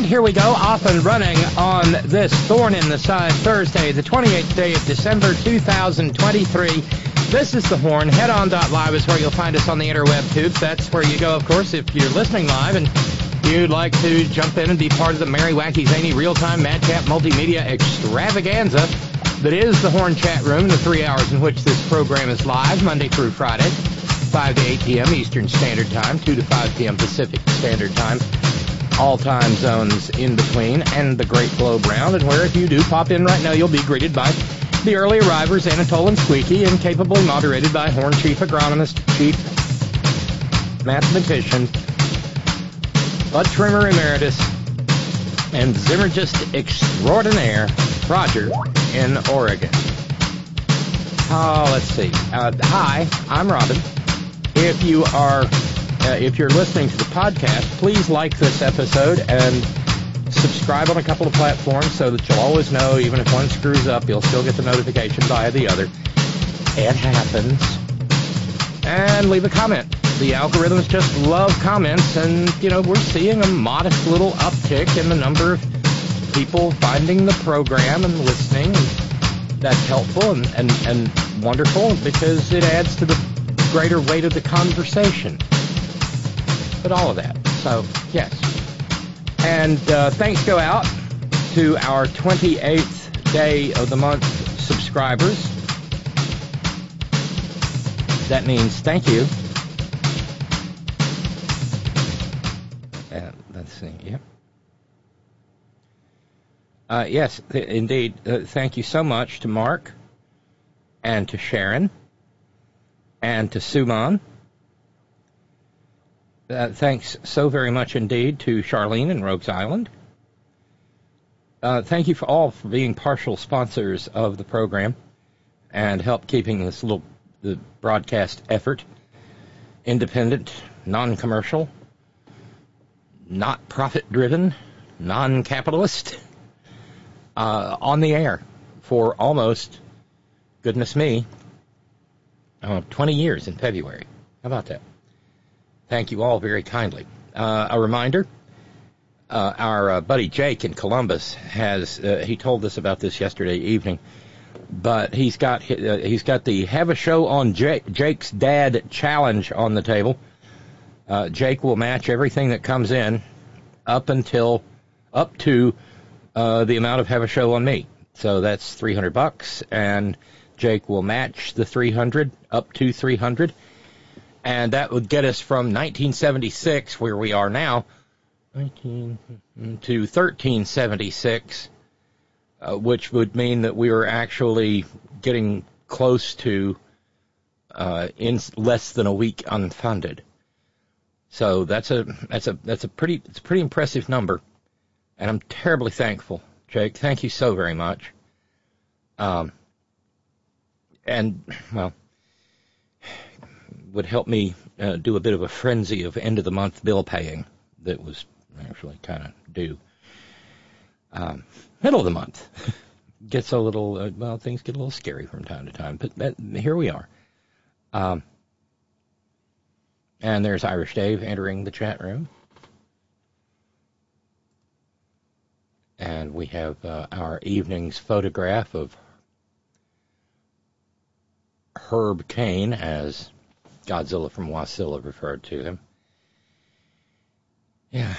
And here we go, off and running on this Thorn in the Side Thursday, the 28th day of December 2023. This is The Horn. Headon.live is where you'll find us on the interweb tubes. That's where you go, of course, if you're listening live and you'd like to jump in and be part of the Merry Wacky Zany Real-Time Madcap Multimedia Extravaganza that is the Horn Chat Room, the three hours in which this program is live, Monday through Friday, 5 to 8 p.m. Eastern Standard Time, 2 to 5 p.m. Pacific Standard Time all time zones in between, and the Great Globe Round, and where if you do pop in right now, you'll be greeted by the early arrivers, Anatole and Squeaky, and capably moderated by Horn Chief Agronomist, Chief Mathematician, Bud Trimmer Emeritus, and Zymurgist Extraordinaire, Roger, in Oregon. Oh, let's see. Uh, hi, I'm Robyn. If you are uh, if you're listening to the podcast, please like this episode and subscribe on a couple of platforms so that you'll always know, even if one screws up, you'll still get the notification via the other. It happens. And leave a comment. The algorithms just love comments, and, you know, we're seeing a modest little uptick in the number of people finding the program and listening. And that's helpful and, and, and wonderful because it adds to the greater weight of the conversation but all of that. So, yes. And uh, thanks go out to our 28th day of the month subscribers. That means thank you. And let's see, yep. Uh, yes, th- indeed. Uh, thank you so much to Mark and to Sharon and to Suman uh, thanks so very much indeed to Charlene and Rogues Island. Uh, thank you for all for being partial sponsors of the program and help keeping this little the broadcast effort independent, non-commercial, not profit-driven, non-capitalist uh, on the air for almost, goodness me, uh, 20 years in February. How about that? Thank you all very kindly. Uh, a reminder, uh, our uh, buddy Jake in Columbus has, uh, he told us about this yesterday evening, but he's got, uh, he's got the Have a Show on Jake, Jake's Dad challenge on the table. Uh, Jake will match everything that comes in up until, up to the amount of Have a Show on me. So that's 300 bucks, and Jake will match the 300 up to 300 and that would get us from 1976, where we are now, 19 to 1376, uh, which would mean that we are actually getting close to uh, in less than a week unfunded. So that's a that's a that's a pretty it's a pretty impressive number, and I'm terribly thankful, Jake. Thank you so very much. Um, and well, would help me uh, do a bit of a frenzy of end of the month bill paying that was actually kind of due. Um, middle of the month. gets a little uh, well, things get a little scary from time to time. But that, here we are. Um, and there's Irish Dave entering the chat room. And we have uh, our evening's photograph of Herb Caen, as Godzilla from Wasilla referred to him. Yeah.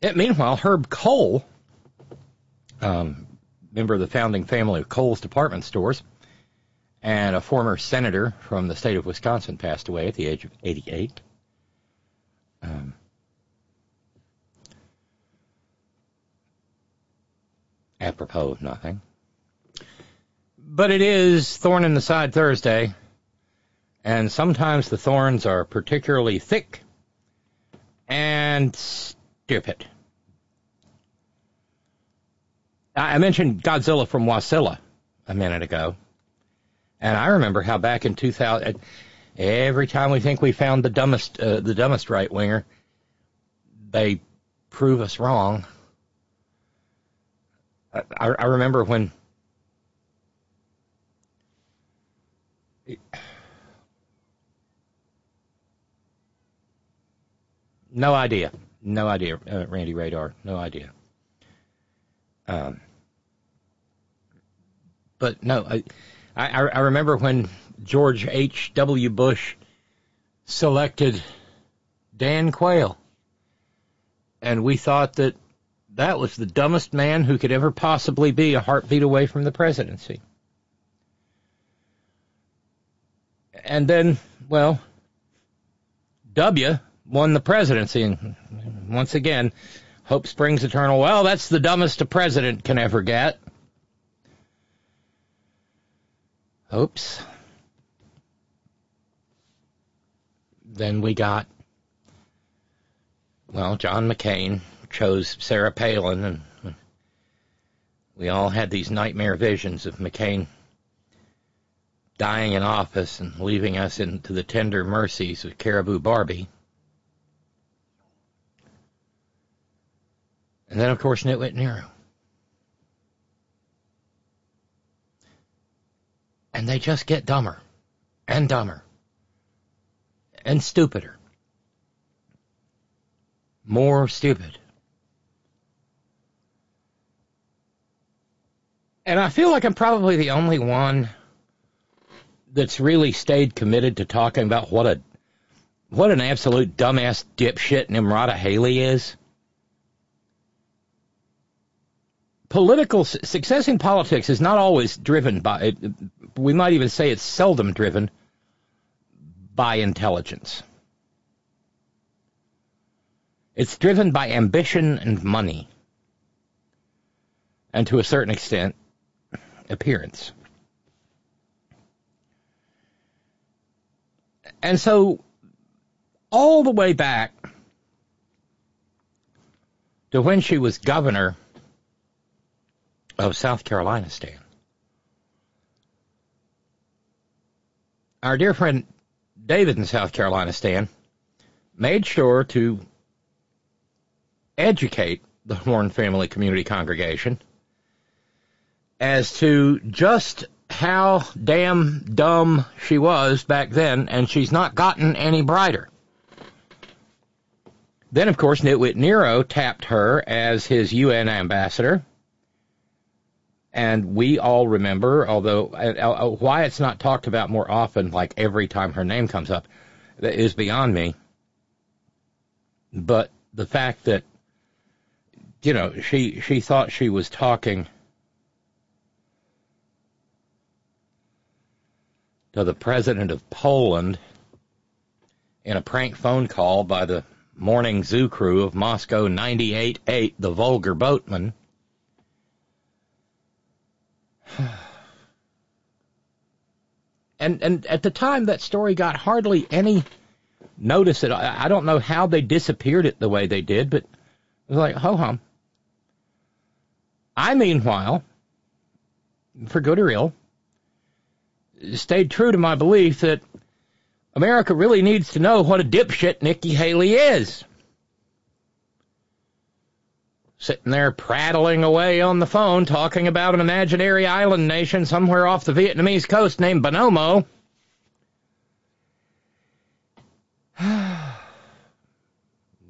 It, meanwhile, Herb Kohl, um, member of the founding family of Kohl's department stores, and a former senator from the state of Wisconsin passed away at the age of 88. Um, apropos of nothing. But it is Thorn in the Side Thursday, and sometimes the thorns are particularly thick and stupid. I mentioned Godzilla from Wasilla a minute ago. And I remember how back in 2000, every time we think we found the dumbest, uh, the dumbest right winger, they prove us wrong. I, I remember when no idea, no idea, uh, Randy Radar, no idea. Um, but no, I, I, I remember when George H. W. Bush selected Dan Quayle, and we thought that that was the dumbest man who could ever possibly be a heartbeat away from the presidency. And then, well, W won the presidency, and once again, hope springs eternal. Well, that's the dumbest a president can ever get. Oops. Then we got, well, John McCain chose Sarah Palin, and we all had these nightmare visions of McCain dying in office and leaving us into the tender mercies of Caribou Barbie. And then, of course, Nitwit Nero. And they just get dumber and dumber and stupider. More stupid. And I feel like I'm probably the only one that's really stayed committed to talking about what a what an absolute dumbass dipshit Nimrata Haley is. Political success in politics is not always driven by. We might even say it's seldom driven by intelligence. It's driven by ambition and money, and to a certain extent, appearance. And so, all the way back to when she was governor of South Carolina, Stan, our dear friend David in South Carolina, Stan, made sure to educate the Horn Family Community Congregation as to just how damn dumb she was back then, and she's not gotten any brighter. Then, of course, Nitwit Nero tapped her as his UN ambassador. And we all remember, although uh, uh, why it's not talked about more often, like every time her name comes up, is beyond me. But the fact that, you know, she she thought she was talking to the president of Poland in a prank phone call by the morning zoo crew of Moscow 98-8, the vulgar boatman. and and at the time that story got hardly any notice at all. I don't know how they disappeared it the way they did, but it was like ho hum. I meanwhile, for good or ill, stayed true to my belief that America really needs to know what a dipshit Nikki Haley is. Sitting there prattling away on the phone talking about an imaginary island nation somewhere off the Vietnamese coast named Binomo.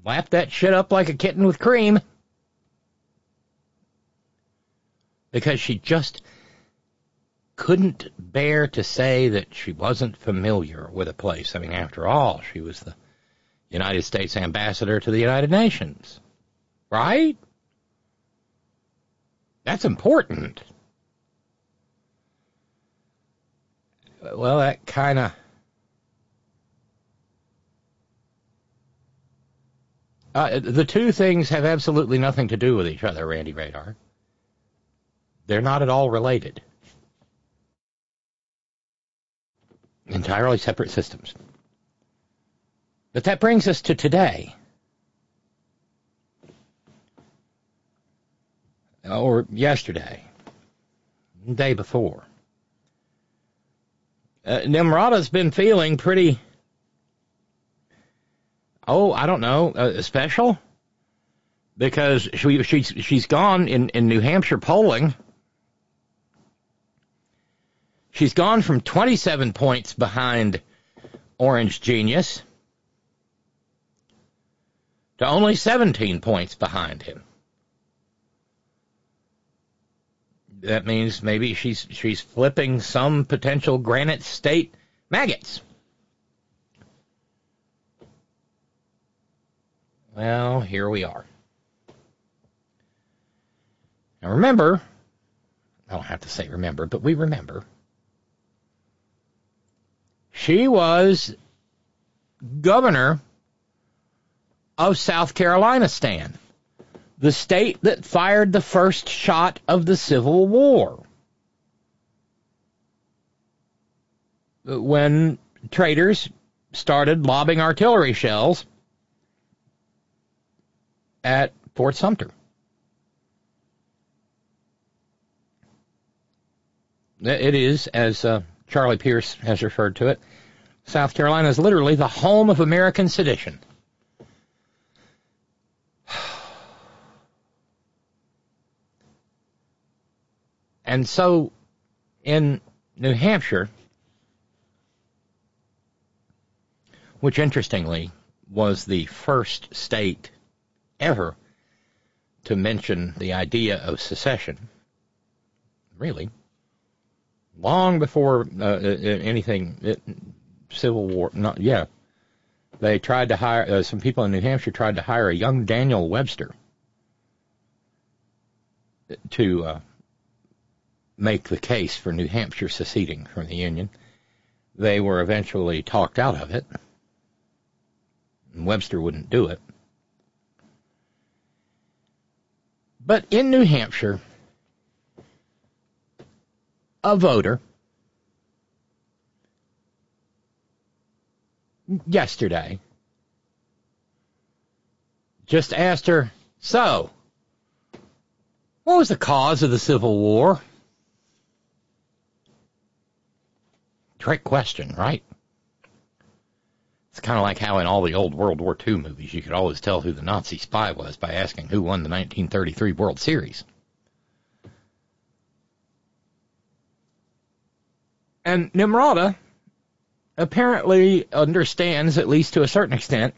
Lap that shit up like a kitten with cream. Because she just couldn't bear to say that she wasn't familiar with a place. I mean, after all, she was the United States ambassador to the United Nations. Right? That's important. Well, that kind of. Uh, the two things have absolutely nothing to do with each other, Randy Radar. They're not at all related. Entirely separate systems. But that brings us to today. Or yesterday. Day before. Uh, Nimrata's been feeling pretty, oh, I don't know, uh, special? Because she, she's, she's gone in, in New Hampshire polling. She's gone from 27 points behind Orange Genius to only 17 points behind him. That means maybe she's she's flipping some potential Granite State maggots. Well, here we are. Now remember, I don't have to say remember, but we remember. She was governor of South Carolina, Stan. The state that fired the first shot of the Civil War. When traitors started lobbing artillery shells at Fort Sumter. It is, as uh, Charlie Pierce has referred to it, South Carolina is literally the home of American sedition. And so in New Hampshire, which interestingly was the first state ever to mention the idea of secession, really, long before uh, anything, it, Civil War, not, yeah, they tried to hire, uh, some people in New Hampshire tried to hire a young Daniel Webster to uh, make the case for New Hampshire seceding from the Union. They were eventually talked out of it. Webster wouldn't do it. But in New Hampshire, a voter yesterday just asked her, So, what was the cause of the Civil War? Trick question, right? It's kind of like how in all the old World War II movies you could always tell who the Nazi spy was by asking who won the 1933 World Series. And Nimrata apparently understands, at least to a certain extent,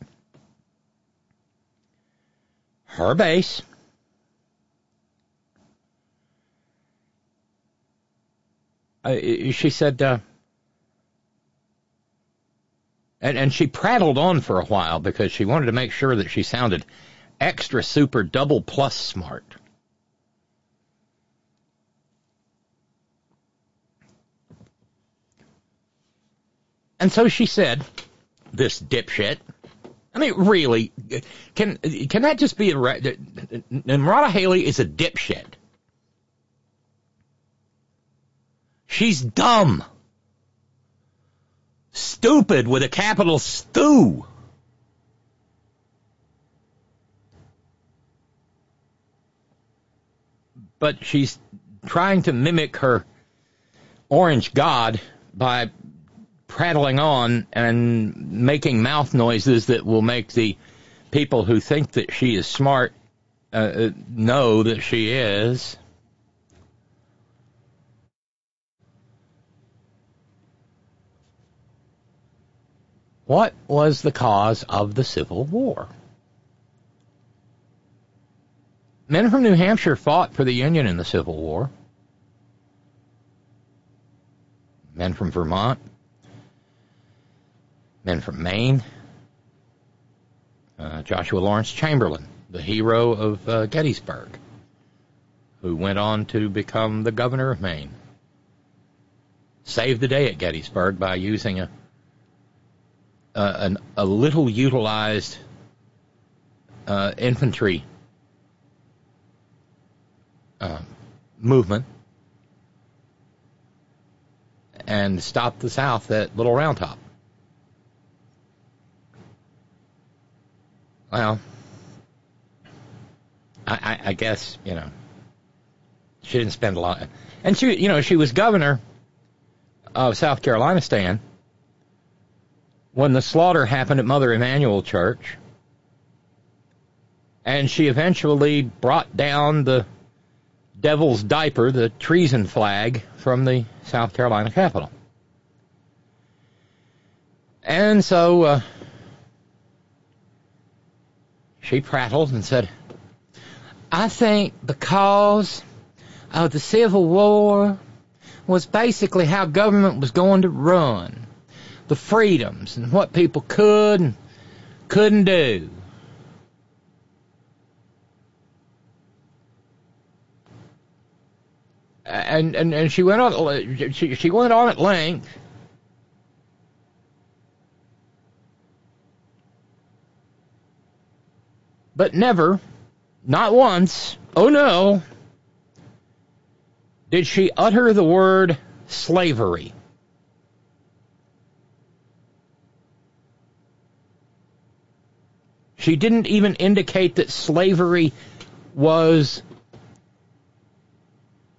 her base. Uh, she said, uh, and, and she prattled on for a while because she wanted to make sure that she sounded extra super double plus smart. And so she said, this dipshit. I mean, really, can can that just be a Nimrata Haley is a dipshit. She's dumb stupid with a capital stew. But she's trying to mimic her orange god by prattling on and making mouth noises that will make the people who think that she is smart uh, know that she is. What was the cause of the Civil War? Men from New Hampshire fought for the Union in the Civil War. Men from Vermont, men from Maine, uh, Joshua Lawrence Chamberlain, the hero of uh, Gettysburg, who went on to become the governor of Maine, saved the day at Gettysburg by using a an, a little utilized uh, infantry uh, movement and stop the South at Little Round Top. Well, I, I, I guess you know she didn't spend a lot, and she you know she was governor of South Carolina, Stan when the slaughter happened at Mother Emanuel Church, and she eventually brought down the devil's diaper, the treason flag, from the South Carolina Capitol. And so uh, she prattled and said, I think because of the Civil War was basically how government was going to run the freedoms and what people could and couldn't do. And, and, and she went on she, she went on at length but never not once oh no did she utter the word slavery She didn't even indicate that slavery was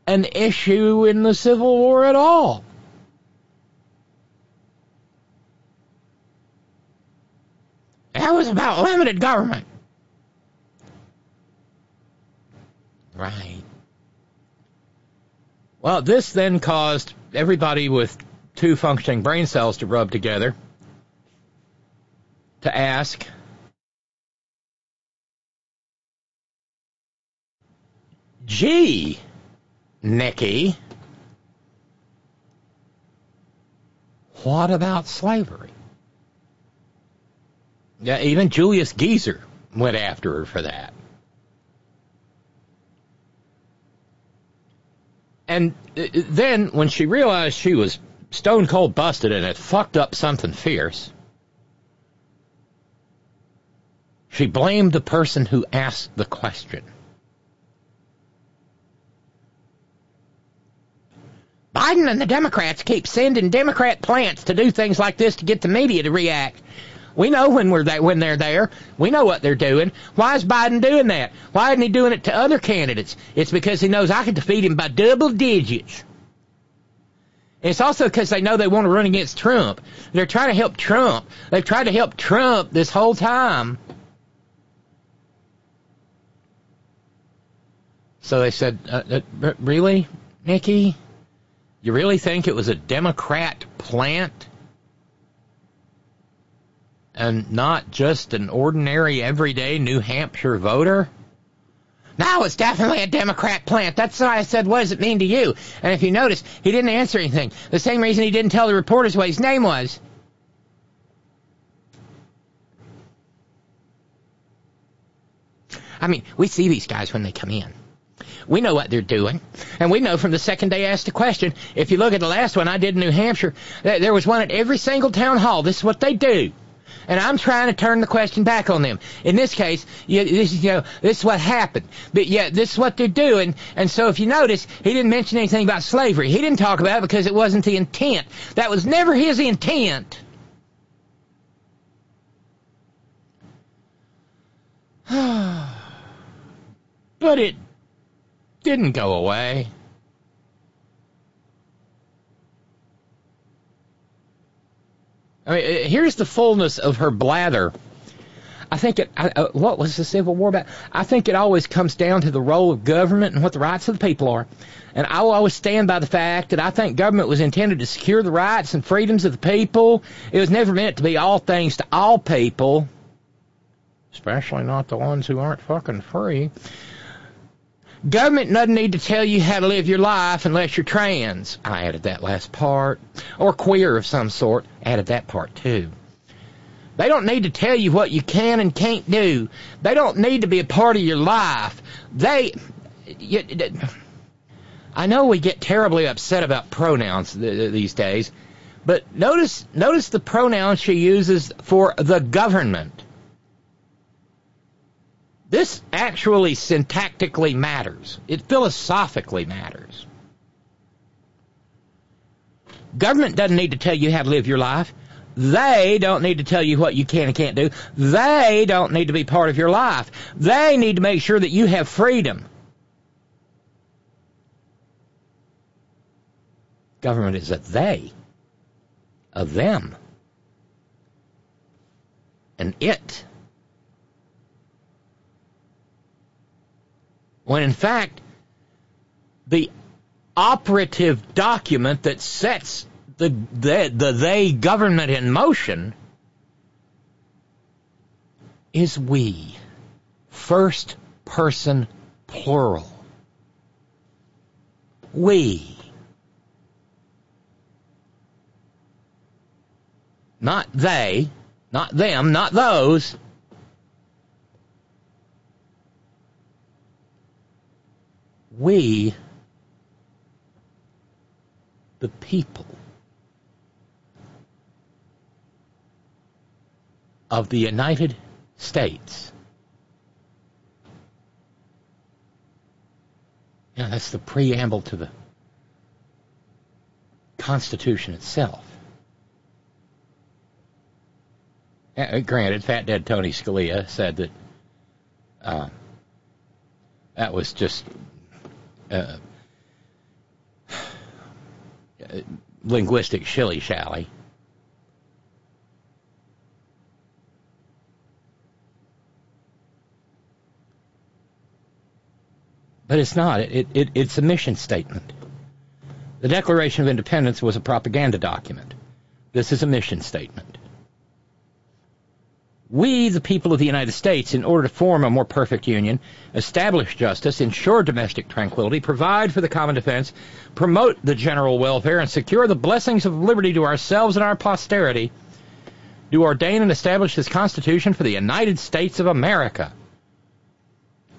an issue in the Civil War at all. That was about limited government. Right. Well, this then caused everybody with two functioning brain cells to rub together to ask Gee, Nikki, what about slavery? Yeah, even Julius Geezer went after her for that. And uh, then when she realized she was stone cold busted and had fucked up something fierce, she blamed the person who asked the question. Biden and the Democrats keep sending Democrat plants to do things like this to get the media to react. We know when we're there, when they're there. We know what they're doing. Why is Biden doing that? Why isn't he doing it to other candidates? It's because he knows I can defeat him by double digits. It's also because they know they want to run against Trump. They're trying to help Trump. They've tried to help Trump this whole time. So they said, uh, uh, really, Nikki? You really think it was a Democrat plant? And not just an ordinary, everyday New Hampshire voter? No, it's definitely a Democrat plant. That's why I said, what does it mean to you? And if you notice, he didn't answer anything. The same reason he didn't tell the reporters what his name was. I mean, we see these guys when they come in. We know what they're doing. And we know from the second they asked the question, if you look at the last one I did in New Hampshire, there was one at every single town hall. This is what they do. And I'm trying to turn the question back on them. In this case, you, this, you know, this is what happened. But yeah, this is what they're doing. And so if you notice, he didn't mention anything about slavery. He didn't talk about it because it wasn't the intent. That was never his intent. but it didn't go away. I mean, uh, here's the fullness of her blather. I think it. I, uh, what was the Civil War about? I think it always comes down to the role of government and what the rights of the people are. And I will always stand by the fact that I think government was intended to secure the rights and freedoms of the people. It was never meant to be all things to all people, especially not the ones who aren't fucking free. Government doesn't need to tell you how to live your life unless you're trans. I added that last part. Or queer of some sort. Added that part too. They don't need to tell you what you can and can't do. They don't need to be a part of your life. They. You, I know we get terribly upset about pronouns these days, but notice notice the pronoun she uses for the government. This actually syntactically matters. It philosophically matters. Government doesn't need to tell you how to live your life. They don't need to tell you what you can and can't do. They don't need to be part of your life. They need to make sure that you have freedom. Government is a they, a them, an it. When in fact, the operative document that sets the, the, the they government in motion is we. First person plural. We. Not they, not them, not those. We, the people of the United States. Yeah, that's the preamble to the Constitution itself. Uh, granted, Fat Dead Tony Scalia said that uh, that was just uh, linguistic shilly shally. But it's not. It, it, it's a mission statement. The Declaration of Independence was a propaganda document. This is a mission statement. We, the people of the United States, in order to form a more perfect union, establish justice, ensure domestic tranquility, provide for the common defense, promote the general welfare, and secure the blessings of liberty to ourselves and our posterity, do ordain and establish this Constitution for the United States of America.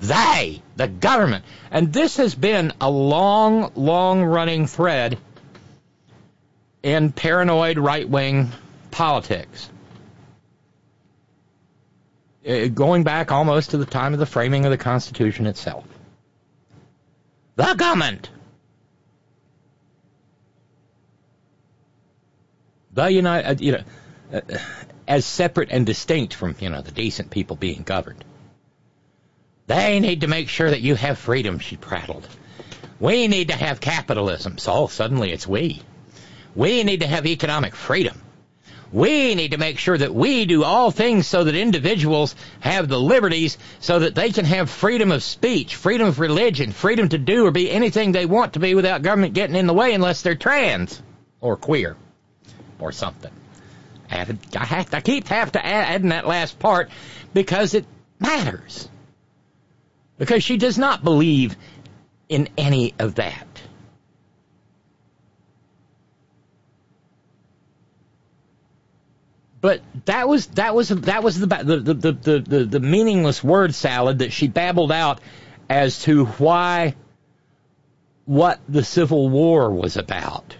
They, the government. And this has been a long, long running thread in paranoid right wing politics. Uh, going back almost to the time of the framing of the Constitution itself. The government. The United, uh, you know, uh, as separate and distinct from, you know, the decent people being governed. They need to make sure that you have freedom, she prattled. We need to have capitalism. So suddenly it's we. We need to have economic freedom. We need to make sure that we do all things so that individuals have the liberties so that they can have freedom of speech, freedom of religion, freedom to do or be anything they want to be without government getting in the way unless they're trans or queer or something. I have to, I keep have to add in that last part because it matters. Because she does not believe in any of that. But that was that was that was the the the the, the, the meaningless word salad that she babbled out as to why what the Civil War was about.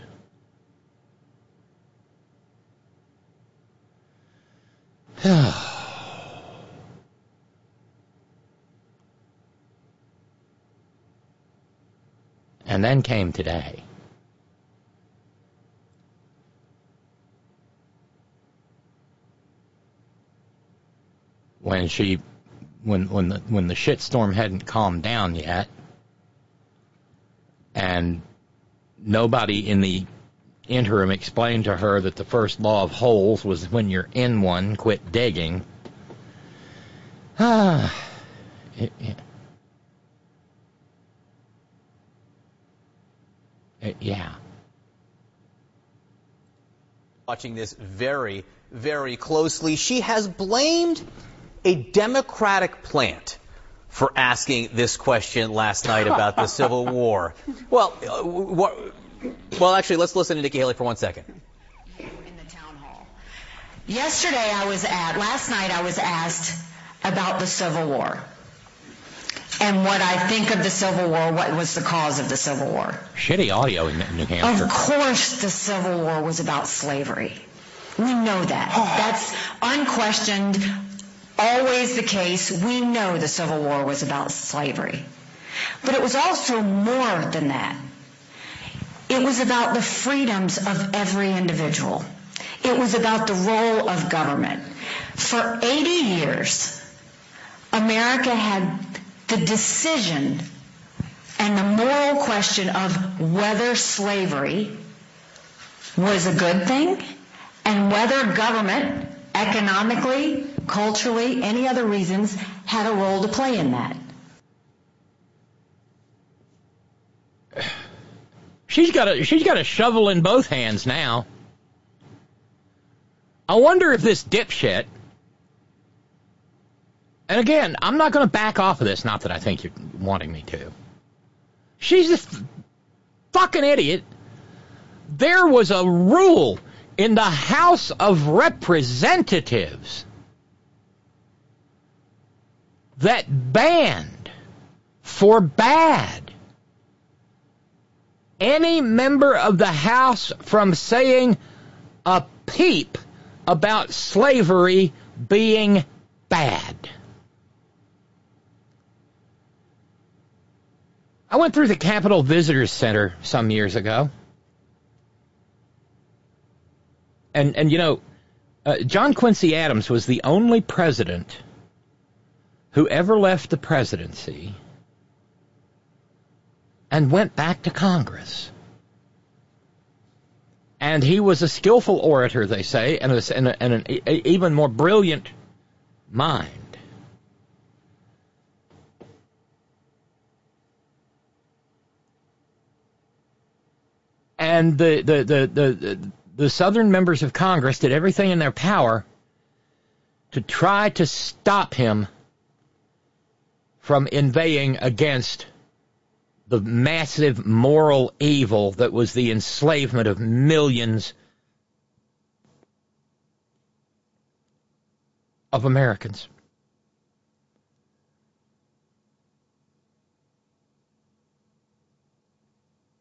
and then came today. When she when when the when the shitstorm hadn't calmed down yet and nobody in the interim explained to her that the first law of holes was when you're in one quit digging Ah, it, it, it, yeah. watching this very, very closely. She has blamed a Democratic plant for asking this question last night about the Civil War. Well, uh, what, well, actually, let's listen to Nikki Haley for one second. in the town hall. Yesterday I was at, last night I was asked about the Civil War and what I think of the Civil War, what was the cause of the Civil War. Shitty audio in New Hampshire. Of course the Civil War was about slavery. We know that. That's unquestioned, always the case. We know the Civil War was about slavery. But it was also more than that. It was about the freedoms of every individual. It was about the role of government. For 80 years, America had the decision and the moral question of whether slavery was a good thing and whether government, economically, culturally, any other reasons, had a role to play in that. She's got a she's got a shovel in both hands now. I wonder if this dipshit. And again, I'm not going to back off of this. Not that I think you're wanting me to. She's f- fucking idiot. There was a rule in the House of Representatives that banned, forbade any member of the House from saying a peep about slavery being bad. I went through the Capitol Visitors Center some years ago. And, and you know, uh, John Quincy Adams was the only president who ever left the presidency and went back to Congress. And he was a skillful orator, they say, and, a, and, a, and an a, even more brilliant mind. And the, the, the, the, the Southern members of Congress did everything in their power to try to stop him from inveighing against the massive moral evil that was the enslavement of millions of Americans.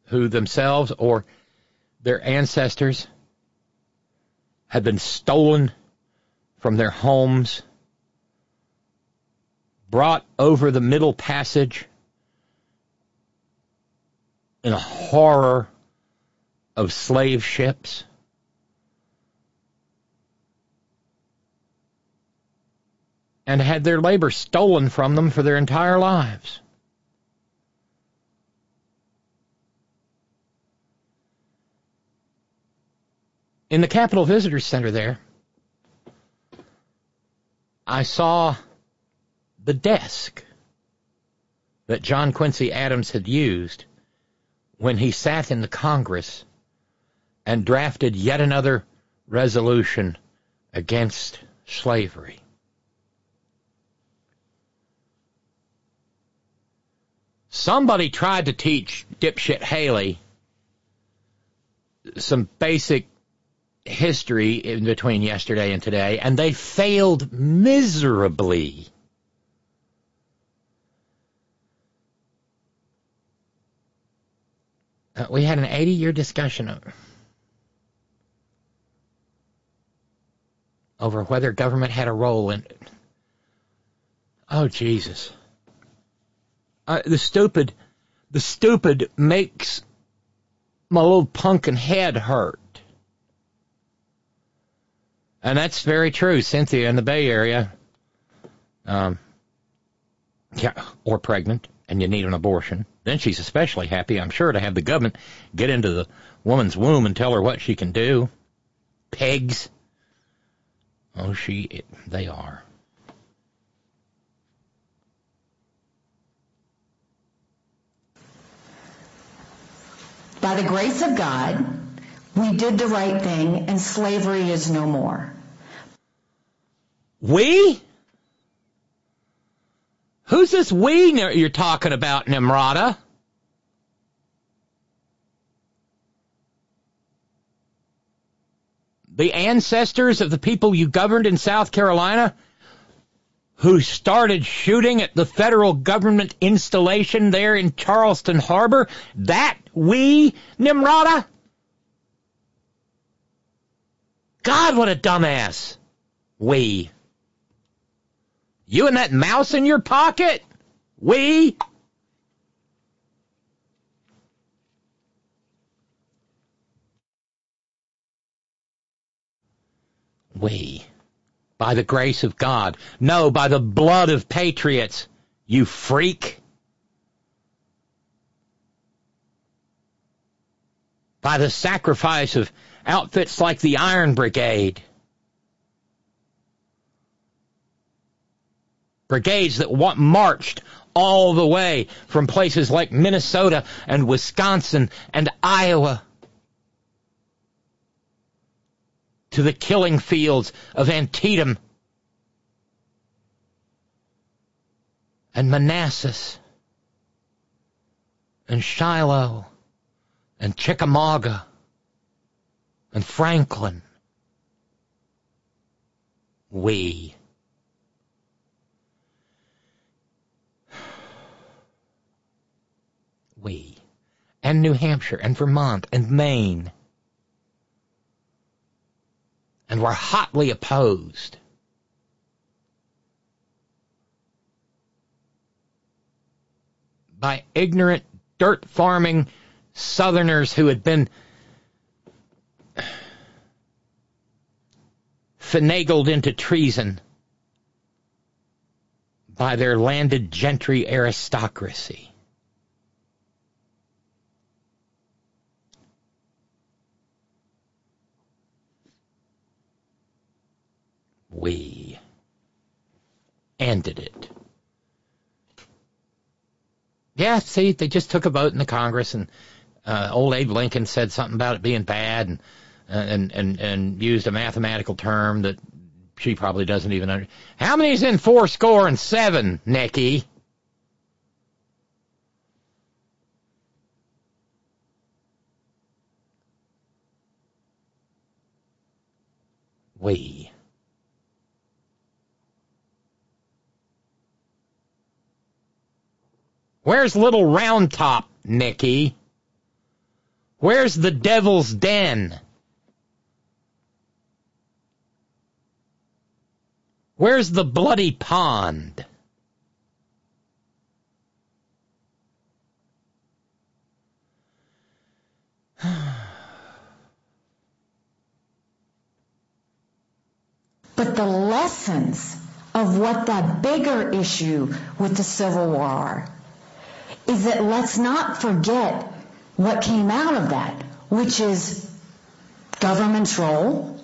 Who themselves or their ancestors had been stolen from their homes, brought over the Middle Passage in a horror of slave ships. And had their labor stolen from them for their entire lives. In the Capitol Visitor Center there, I saw the desk that John Quincy Adams had used when he sat in the Congress and drafted yet another resolution against slavery. Somebody tried to teach dipshit Haley some basic history in between yesterday and today, and they failed miserably. Uh, we had an 80 year discussion over, over whether government had a role in it. Oh, Jesus. Uh, the stupid, the stupid makes my little punkin head hurt. And that's very true. Cynthia in the Bay Area, um, yeah, or pregnant, and you need an abortion. Then she's especially happy, I'm sure, to have the government get into the woman's womb and tell her what she can do. Pegs. Oh, she, it, they are. By the grace of God, we did the right thing and slavery is no more. We? Who's this we you're talking about, Nimrata? The ancestors of the people you governed in South Carolina who started shooting at the federal government installation there in Charleston Harbor? That we, Nimrata? God, what a dumbass. We. You and that mouse in your pocket? We? We. By the grace of God. No, by the blood of patriots. You freak. By the sacrifice of outfits like the Iron Brigade. Brigades that marched all the way from places like Minnesota and Wisconsin and Iowa to the killing fields of Antietam and Manassas and Shiloh and Chickamauga and Franklin. We. We. And New Hampshire and Vermont and Maine. And were hotly opposed. By ignorant, dirt farming Southerners who had been finagled into treason by their landed gentry aristocracy. We ended it. Yeah, see, they just took a vote in the Congress, and uh, old Abe Lincoln said something about it being bad, and and and and used a mathematical term that she probably doesn't even understand. How many is in four score and seven, Nikki? We. Where's Little Round Top, Nikki? Where's the Devil's Den? Where's the bloody pond? But the lessons of what that bigger issue with the Civil War is that let's not forget what came out of that, which is government's role,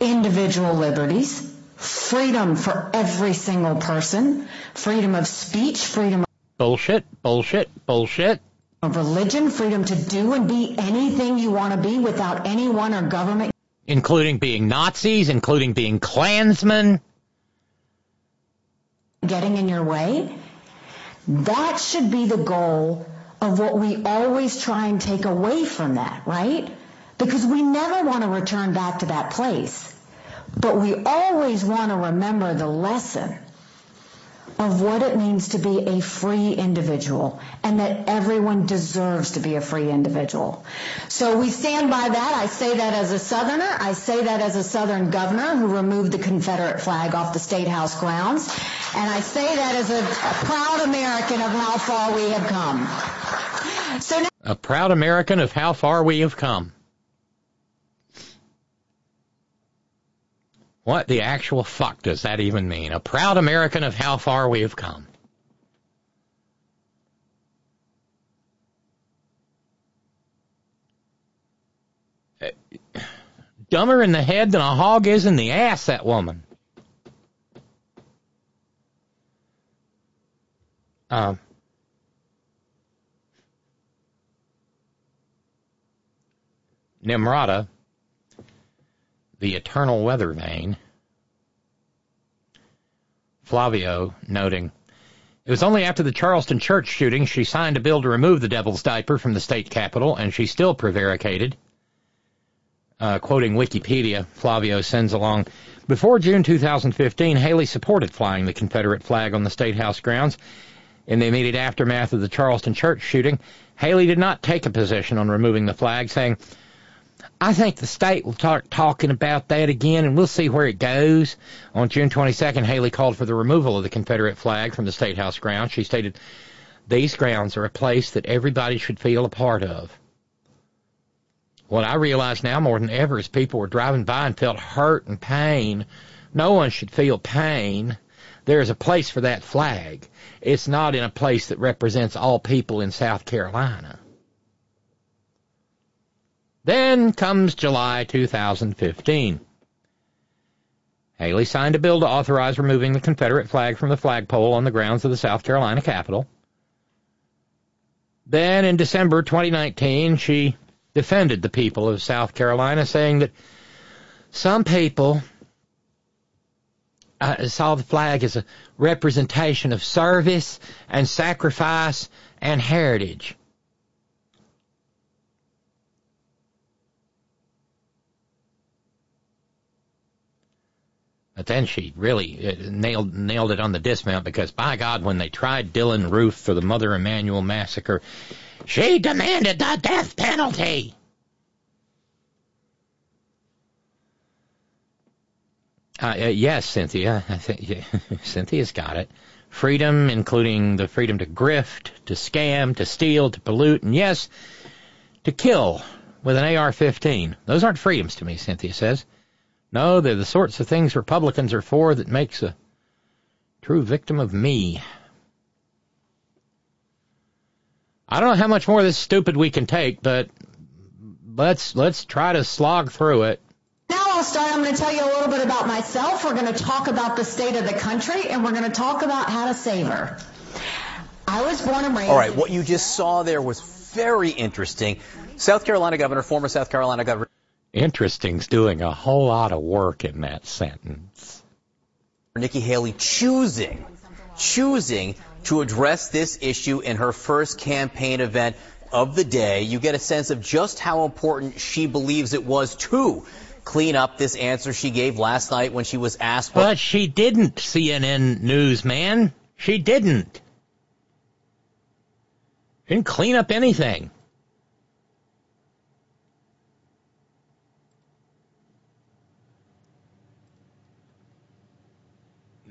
individual liberties, freedom for every single person, freedom of speech, freedom bullshit, bullshit, bullshit. Of religion, freedom to do and be anything you want to be without anyone or government. Including being Nazis, including being Klansmen. Getting in your way. That should be the goal of what we always try and take away from that, right? Because we never want to return back to that place. But we always want to remember the lesson of what it means to be a free individual and that everyone deserves to be a free individual. So we stand by that. I say that as a Southerner. I say that as a Southern governor who removed the Confederate flag off the State House grounds. And I say that as a, a proud American of how far we have come. So now- a proud American of how far we have come. What the actual fuck does that even mean? A proud American of how far we have come. Dumber in the head than a hog is in the ass, that woman. Um, Nimrata, the eternal weather vane, Flavio noting, it was only after the Charleston church shooting she signed a bill to remove the devil's diaper from the state capitol, and she still prevaricated. Uh, quoting Wikipedia, Flavio sends along, before June 2015, Haley supported flying the Confederate flag on the State House grounds. In the immediate aftermath of the Charleston church shooting, Haley did not take a position on removing the flag, saying, I think the state will start talking about that again, and we'll see where it goes. On June 22nd, Haley called for the removal of the Confederate flag from the State House grounds. She stated, These grounds are a place that everybody should feel a part of. What I realize now more than ever is people were driving by and felt hurt and pain. No one should feel pain. There is a place for that flag. It's not in a place that represents all people in South Carolina. Then comes July 2015. Haley signed a bill to authorize removing the Confederate flag from the flagpole on the grounds of the South Carolina Capitol. Then in December 2019, she defended the people of South Carolina, saying that some people uh, saw the flag as a representation of service and sacrifice and heritage. But then she really nailed nailed it on the dismount because by God, when they tried Dylann Roof for the Mother Emanuel massacre, she demanded the death penalty. Uh, uh, yes, Cynthia. yeah, Cynthia's got it. Freedom, including the freedom to grift, to scam, to steal, to pollute, and yes, to kill with an AR-15. Those aren't freedoms to me, Cynthia says. No, they're the sorts of things Republicans are for that makes a true victim of me. I don't know how much more of this stupid we can take, but let's let's try to slog through it. Now I'll start. I'm going to tell you a little bit about myself. We're going to talk about the state of the country, and we're going to talk about how to save her. I was born and raised. All right, what you just saw there was very interesting. South Carolina governor, former South Carolina governor. Interesting's doing a whole lot of work in that sentence. Nikki Haley choosing, choosing to address this issue in her first campaign event of the day. You get a sense of just how important she believes it was to clean up this answer she gave last night when she was asked. But she didn't, CNN newsman. She didn't. Didn't clean up anything.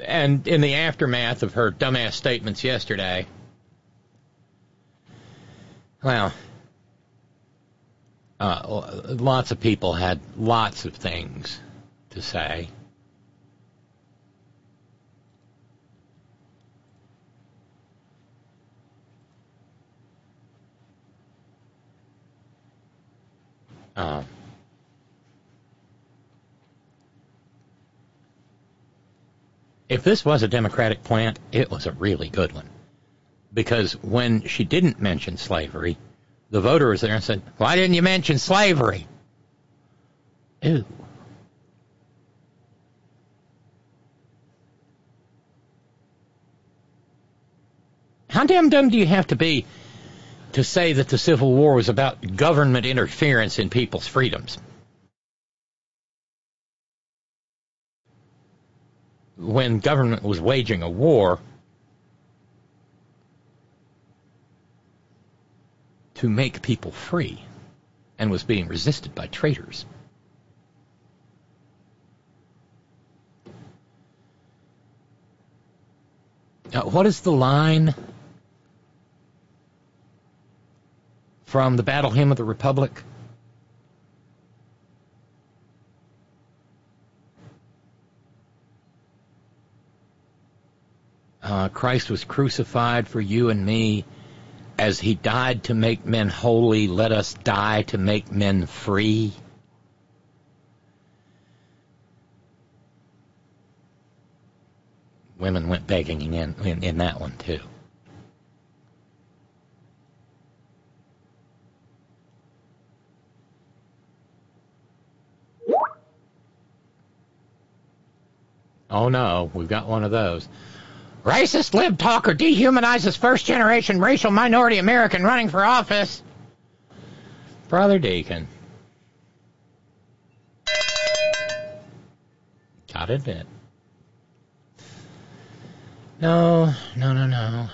And in the aftermath of her dumbass statements yesterday, well, uh, lots of people had lots of things to say. Uh, if this was a Democratic plant, it was a really good one. Because when she didn't mention slavery, the voter was there and said, Why didn't you mention slavery? Ew. How damn dumb do you have to be to say that the Civil War was about government interference in people's freedoms? When government was waging a war to make people free and was being resisted by traitors. Now, what is the line from the Battle Hymn of the Republic? Uh, Christ was crucified for you and me. As he died to make men holy, let us die to make men free. Women went begging in, in, in that one too. Oh no, we've got one of those. Racist lib talker dehumanizes first generation racial minority American running for office. Brother Deacon. Gotta admit. No, no, no, no.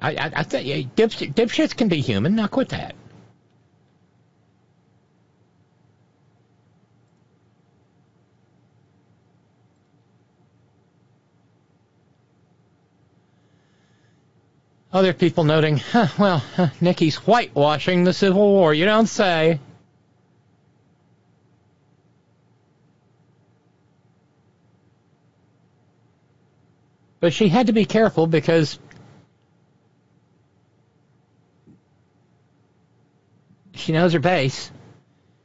I, I, I think yeah, dipsh- dipshits can be human. Now quit that. Other people noting, huh, well, huh, Nikki's whitewashing the Civil War. You don't say. But she had to be careful because she knows her base,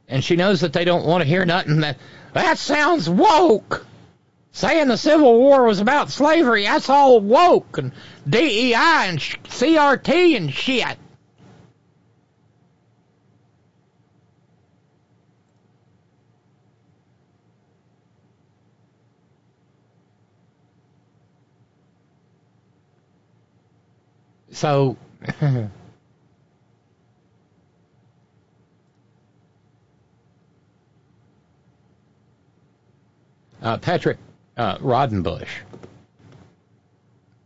and she knows that they don't want to hear nothing that that sounds woke. Saying the Civil War was about slavery, that's all woke and DEI and CRT and shit. So, uh, Patrick uh, Rodenbush,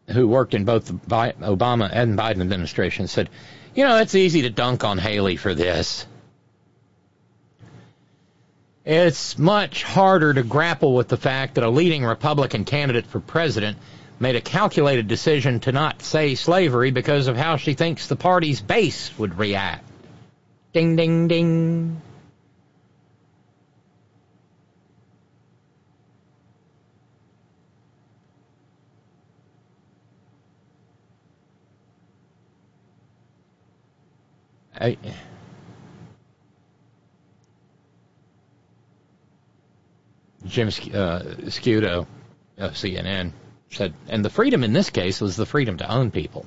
who worked in both the Obama and Biden administration, said, "You know, it's easy to dunk on Haley for this. It's much harder to grapple with the fact that a leading Republican candidate for president made a calculated decision to not say slavery because of how she thinks the party's base would react." Ding, ding, ding. I, Jim uh, Sciutto uh, of CNN said, and the freedom in this case was the freedom to own people.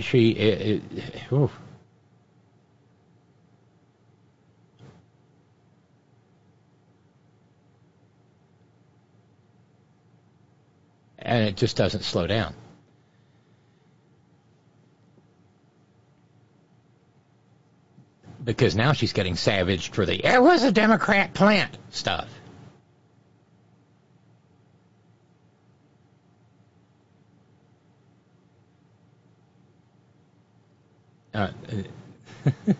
She, uh, uh, it, it, and it just doesn't slow down. Because now she's getting savaged for the it was a Democrat plant stuff. Uh,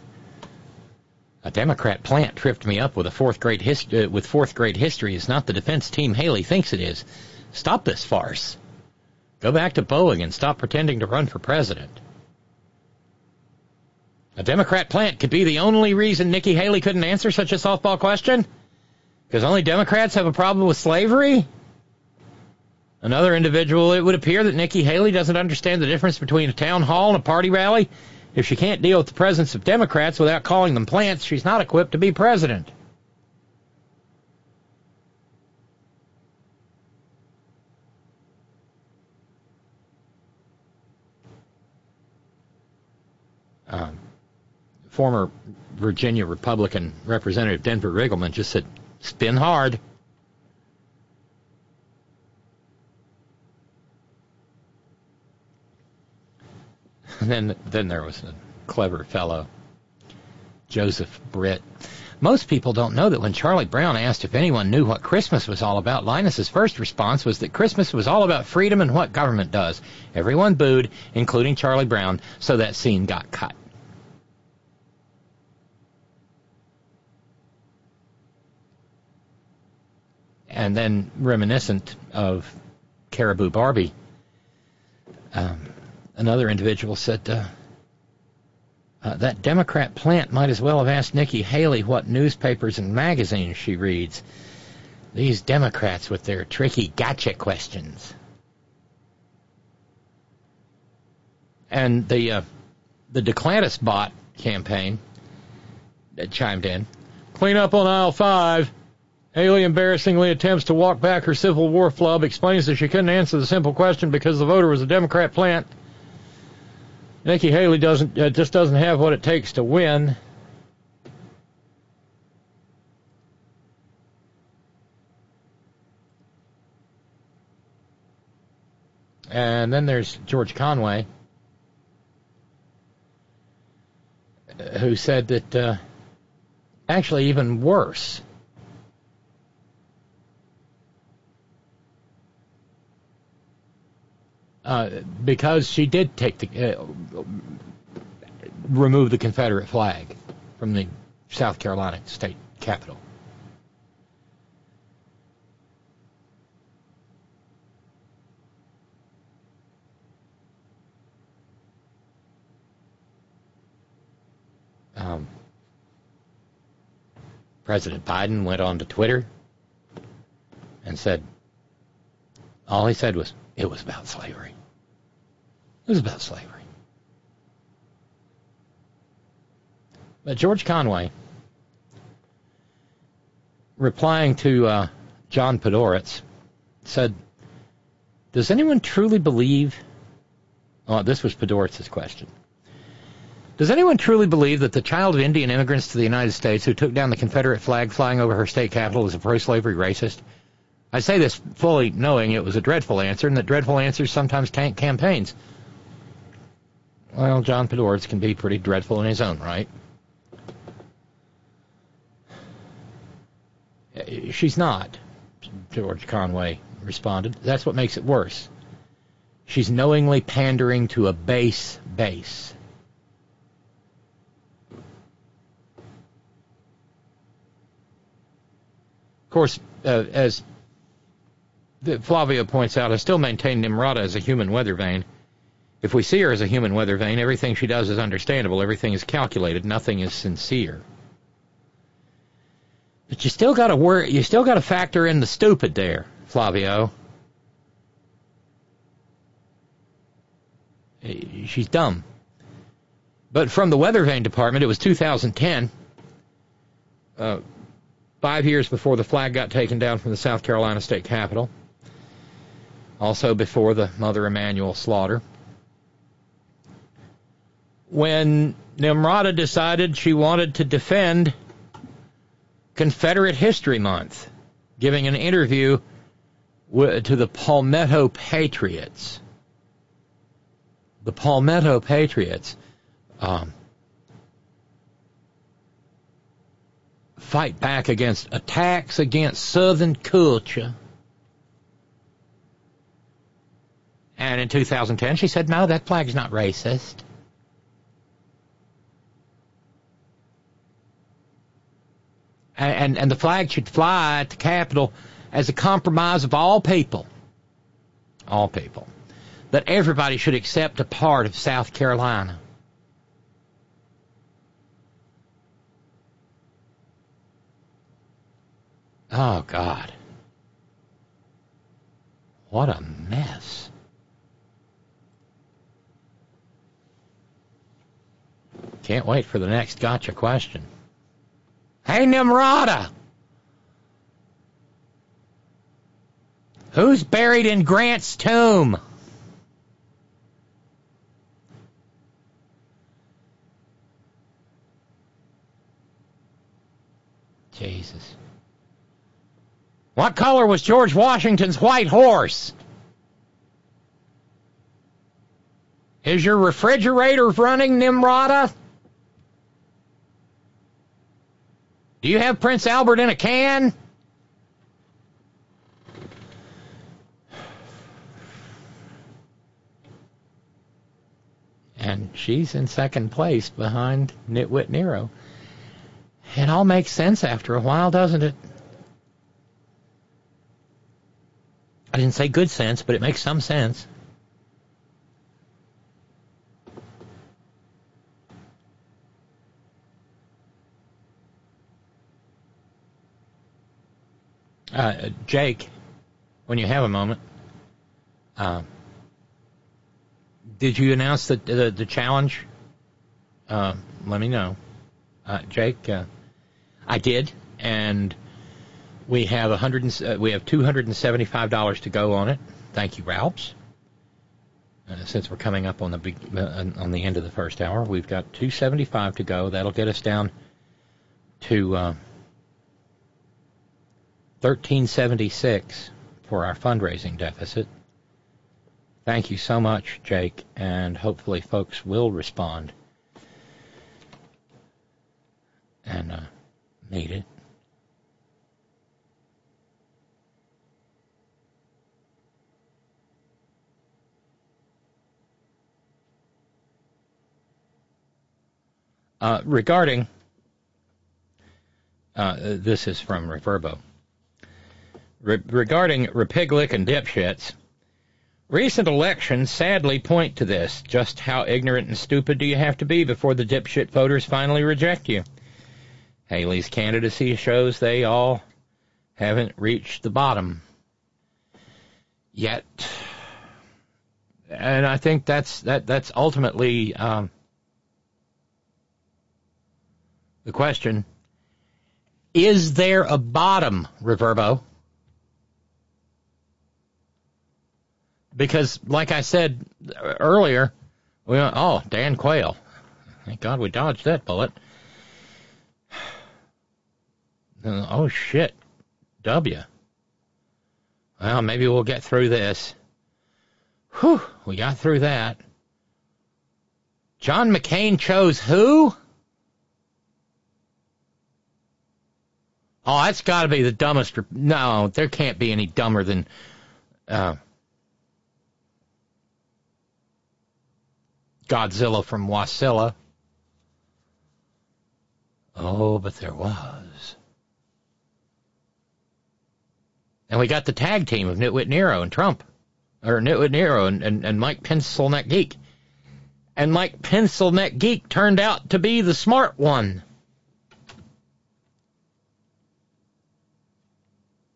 a Democrat plant tripped me up with a fourth grade hist- uh, with fourth grade history is not the defense team Haley thinks it is. Stop this farce. Go back to Boeing and stop pretending to run for president. A Democrat plant could be the only reason Nikki Haley couldn't answer such a softball question? Because only Democrats have a problem with slavery? Another individual, it would appear that Nikki Haley doesn't understand the difference between a town hall and a party rally. If she can't deal with the presence of Democrats without calling them plants, she's not equipped to be president. Um, former Virginia Republican Representative Denver Riggleman just said, spin hard. And then, then there was a clever fellow, Joseph Britt. Most people don't know that when Charlie Brown asked if anyone knew what Christmas was all about, Linus's first response was that Christmas was all about freedom and what government does. Everyone booed, including Charlie Brown, so that scene got cut. And then, reminiscent of Caribou Barbie, um, another individual said, uh, uh, that Democrat plant might as well have asked Nikki Haley what newspapers and magazines she reads. These Democrats with their tricky gotcha questions. And the uh, the Declantis bot campaign that chimed in. Clean up on aisle five. Haley embarrassingly attempts to walk back her Civil War flub, explains that she couldn't answer the simple question because the voter was a Democrat plant. Nikki Haley doesn't uh, just doesn't have what it takes to win. And then there's George Conway, uh, who said that uh, actually even worse. Uh, because she did take the uh, remove the Confederate flag from the South Carolina state capital. Um, President Biden went on to Twitter and said, all he said was, it was about slavery. It was about slavery. But George Conway, replying to uh, John Podhoretz, said, Does anyone truly believe? Oh, this was Podhoretz's question. Does anyone truly believe that the child of Indian immigrants to the United States who took down the Confederate flag flying over her state capital is a pro-slavery racist? I say this fully knowing it was a dreadful answer and that dreadful answers sometimes tank campaigns. Well, John Podhoretz can be pretty dreadful in his own right. She's not, George Conway responded. That's what makes it worse. She's knowingly pandering to a base base. Of course, uh, as Flavio points out, I still maintain Nimrata as a human weather vane. If we see her as a human weather vane, everything she does is understandable, everything is calculated, nothing is sincere. But you still got to worry. You still got to factor in the stupid there, Flavio. She's dumb. But from the weather vane department, it was 2010. Uh, five years before the flag got taken down from the South Carolina state capitol, also before the Mother Emanuel slaughter. When Nimrata decided she wanted to defend Confederate History Month, giving an interview to the Palmetto Patriots. The Palmetto Patriots. Um, fight back against attacks against Southern culture. And in 2010, she said, no, that flag's not racist. And, and, the flag should fly at the Capitol as a compromise of all people. All people. That everybody should accept a part of South Carolina. Oh, God. What a mess. Can't wait for the next gotcha question. Hey, Nimrata! Who's buried in Grant's tomb? Jesus. What color was George Washington's white horse? Is your refrigerator running, Nimrata? Do you have Prince Albert in a can? And she's in second place behind Nitwit Nero. It all makes sense after a while, doesn't it? I didn't say good sense, but it makes some sense. Uh, Jake, when you have a moment, uh, did you announce the the, the challenge? Uh, let me know, uh, Jake. Uh, I did, and we have a hundred. Uh, we have two hundred and seventy-five dollars to go on it. Thank you, Ralphs. Since we're coming up on the big, on the end of the first hour, we've got 275 to go. That'll get us down to 1376 for our fundraising deficit. Thank you so much, Jake, and hopefully folks will respond and uh, meet it. Uh, regarding, uh, this is from Reverbo. Re- regarding Repiglick and dipshits, recent elections sadly point to this. Just how ignorant and stupid do you have to be before the dipshit voters finally reject you? Haley's candidacy shows they all haven't reached the bottom yet. And I think that's that that's ultimately um, the question. Is there a bottom, Reverbo? Because, like I said earlier, we went, oh, Dan Quayle. Thank God we dodged that bullet. Oh shit. W. Well, maybe we'll get through this. Whew, we got through that. John McCain chose who? Oh, that's got to be the dumbest. No, there can't be any dumber than. Uh, Godzilla from Wasilla. Oh, but there was. And we got the tag team of Nitwit Nero and Trump. Or Nitwit Nero and, and, and Mike Pencilneck Geek. And Mike Pencilneck Geek turned out to be the smart one.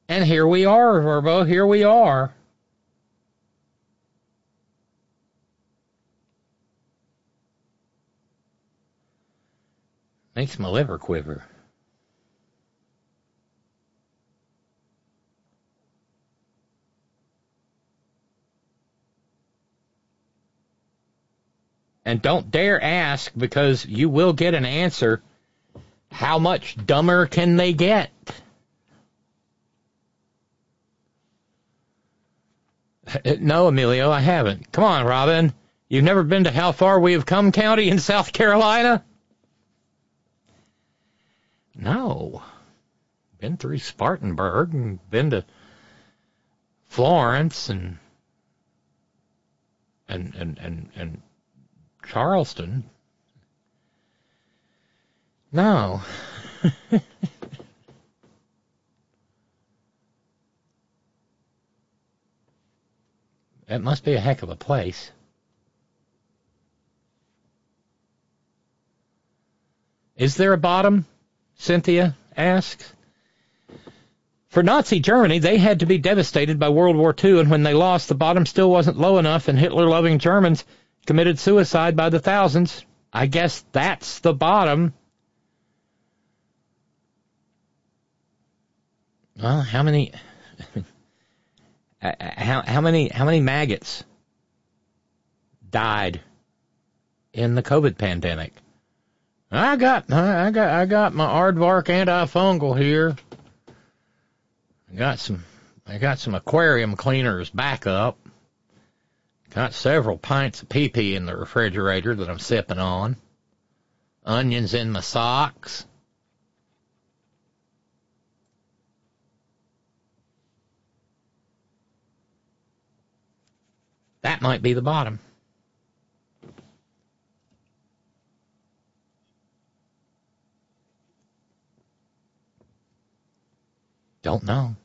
And here we are, Verbo, here we are. Makes my liver quiver. And don't dare ask because you will get an answer. How much dumber can they get? No, Emilio, I haven't. Come on, Robyn. You've never been to How Far We Have Come County in South Carolina? No. Been through Spartanburg and been to Florence and and and and, and Charleston. No. It must be a heck of a place. Is there a bottom? Cynthia asks. For Nazi Germany, they had to be devastated by World War II, and when they lost, the bottom still wasn't low enough, and Hitler loving Germans committed suicide by the thousands. I guess that's the bottom. Well, how many how how many how many maggots died in the COVID pandemic? I got I got I got my Aardvark antifungal here. I got some I got some aquarium cleaners back up. Got several pints of pee pee in the refrigerator that I'm sipping on. Onions in my socks. That might be the bottom. Don't know.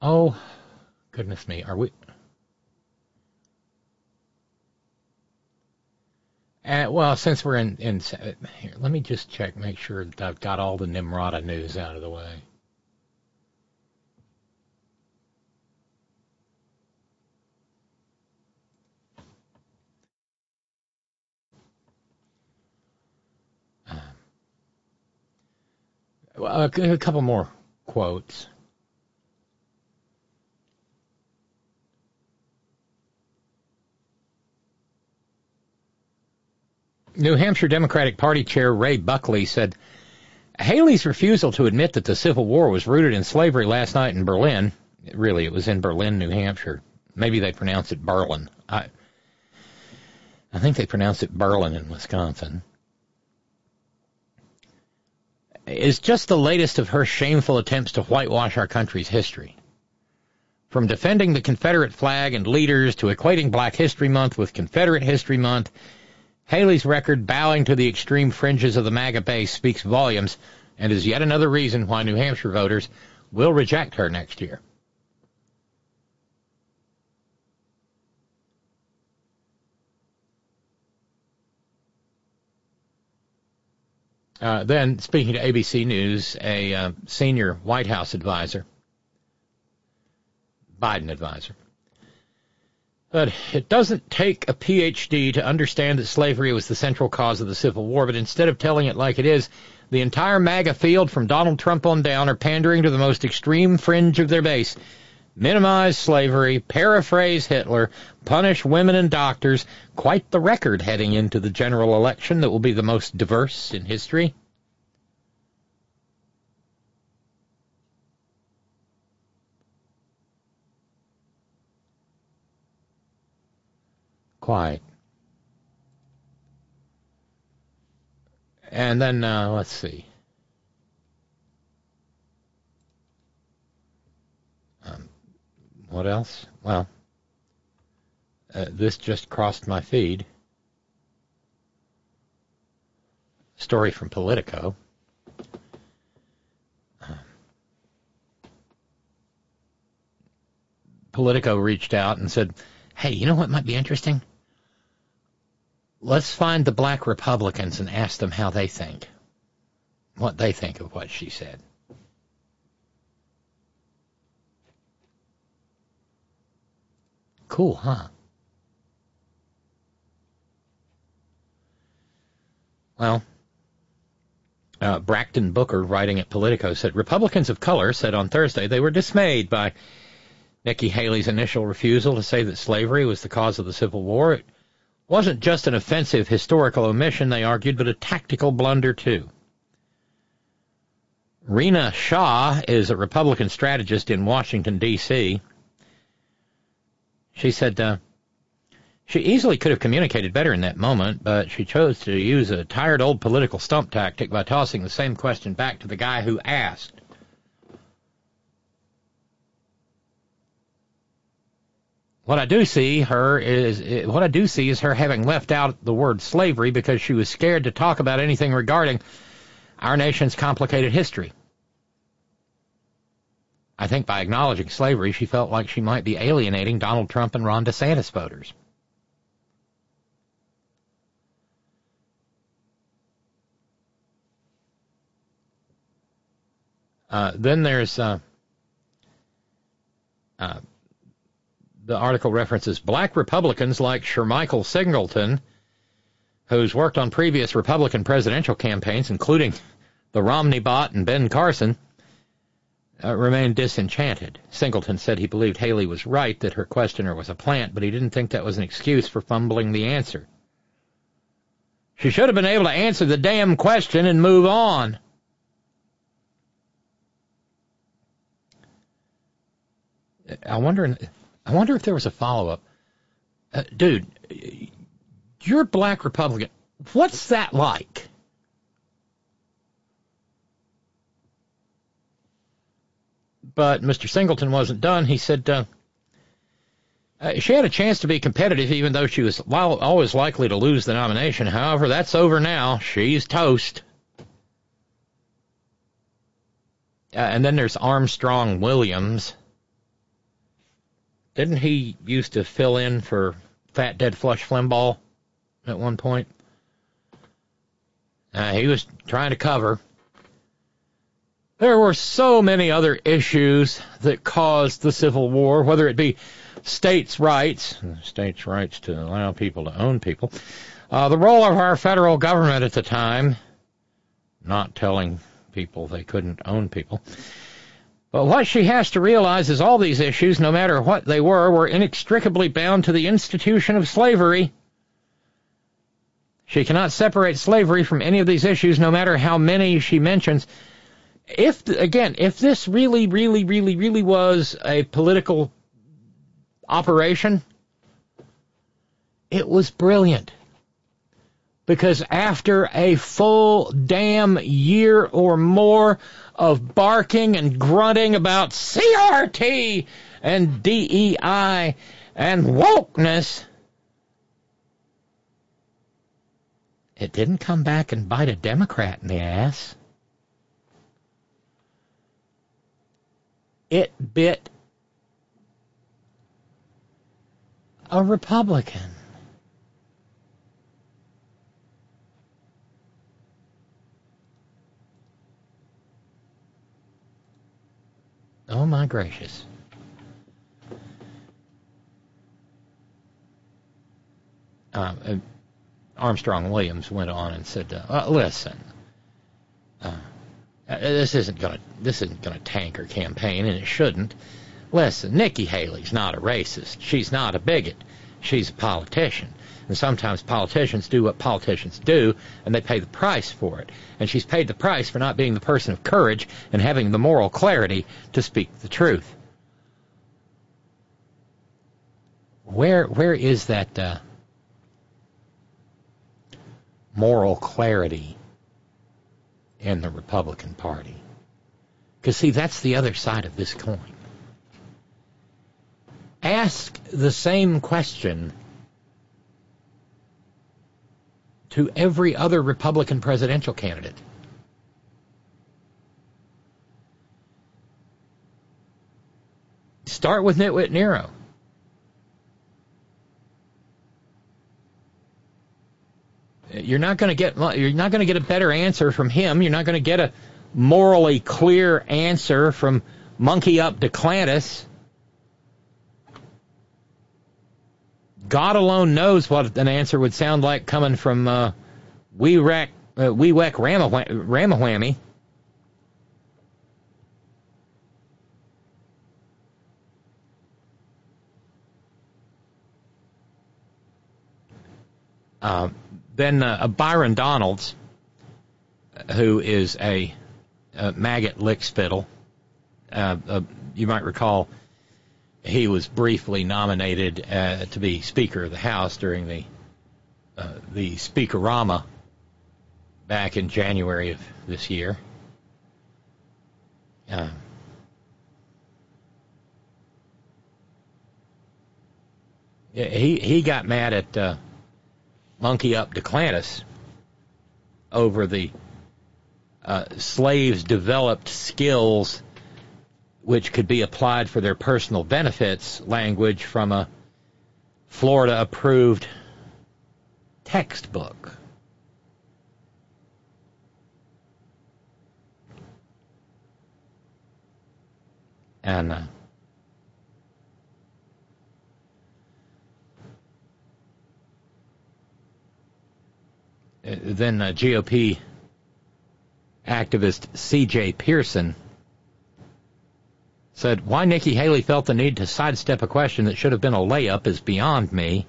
Oh, goodness me. Are we. Uh, well, since we're in, in here, let me just check, make sure that I've got all the Nimrata news out of the way. Uh, Uh, a couple more quotes. New Hampshire Democratic Party Chair Ray Buckley said Haley's refusal to admit that the Civil War was rooted in slavery last night in Berlin, really, it was in Berlin, New Hampshire. Maybe they pronounce it Berlin. I, I think they pronounce it Berlin in Wisconsin. Is just the latest of her shameful attempts to whitewash our country's history. From defending the Confederate flag and leaders to equating Black History Month with Confederate History Month Haley's record bowing to the extreme fringes of the MAGA base speaks volumes and is yet another reason why New Hampshire voters will reject her next year. Uh, then, speaking to ABC News, a uh, senior White House advisor, Biden advisor, but it doesn't take a PhD to understand that slavery was the central cause of the Civil War, but instead of telling it like it is, the entire MAGA field from Donald Trump on down are pandering to the most extreme fringe of their base. Minimize slavery, paraphrase Hitler, punish women and doctors. Quite the record heading into the general election that will be the most diverse in history. Quite. And then, uh, let's see. What else? Well, uh, this just crossed my feed. Story from Politico. Politico reached out and said, hey, you know what might be interesting? let's find the black Republicans and ask them how they think, what they think of what she said. Cool, huh? Well, uh, Booker, writing at Politico, said Republicans of color said on Thursday they were dismayed by Nikki Haley's initial refusal to say that slavery was the cause of the Civil War. It wasn't just an offensive historical omission, they argued, but a tactical blunder, too. Rina Shah is a Republican strategist in Washington, D.C. She said uh, she easily could have communicated better in that moment, but she chose to use a tired old political stump tactic by tossing the same question back to the guy who asked. What I do see her is what I do see is her having left out the word slavery because she was scared to talk about anything regarding our nation's complicated history. I think by acknowledging slavery, she felt like she might be alienating Donald Trump and Ron DeSantis voters. Uh, then there's uh, uh, the article references black Republicans like Shermichael Singleton, who's worked on previous Republican presidential campaigns, including the Romney bot and Ben Carson, uh, remained disenchanted. Singleton said he believed Haley was right that her questioner was a plant, but he didn't think that was an excuse for fumbling the answer. She should have been able to answer the damn question and move on. I wonder I wonder if there was a follow up. Uh, dude, you're a black Republican. What's that like? But Mr. Singleton wasn't done. He said uh, uh, she had a chance to be competitive, even though she was always likely to lose the nomination. However, that's over now. She's toast. Uh, and then there's Armstrong Williams. Didn't he used to fill in for Fat Dead Flush Flimbaugh at one point? Uh, he was trying to cover. There were so many other issues that caused the Civil War, whether it be states' rights, states' rights to allow people to own people, uh, the role of our federal government at the time, not telling people. They couldn't own people. But what she has to realize is all these issues, no matter what they were, were inextricably bound to the institution of slavery. She cannot separate slavery from any of these issues, no matter how many she mentions. If, again, if this really, really, really, really was a political operation, it was brilliant. Because after a full damn year or more of barking and grunting about CRT and DEI and wokeness, it didn't come back and bite a Democrat in the ass. It bit a Republican. Oh my gracious. Uh, Armstrong Williams went on and said, uh "Listen, uh, uh, this isn't gonna this isn't gonna tank her campaign, and it shouldn't. Listen, Nikki Haley's not a racist. She's not a bigot. She's a politician. And sometimes politicians do what politicians do, and they pay the price for it. And she's paid the price for not being the person of courage and having the moral clarity to speak the truth. Where where is that uh, moral clarity in the Republican Party? Because see, that's the other side of this coin. Ask the same question to every other Republican presidential candidate. Start with Nitwit Nero. You're not going to get you're not going to get a better answer from him. You're not going to get a morally clear answer from Monkey Up Duklantis. God alone knows what an answer would sound like coming from uh, Wee Rack, uh, Wee Weck Ramawhammy. Uh, then uh, Byron Donalds, who is a, a maggot lickspittle. Uh, uh, you might recall he was briefly nominated uh, to be Speaker of the House during the uh, the Speakerama back in January of this year. Uh, he he got mad at uh, Monkey Up Duklantis over the uh, slaves developed skills which could be applied for their personal benefits language from a Florida approved textbook. And uh, then uh, GOP activist C.J. Pearson said, Why Nikki Haley felt the need to sidestep a question that should have been a layup is beyond me.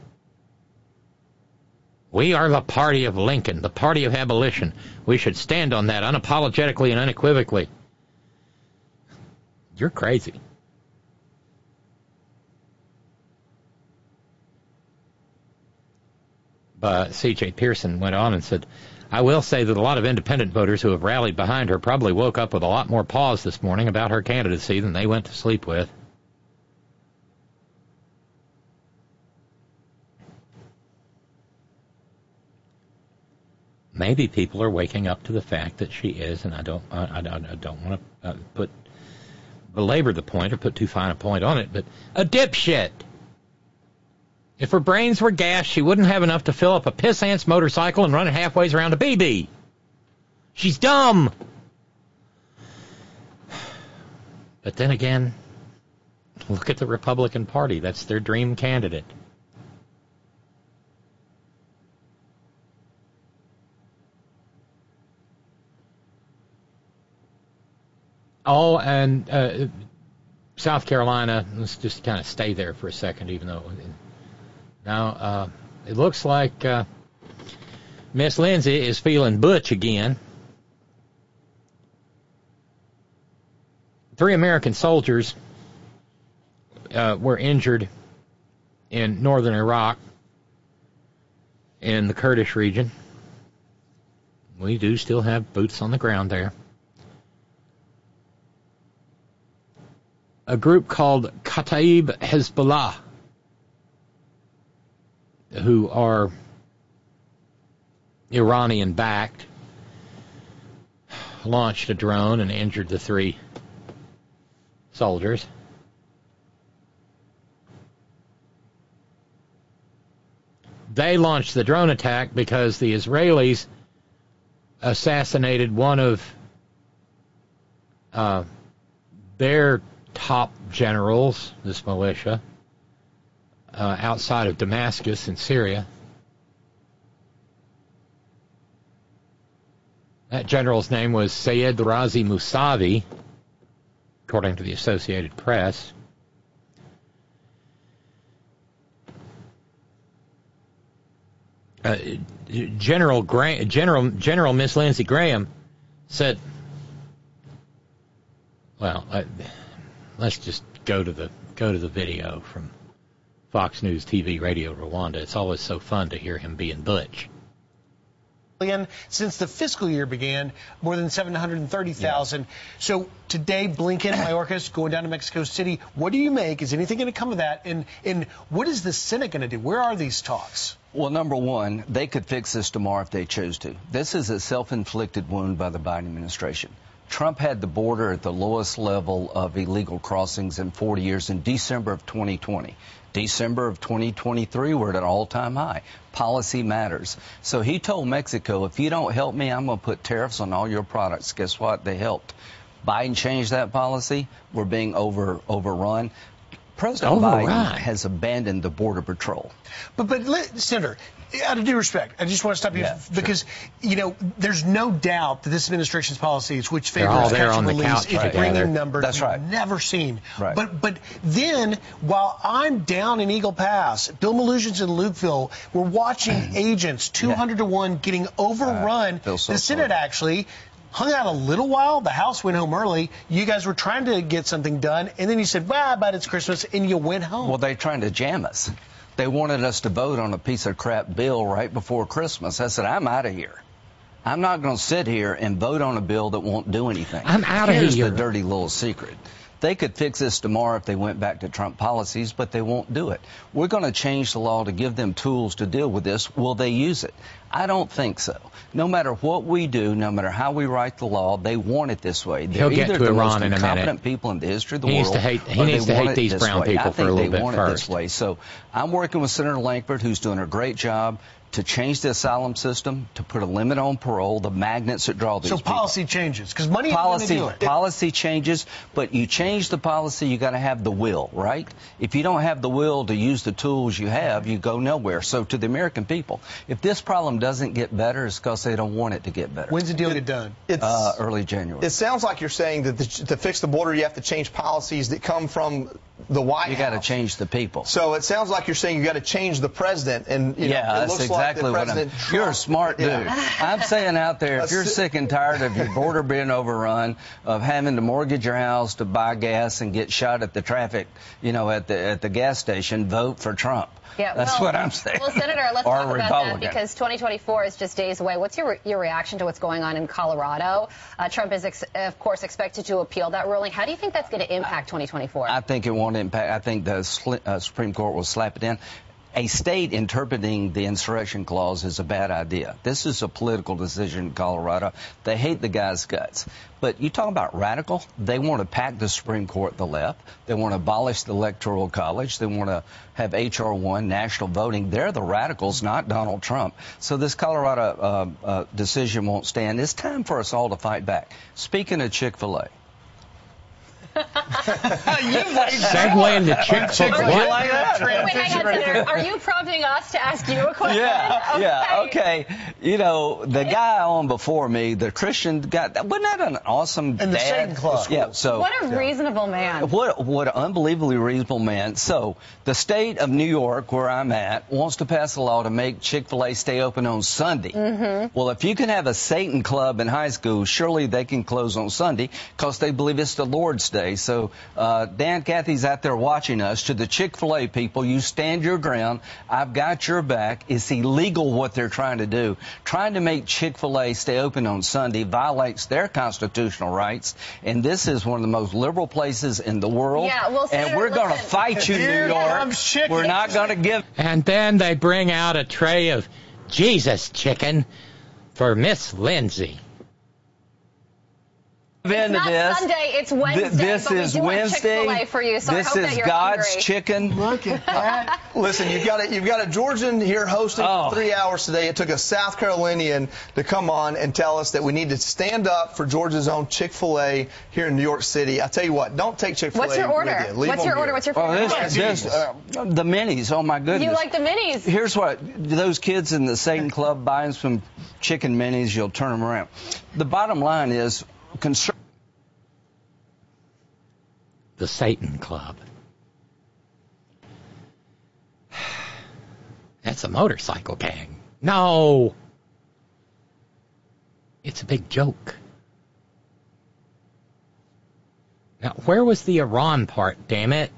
We are the party of Lincoln, the party of abolition. We should stand on that unapologetically and unequivocally. You're crazy. But C.J. Pearson went on and said, I will say that a lot of independent voters who have rallied behind her probably woke up with a lot more pause this morning about her candidacy than they went to sleep with. Maybe people are waking up to the fact that she is, and I don't, I, I, I don't want to uh, put belabor the point or put too fine a point on it, but a dipshit. If her brains were gas, she wouldn't have enough to fill up a pissant's motorcycle and run it halfway around a BB. She's dumb. But then again, look at the Republican Party. That's their dream candidate. Oh, and uh, South Carolina. Let's just kind of stay there for a second, even though now uh, it looks like uh, Miss Lindsey is feeling butch again. Three American soldiers uh, were injured in northern Iraq in the Kurdish region. We do still have boots on the ground there. A group called Kataib Hezbollah, who are Iranian backed, launched a drone and injured the three soldiers. They launched the drone attack because the Israelis assassinated one of uh, their top generals, this militia, uh, outside of Damascus in Syria. That general's name was Sayed Razi Musavi, according to the Associated Press. Uh, General Gra- General General Miss Lindsey Graham said, "Well, uh, let's just go to the go to the video from Fox News TV Radio Rwanda. It's always so fun to hear him being butch." since the fiscal year began, more than 730,000. Yeah. So today, Blinken, Mayorkas, going down to Mexico City. What do you make? Is anything going to come of that? And, and what is the Senate going to do? Where are these talks? Well, number one, they could fix this tomorrow if they chose to. This is a self-inflicted wound by the Biden administration. Trump had the border at the lowest level of illegal crossings in 40 years in December of 2020. December of 2023, we're at an all time high. Policy matters. So he told Mexico, if you don't help me, I'm going to put tariffs on all your products. Guess what? They helped. Biden changed that policy. We're being over overrun. President Override. Biden has abandoned the Border Patrol. But, but, Senator, out of due respect, I just want to stop you yeah, because sure. you know there's no doubt that this administration's policies, which favors catch and release, is right. bringing yeah, numbers that's right. never seen. Right. But but then while I'm down in Eagle Pass, Bill Melugin's in Lukeville, we're watching agents 200 yeah. to one getting overrun. Uh, so the Senate sorry. actually hung out a little while. The House went home early. You guys were trying to get something done, and then you said, "Well, but it's Christmas," and you went home. Well, they're trying to jam us. They wanted us to vote on a piece of crap bill right before Christmas. I said, I'm out of here. I'm not going to sit here and vote on a bill that won't do anything. I'm out of here. Here's the dirty little secret. They could fix this tomorrow if they went back to Trump policies, but they won't do it. We're going to change the law to give them tools to deal with this. Will they use it? I don't think so. No matter what we do, no matter how we write the law, they want it this way. They're He'll either the Iran most incompetent people in the history of the he world. Needs to hate, he needs to hate these brown way. people for a little bit want first. It this way. So I'm working with Senator Lankford, who's doing a great job to change the asylum system, to put a limit on parole, the magnets that draw these so people. policy changes because money policy do it. policy changes, but you change the policy, you got to have the will, right? If you don't have the will to use the tools you have, you go nowhere. So to the American people, if this problem doesn't get better, it's because they don't want it to get better. When's the deal get done? It's uh, early January. It sounds like you're saying that the, to fix the border, you have to change policies that come from the White you House. You got to change the people. So it sounds like you're saying you got to change the president, and you yeah, know, that's exactly like what I'm. Trump, you're a smart dude. Yeah. I'm saying out there, if you're sick and tired of your border being overrun, of having to mortgage your house to buy gas and get shot at the traffic, you know, at the at the gas station, vote for Trump. Yeah, that's well, what I'm saying. Well, Senator, let's talk about Republican. that because 2024 is just days away. What's your your reaction to what's going on in Colorado? Uh, Trump is, ex- of course, expected to appeal that ruling. How do you think that's going to impact 2024? I think it won't impact. I think the uh, Supreme Court will slap it in a state interpreting the insurrection clause is a bad idea. This is a political decision in Colorado. They hate the guy's guts. But you talk about radical, they want to pack the Supreme Court the left. They want to abolish the Electoral College. They want to have H.R. 1, national voting. They're the radicals, not Donald Trump. So this Colorado uh, uh, decision won't stand. It's time for us all to fight back. Speaking of Chick fil A, Segue into Chick Fil You A. like that? Wait, hang on, Senator. Are you prompting us to ask you a question? Yeah, okay. yeah, okay. You know, the guy on before me, the Christian guy, that- wasn't that an awesome And the dad? Satan Club. Yeah, so. What a reasonable man. What what an unbelievably reasonable man. So the state of New York, where I'm at, wants to pass a law to make Chick-fil-A stay open on Sunday. Mm-hmm. Well, if you can have a Satan club in high school, surely they can close on Sunday because they believe it's the Lord's Day. So uh, Dan Cathy's out there watching us. To the Chick-fil-A people, you stand your ground. I've got your back. It's illegal what they're trying to do. Trying to make Chick-fil-A stay open on Sunday violates their constitutional rights. And this is one of the most liberal places in the world. Yeah, well, and we're going to fight you, New York. We're not going to give. And then they bring out a tray of Jesus chicken for Miss Lindsey. Into It's not this. Sunday, it's Wednesday. Th- This but we is do have Wednesday. Chick-fil-A for you, so this I hope is that you're God's hungry. chicken. Look at that. Listen, you've got a, you've got a Georgian here hosting Oh. for three hours today. It took a South Carolinian to come on and tell us that we need to stand up for Georgia's own Chick-fil-A here in New York City. I tell you what, don't take Chick-fil-A. What's your with order? you. Leave What's them your order? here. What's your Oh, this, this, uh, the minis. Oh my goodness. You like the minis? Here's what those kids in the Satan Club buying some chicken minis, you'll turn them around. The bottom line is, concern. The Satan Club. That's a motorcycle gang. No. It's a big joke. Now, where was the Iran part, damn it?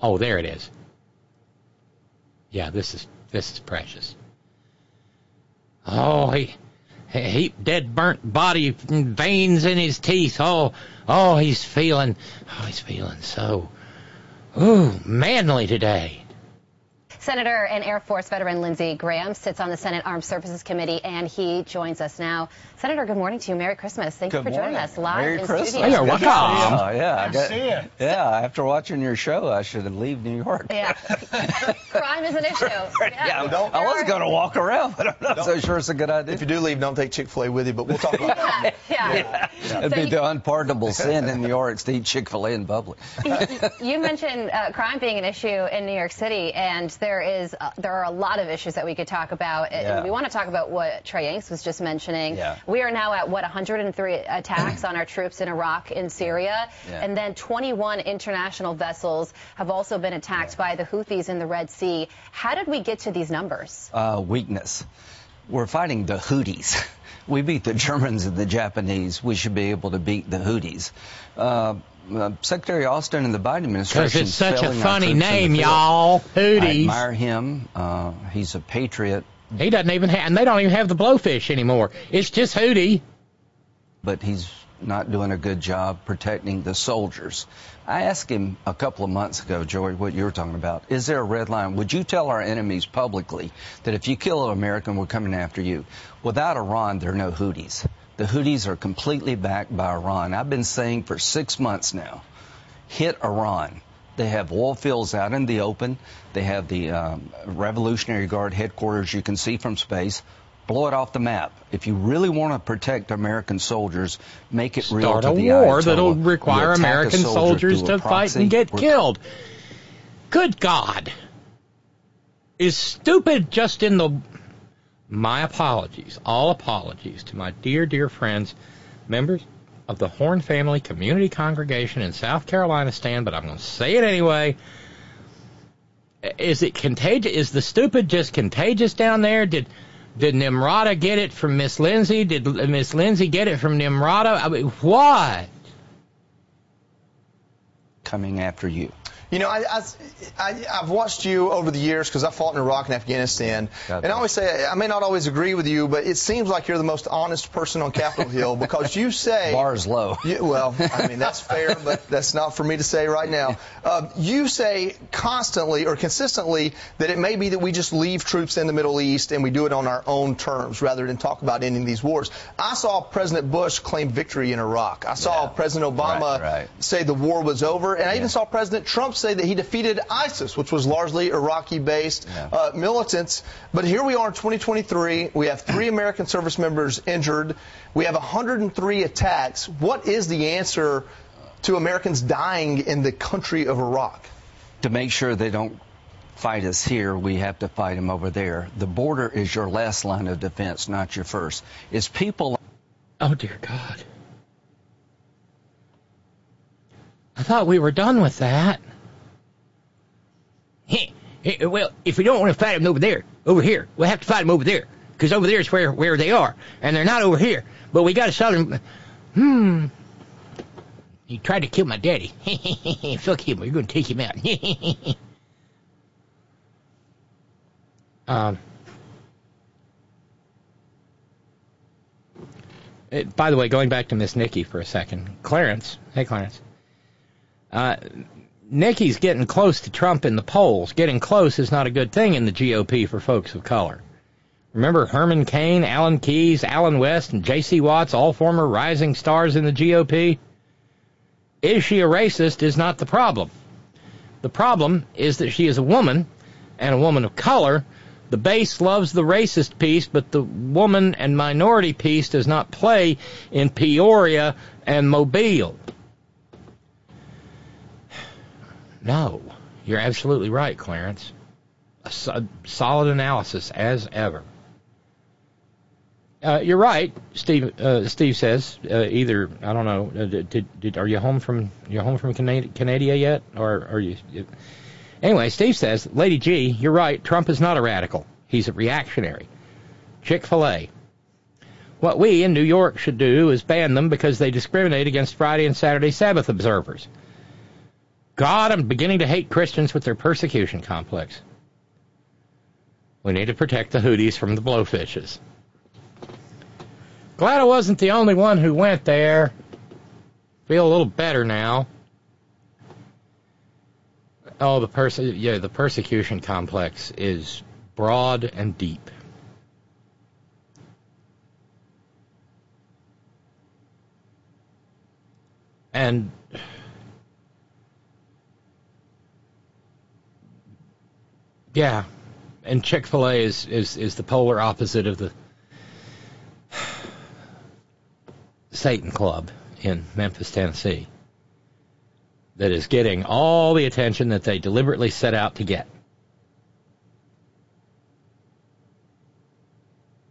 Oh, there it is. Yeah, this is this is precious. Oh, he heap dead burnt body veins in his teeth. Oh, oh, he's feeling, oh, he's feeling so, ooh, manly today. Senator and Air Force veteran Lindsey Graham sits on the Senate Armed Services Committee, and he joins us now. Senator, good morning to you. Merry Christmas. Thank you Good for joining us live Merry in Christmas. studio. Oh, you're welcome. Yeah, yeah. I got- see you. yeah, after watching your show, I should leave New York. Yeah. Crime is an issue. Yeah, don't- I was going to walk around, but I'm not so sure it's a good idea. If you do leave, don't take Chick-fil-A with you, but we'll talk about that. Yeah. yeah. It'd So be you- the unpardonable sin in New York to eat Chick-fil-A in public. you mentioned uh, crime being an issue in New York City, and there is uh, there are a lot of issues that we could talk about. Yeah. And we want to talk about what Trey Yingst was just mentioning. Yeah. We are now at what 103 attacks on our troops in Iraq and Syria, Yeah. and then 21 international vessels have also been attacked by the Houthis in the Red Sea. How did we get to these numbers? uh, weakness. We're fighting the Houthis. We beat the Germans and the Japanese. We should be able to beat the Houthis. Uh, uh, Secretary Austin and the Biden administration. Because it's such a funny troops in the name, y'all. I admire him. Uh, he's a patriot, He doesn't even have, and they don't even have the blowfish anymore. It's just Hootie. but he's not doing a good job protecting the soldiers. I asked him a couple of months ago, Joey, what you were talking about. Is there a red line? Would you tell our enemies publicly that if you kill an American, we're coming after you? Without Iran, there are no Houthis. The Houthis are completely backed by Iran. I've been saying for six months now, hit Iran. They have oil fields out in the open. They have the um, Revolutionary Guard headquarters you can see from space. Blow it off the map. If you really want to protect American soldiers, make it real Start a the war Ayatollah. that'll require American soldier soldiers to fight and get killed. Good God. Is stupid just in the. My apologies. All apologies to my dear, dear friends, members of the Horn Family Community Congregation in South Carolina stand, but I'm going to say it anyway. Is it contagious? Is the stupid just contagious down there? Did did Nimrata get it from Miss Lindsey? Did Miss Lindsey get it from Nimrata? I mean, what? coming after you. You know, I, I, I, I've watched you over the years because I fought in Iraq and Afghanistan. And I always say, I may not always agree with you, but it seems like you're the most honest person on Capitol Hill because you say. Bar's low. You, well, I mean, that's fair, but that's not for me to say right now. Uh, you say constantly or consistently that it may be that we just leave troops in the Middle East and we do it on our own terms rather than talk about ending these wars. I saw President Bush claim victory in Iraq. I saw Yeah. President Obama Right, right. say the war was over, and I Yeah. even saw President Trump say that he defeated ISIS, which was largely Iraqi-based Yeah. uh, militants. But here we are in 2023. We have three American service members injured. We have 103 attacks. What is the answer to Americans dying in the country of Iraq? To make sure they don't fight us here, we have to fight them over there. The border is your last line of defense, not your first. It's people. Oh dear God. I thought we were done with that. Hey, well, if we don't want to fight them over there, over here, we'll have to fight them over there. Because over there is where, where they are. And they're not over here. But we got to sell them. Hmm. He tried to kill my daddy. Fuck him. We're going to take him out. Um, it, by the way, going back to Miss Nikki for a second, Clarence. Hey, Clarence. Uh, Nikki's getting close to Trump in the polls. Getting close is not a good thing in the GOP for folks of color. Remember Herman Cain, Alan Keyes, Allen West, and J.C. Watts, all former rising stars in the GOP? Is she a racist is not the problem. The problem is that she is a woman, and a woman of color. The base loves the racist piece, but the woman and minority piece does not play in Peoria and Mobile. No, you're absolutely right, Clarence. A so- solid analysis as ever. Uh, you're right, Steve. Uh, Steve says uh, either I don't know. Uh, did, did are you home from you home from Canada, Canada yet, or are you? Anyway, Steve says, Lady G, you're right. Trump is not a radical. He's a reactionary. Chick fil A. What we in New York should do is ban them because they discriminate against Friday and Saturday Sabbath observers. God, I'm beginning to hate Christians with their persecution complex. We need to protect the Houthis from the blowfishes. Glad I wasn't the only one who went there. Feel a little better now. Oh, the perse- yeah, the persecution complex is broad and deep. And yeah, and Chick Fil A is, is is the polar opposite of the Satan Club in Memphis, Tennessee that is getting all the attention that they deliberately set out to get.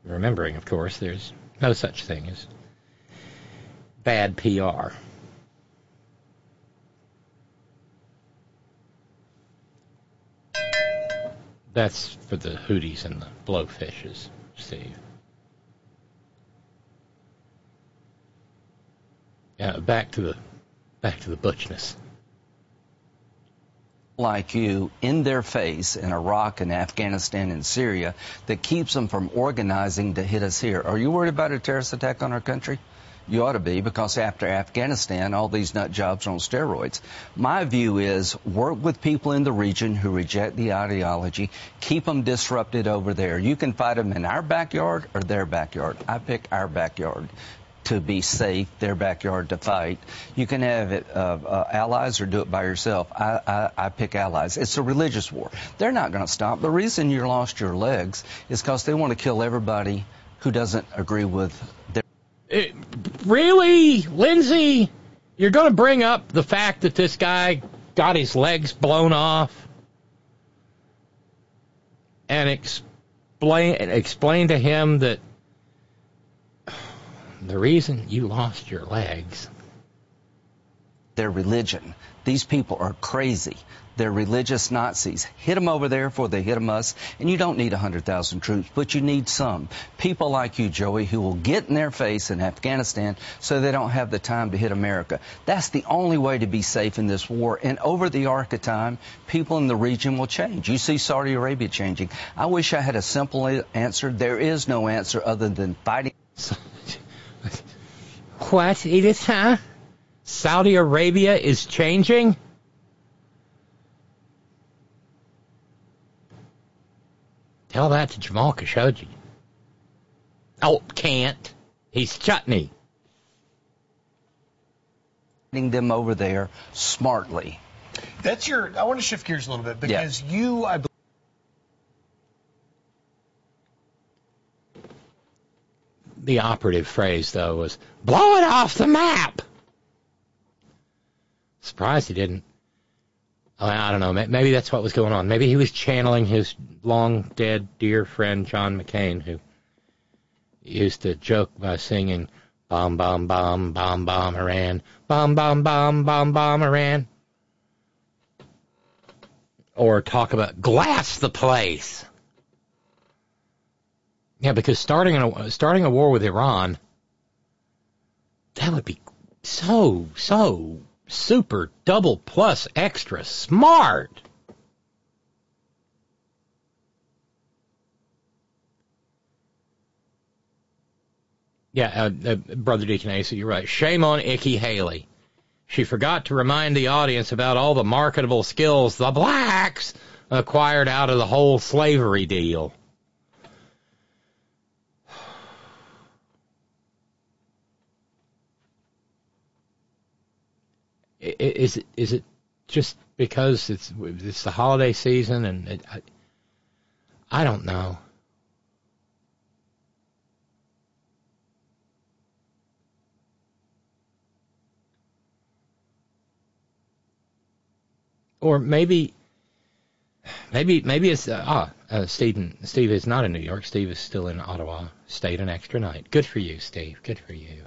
Remembering, of course, there's no such thing as bad PR. That's for the hooties and the blowfishes, Steve. Yeah, back to the back to the butchness. like you in their face in Iraq and Afghanistan and Syria that keeps them from organizing to hit us here. Are you worried about a terrorist attack on our country? You ought to be because after Afghanistan, all these nut jobs are on steroids. My view is work with people in the region who reject the ideology, keep them disrupted over there. You can fight them in our backyard or their backyard. I pick our backyard to be safe, their backyard to fight. You can have it, uh, uh, allies or do it by yourself. I, I, I pick allies. It's a religious war. They're not going to stop. The reason you lost your legs is because they want to kill everybody who doesn't agree with. It, really, Lindsey? You're going to bring up the fact that this guy got his legs blown off and explain explain to him that the reason you lost your legs their religion. These people are crazy. They're religious Nazis. Hit them over there before they hit them us. And you don't need 100,000 troops, but you need some. People like you, Joey, who will get in their face in Afghanistan so they don't have the time to hit America. That's the only way to be safe in this war. And over the arc of time, people in the region will change. You see Saudi Arabia changing. I wish I had a simple answer. There is no answer other than fighting. What, Edith, huh? Saudi Arabia is changing? Tell that to Jamal Khashoggi. Oh, can't. He's chutney. them over there smartly. That's your. I want to shift gears a little bit because yeah. you, I believe. The operative phrase, though, was blow it off the map. Surprised he didn't. I don't know. Maybe that's what was going on. Maybe he was channeling his long dead dear friend John McCain, who used to joke by singing "Bomb, bomb, bomb, bomb, bomb, Iran, bomb, bomb, bomb, bomb, bomb, Iran," or talk about glass the place. Yeah, because starting a starting a war with Iran, that would be so so super double plus extra smart. Yeah, uh, uh, Brother Deacon Asa, you're right. Shame on Nikki Haley. She forgot to remind the audience about all the marketable skills the blacks acquired out of the whole slavery deal. Is it is it just because it's it's the holiday season and it, I, I don't know. Or maybe, maybe, maybe it's uh, ah, uh, Steve. Steve is not in New York. Steve is still in Ottawa. Stayed an extra night. Good for you, Steve. Good for you.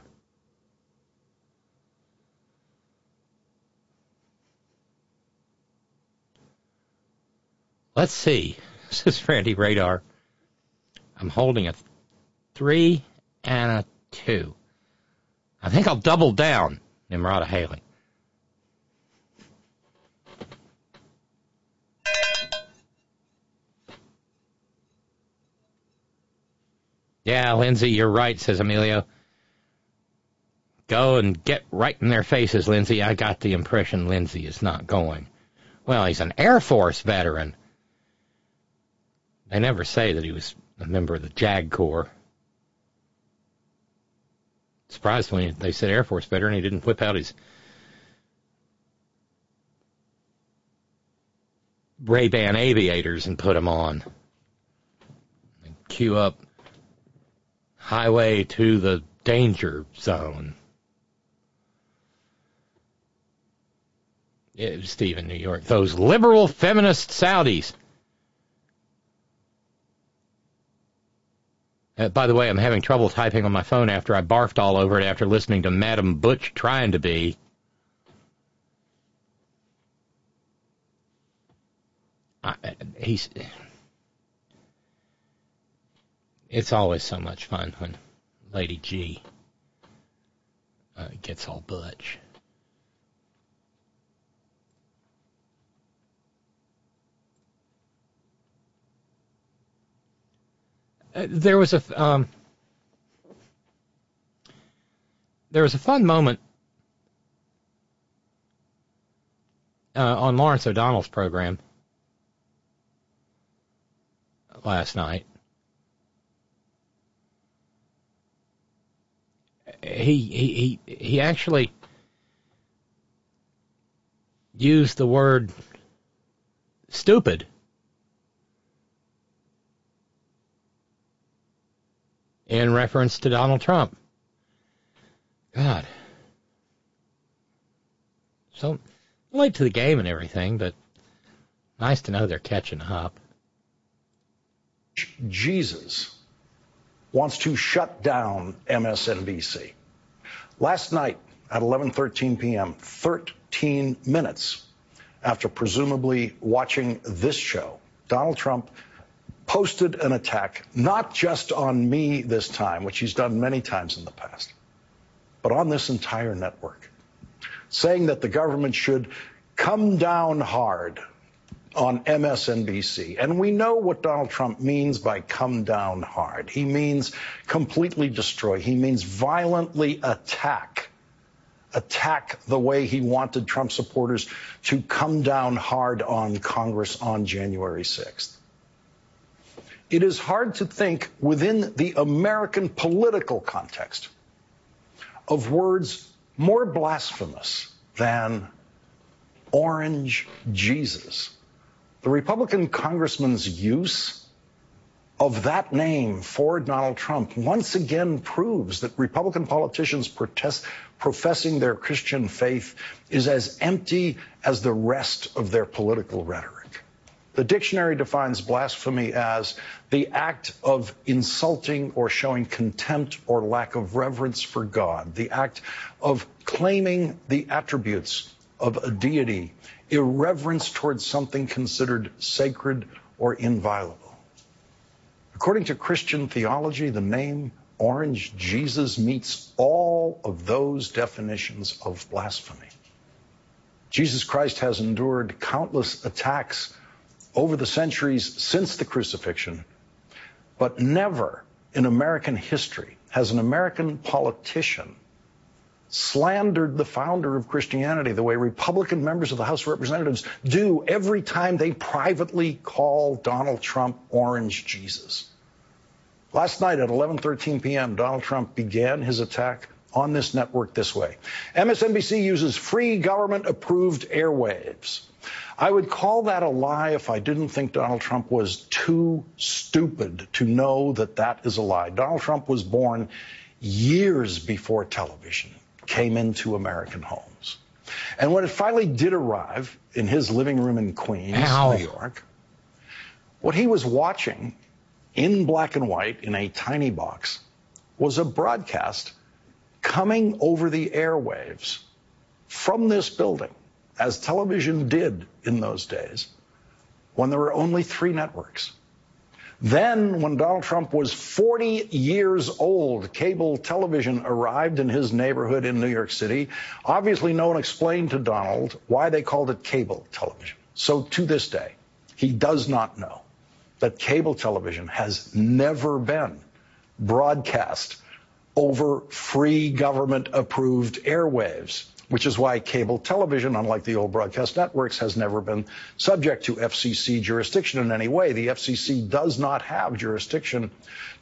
Let's see. This is Randy Radar. I'm holding a three and a two. I think I'll double down, Nimrata Haley. Yeah, Lindsey, you're right, says Emilio. Go and get right in their faces, Lindsey. I got the impression Lindsey is not going. Well, he's an Air Force veteran. They never say that he was a member of the JAG Corps. Surprised when they said Air Force veteran, he didn't whip out his Ray Ban aviators and put them on. And cue up Highway to the Danger Zone. In New York. Those liberal feminist Saudis. Uh, by the way, I'm having trouble typing on my phone after I barfed all over it after listening to Madam Butch trying to be. I, he's. It's always so much fun when Lady G uh, gets all butch. There was a um, there was a fun moment uh, on Lawrence O'Donnell's program last night. He he he he actually used the word stupid in reference to Donald Trump. God. So late to the game and everything, but nice to know they're catching up. Jesus wants to shut down MSNBC. Last night at 11:13 p.m., 13 minutes after presumably watching this show, Donald Trump posted an attack, not just on me this time, which he's done many times in the past, but on this entire network, saying that the government should come down hard on MSNBC. And we know what Donald Trump means by come down hard. He means completely destroy. He means violently attack. Attack the way he wanted Trump supporters to come down hard on Congress on January 6th it is hard to think within the American political context of words more blasphemous than Orange Jesus. The Republican congressman's use of that name for Donald Trump once again proves that Republican politicians protest, professing their Christian faith is as empty as the rest of their political rhetoric. The dictionary defines blasphemy as the act of insulting or showing contempt or lack of reverence for God, the act of claiming the attributes of a deity, irreverence towards something considered sacred or inviolable. According to Christian theology, the name Orange Jesus meets all of those definitions of blasphemy. Jesus Christ has endured countless attacks over the centuries since the crucifixion, but never in American history has an American politician slandered the founder of Christianity the way Republican members of the House of Representatives do every time they privately call Donald Trump Orange Jesus. Last night at 11:13 p.m., Donald Trump began his attack on this network this way. MSNBC uses free government approved airwaves. I would call that a lie if I didn't think Donald Trump was too stupid to know that that is a lie. Donald Trump was born years before television came into American homes. And when it finally did arrive in his living room in Queens, Ow. New York, what he was watching in black and white in a tiny box was a broadcast coming over the airwaves from this building, as television did in those days, when there were only three networks. Then, when Donald Trump was 40 years old, cable television arrived in his neighborhood in New York City. Obviously, no one explained to Donald why they called it cable television. So, to this day, he does not know that cable television has never been broadcast over free government approved airwaves which is why cable television, unlike the old broadcast networks, has never been subject to FCC jurisdiction in any way. The FCC does not have jurisdiction,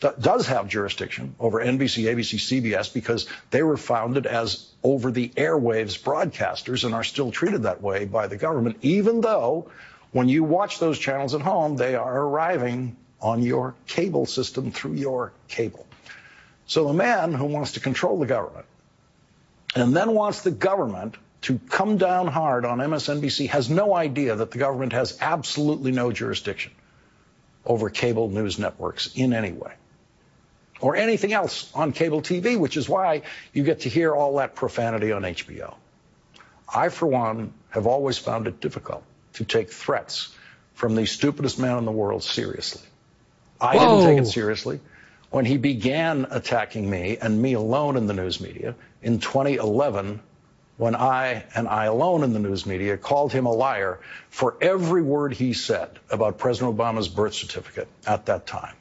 does have jurisdiction over NBC, ABC, CBS because they were founded as over the airwaves broadcasters and are still treated that way by the government, even though when you watch those channels at home, they are arriving on your cable system through your cable. So the man who wants to control the government and then wants the government to come down hard on MSNBC has no idea that the government has absolutely no jurisdiction over cable news networks in any way or anything else on cable TV, which is why you get to hear all that profanity on HBO. I, for one, have always found it difficult to take threats from the stupidest man in the world seriously. I Whoa. didn't take it seriously when he began attacking me and me alone in the news media in 2011 when I and I alone in the news media called him a liar for every word he said about President Obama's birth certificate at that time.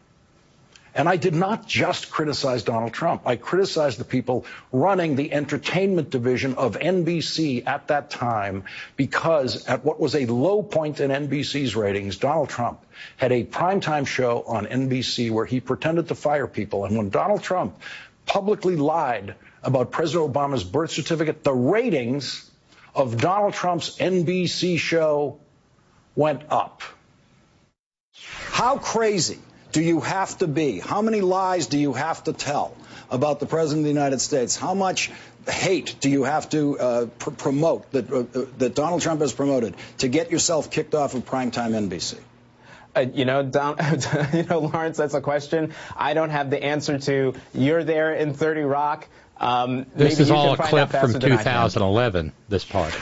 And I did not just criticize Donald Trump. I criticized the people running the entertainment division of NBC at that time because at what was a low point in NBC's ratings, Donald Trump had a primetime show on NBC where he pretended to fire people. And when Donald Trump publicly lied about President Obama's birth certificate, the ratings of Donald Trump's NBC show went up. How crazy do you have to be? How many lies do you have to tell about the President of the United States? How much hate do you have to uh, pr- promote that, uh, that Donald Trump has promoted to get yourself kicked off of primetime NBC? Uh, you know, Don, you know, Lawrence, that's a question I don't have the answer to. You're there in 30 Rock. Um, this is all a clip from 2011. This part.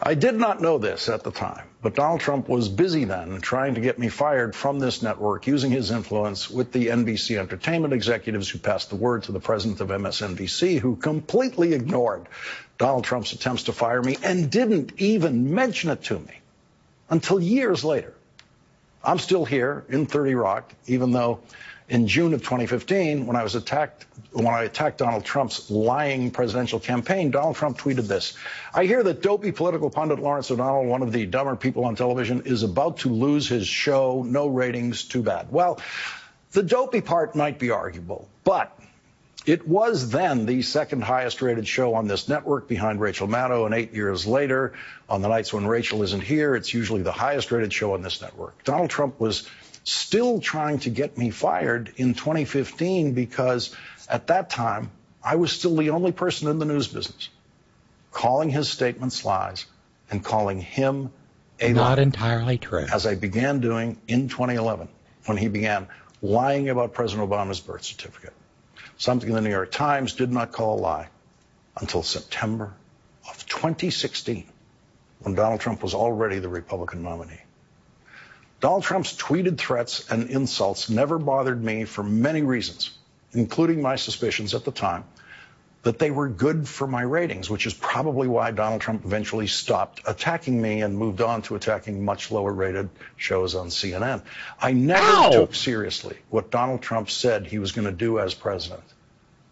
I did not know this at the time, but Donald Trump was busy then trying to get me fired from this network using his influence with the NBC entertainment executives who passed the word to the president of MSNBC, who completely ignored Donald Trump's attempts to fire me and didn't even mention it to me until years later. I'm still here in 30 Rock, even though in June of 2015, when I was attacked, when I attacked Donald Trump's lying presidential campaign, Donald Trump tweeted this. I hear that dopey political pundit Lawrence O'Donnell, one of the dumber people on television, is about to lose his show. No ratings, too bad. Well, the dopey part might be arguable, but It was then the second highest rated show on this network behind Rachel Maddow, and eight years later, on the nights when Rachel isn't here, it's usually the highest rated show on this network. Donald Trump was still trying to get me fired in 2015 because at that time, I was still the only person in the news business calling his statements lies and calling him a Not liar, entirely true. as I began doing in 2011 when he began lying about President Obama's birth certificate. Something the New York Times did not call a lie until September of 2016 when Donald Trump was already the Republican nominee. Donald Trump's tweeted threats and insults never bothered me for many reasons, including my suspicions at the time that they were good for my ratings, which is probably why Donald Trump eventually stopped attacking me and moved on to attacking much lower rated shows on CNN. I never Ow! took seriously what Donald Trump said he was going to do as president.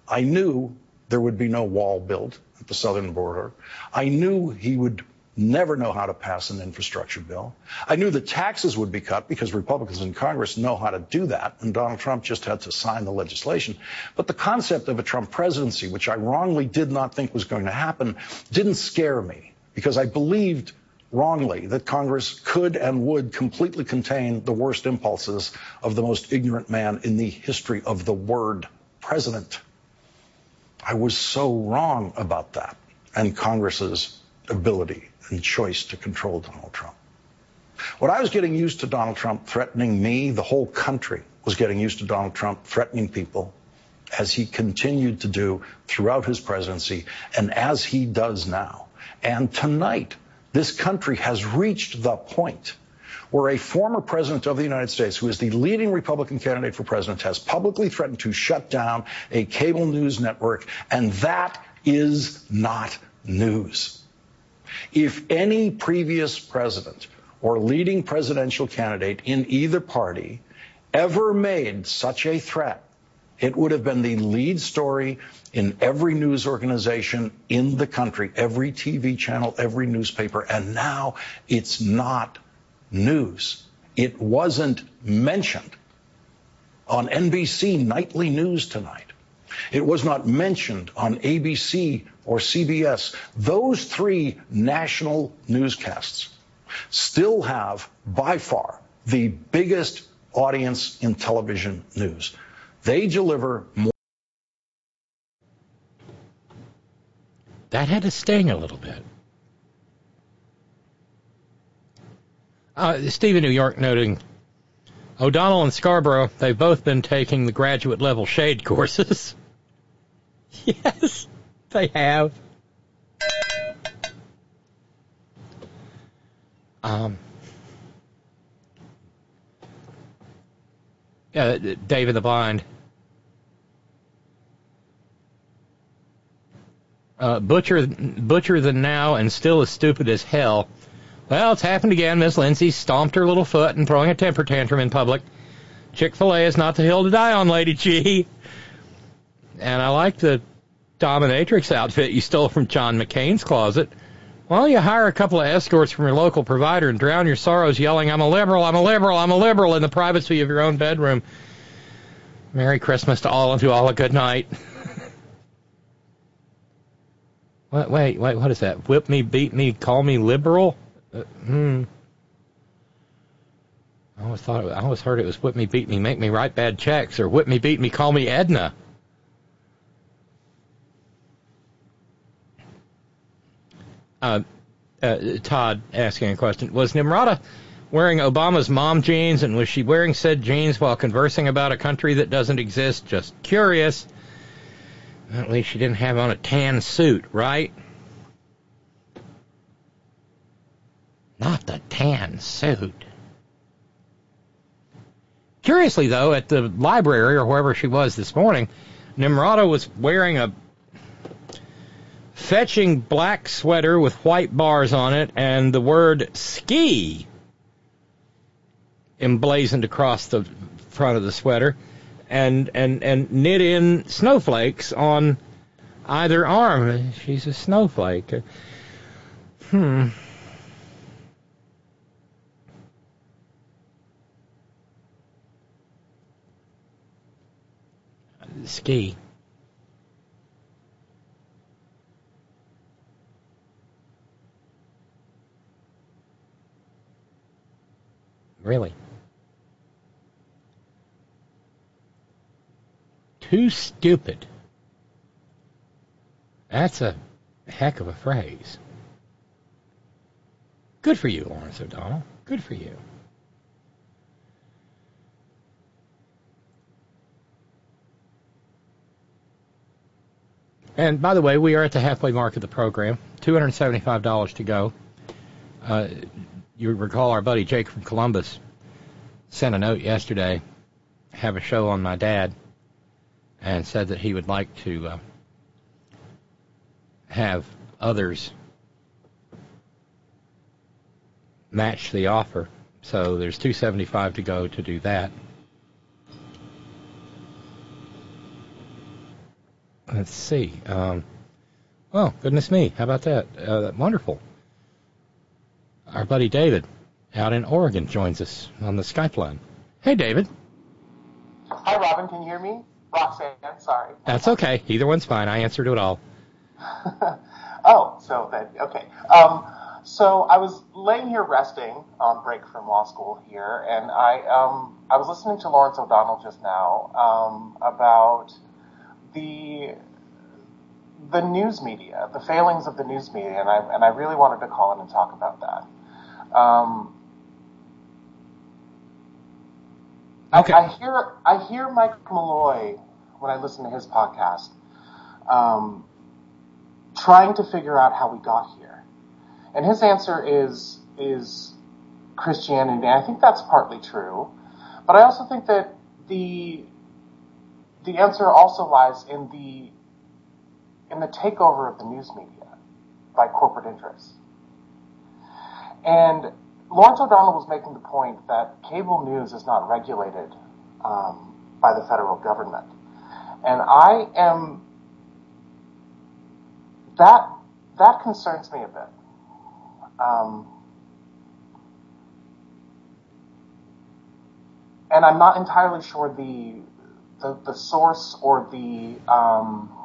I knew there would be no wall built at the southern border. I knew he would never know how to pass an infrastructure bill. I knew the taxes would be cut because Republicans in Congress know how to do that, and Donald Trump just had to sign the legislation. But the concept of a Trump presidency, which I wrongly did not think was going to happen, didn't scare me because I believed wrongly that Congress could and would completely contain the worst impulses of the most ignorant man in the history of the word president. I was so wrong about that and Congress's ability and choice to control Donald Trump. What I was getting used to Donald Trump threatening me, the whole country was getting used to Donald Trump threatening people as he continued to do throughout his presidency and as he does now. And tonight, this country has reached the point where a former president of the United States, who is the leading Republican candidate for president, has publicly threatened to shut down a cable news network, and that is not news. If any previous president or leading presidential candidate in either party ever made such a threat, it would have been the lead story in every news organization in the country, every TV channel, every newspaper, and now it's not news. It wasn't mentioned on NBC nightly news tonight. It was not mentioned on ABC or CBS. Those three national newscasts still have by far the biggest audience in television news. They deliver more. That had to sting a little bit. Uh, New York noting O'Donnell and Scarborough, they've both been taking the graduate level shade courses. yes, they have. Um, yeah, David the Blind. Uh, butcher, butcher than now, and still as stupid as hell. Well, it's happened again. Miss Lindsey stomped her little foot and throwing a temper tantrum in public. Chick-fil-A is not the hill to die on, Lady G. And I like the dominatrix outfit you stole from John McCain's closet. Well, you hire a couple of escorts from your local provider and drown your sorrows yelling, I'm a liberal, I'm a liberal, I'm a liberal in the privacy of your own bedroom. Merry Christmas to all and to all a good night. Wait, wait, wait, what is that? Whip me, beat me, call me liberal? Uh, hmm. I always thought it, I always heard it was whip me, beat me, make me write bad checks, or whip me, beat me, call me Edna. Uh, Todd asking a question: Was Nimrata wearing Obama's mom jeans, and was she wearing said jeans while conversing about a country that doesn't exist? Just curious. At least she didn't have on a tan suit, right? Not the tan suit. Curiously, though, at the library or wherever she was this morning, Nimrata was wearing a fetching black sweater with white bars on it and the word ski emblazoned across the front of the sweater and and and knit in snowflakes on either arm. She's a snowflake. Hmm. Ski. Really. Too stupid. That's a heck of a phrase. Good for you, Lawrence O'Donnell. Good for you. And by the way, we are at the halfway mark of the program. $275 to go. Uh, you recall our buddy Jake from Columbus sent a note yesterday, have a show on my dad, and said that he would like to uh, have others match the offer. So there's 275 to go to do that. Let's see. Um, oh, goodness me. How about that? Uh, wonderful. Our buddy David out in Oregon joins us on the Skype line. Hey, David. Hi, Robyn. Can you hear me? Roxanne, sorry. That's okay. Either one's fine. I answered it all. oh, so that, okay. Um, so I was laying here resting on break from law school here, and I, um, I was listening to Lawrence O'Donnell just now um, about the the news media, the failings of the news media, and I and I really wanted to call in and talk about that. Um, okay. I, I, hear I hear Mike Malloy when I listen to his podcast, um, trying to figure out how we got here, and his answer is is Christianity. And I think that's partly true, but I also think that the the answer also lies in the in the takeover of the news media by corporate interests. And Lawrence O'Donnell was making the point that cable news is not regulated um, by the federal government. And I am that that concerns me a bit. Um, and I'm not entirely sure the the, the source or the um,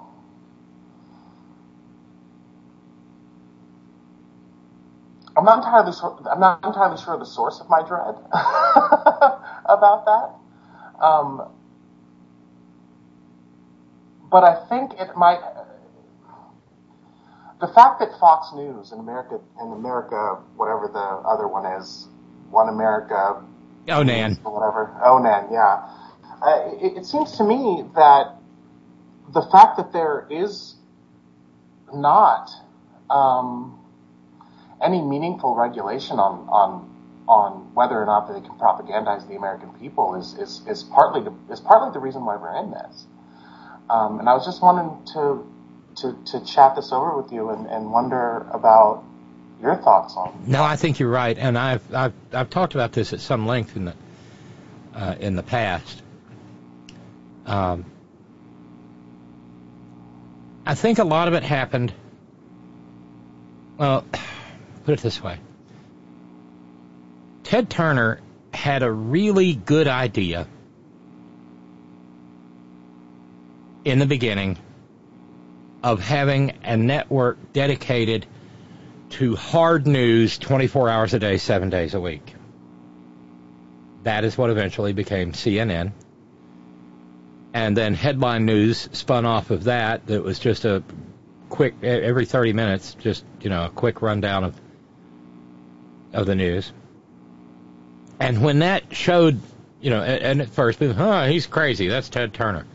I'm not entirely sure. I'm not entirely sure the source of my dread about that. Um, but I think it might. The fact that Fox News in America, in America, whatever the other one is, One America, Onan, or whatever, Onan, yeah. Uh, it, it seems to me that the fact that there is not um, any meaningful regulation on on on whether or not they can propagandize the American people is is, is partly the, is partly the reason why we're in this. Um, and I was just wanting to to to chat this over with you and, and wonder about your thoughts on. No, I think you're right, and I've I've I've talked about this at some length in the uh, in the past. Um, I think a lot of it happened. Well, put it this way Ted Turner had a really good idea in the beginning of having a network dedicated to hard news 24 hours a day, seven days a week. That is what eventually became CNN. And then headline news spun off of that, that was just a quick, every 30 minutes, just, you know, a quick rundown of of the news. And when that showed, you know, and at first, huh, he's crazy. That's Ted Turner.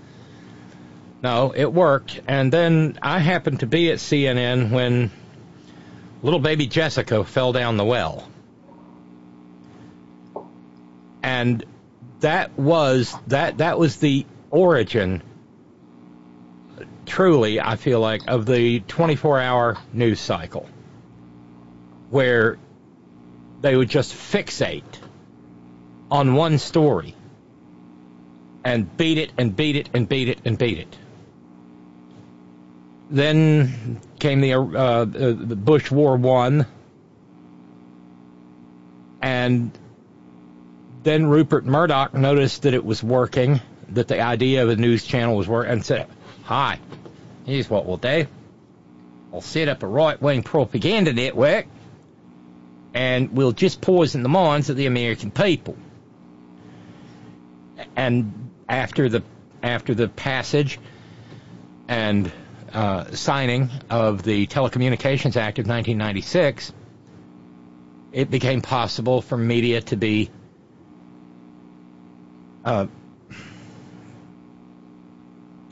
No, it worked. And then I happened to be at CNN when little baby Jessica fell down the well. And that was that that was the origin truly I feel like of the 24-hour news cycle where they would just fixate on one story and beat it and beat it and beat it and beat it. Then came the, uh, the Bush War One, and then Rupert Murdoch noticed that it was working, that the idea of a news channel was working, and said, "Hi, here's what we'll do. I'll set up a right-wing propaganda network." And will just poison the minds of the American people. And after the after the passage and uh, signing of the Telecommunications Act of 1996, it became possible for media to be uh,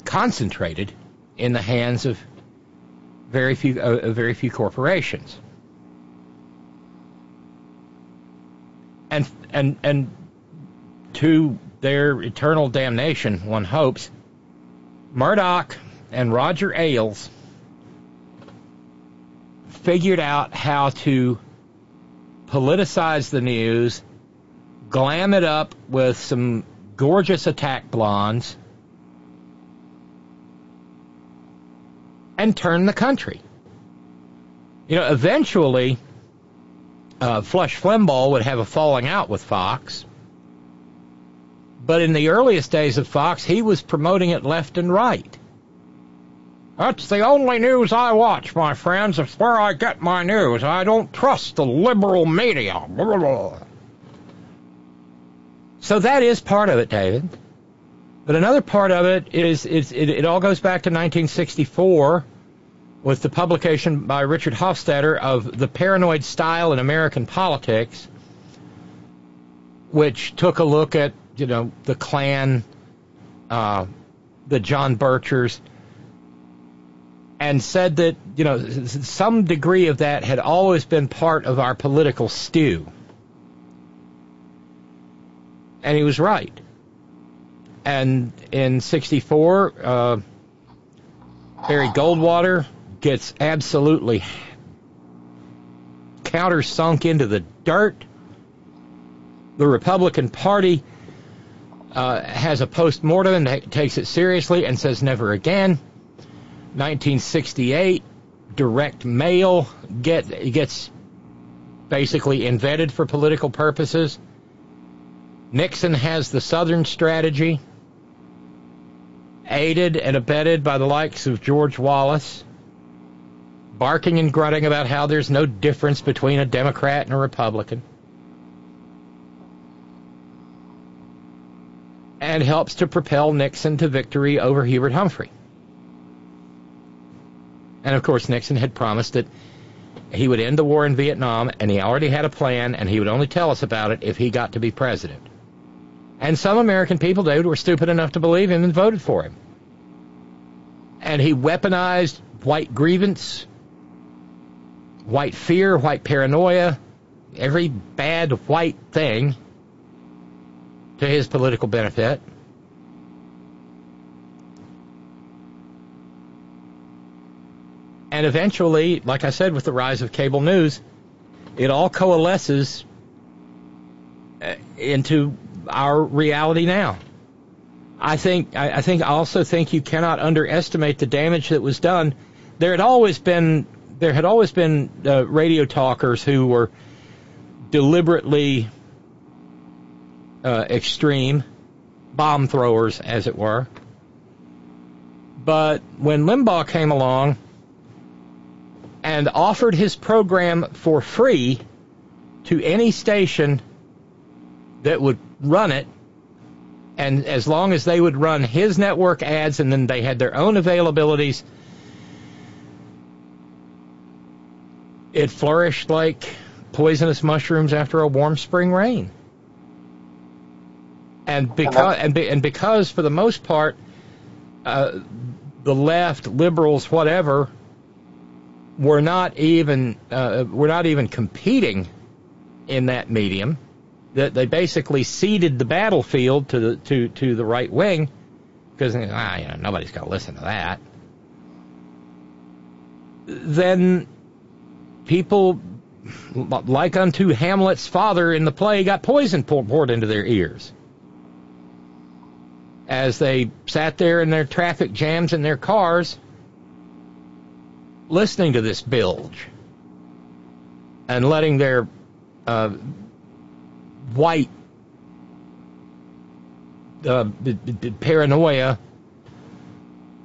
concentrated in the hands of very few uh, very few corporations. And and and to their eternal damnation, one hopes, Murdoch and Roger Ailes figured out how to politicize the news, glam it up with some gorgeous attack blondes, and turn the country. You know, eventually, uh, Flush Flimbaugh would have a falling out with Fox. But in the earliest days of Fox, he was promoting it left and right. That's the only news I watch, my friends. It's where I get my news. I don't trust the liberal media. So that is part of it, David. But another part of it is, is it, it all goes back to 1964 with the publication by Richard Hofstadter of The Paranoid Style in American Politics, which took a look at, you know, the Klan, uh, the John Birchers, and said that, you know, some degree of that had always been part of our political stew. And he was right. And in 64, uh, Barry Goldwater gets absolutely countersunk into the dirt. The Republican Party uh, has a post mortem and takes it seriously and says never again. 1968, direct mail get gets basically invented for political purposes. Nixon has the Southern strategy, aided and abetted by the likes of George Wallace, barking and grunting about how there's no difference between a Democrat and a Republican. And helps to propel Nixon to victory over Hubert Humphrey. And of course, Nixon had promised that he would end the war in Vietnam, and he already had a plan, and he would only tell us about it if he got to be president. And some American people, David, were stupid enough to believe him and voted for him. And he weaponized white grievance, white fear, white paranoia, every bad white thing to his political benefit. And eventually, like I said, with the rise of cable news, it all coalesces uh, into our reality now. I think I, I think I also think you cannot underestimate the damage that was done. There had always been there had always been uh, radio talkers who were deliberately uh, extreme bomb throwers, as it were. But when Limbaugh came along, and offered his program for free to any station that would run it. And as long as they would run his network ads and then they had their own availabilities, it flourished like poisonous mushrooms after a warm spring rain. And because and, be, and because for the most part, uh, the left, liberals, whatever, were not even uh, were not even competing in that medium. That they basically ceded the battlefield to the to to the right wing because ah, you know nobody's going to listen to that. Then people like unto Hamlet's father in the play got poison poured into their ears as they sat there in their traffic jams in their cars listening to this bilge and letting their uh, white uh, paranoia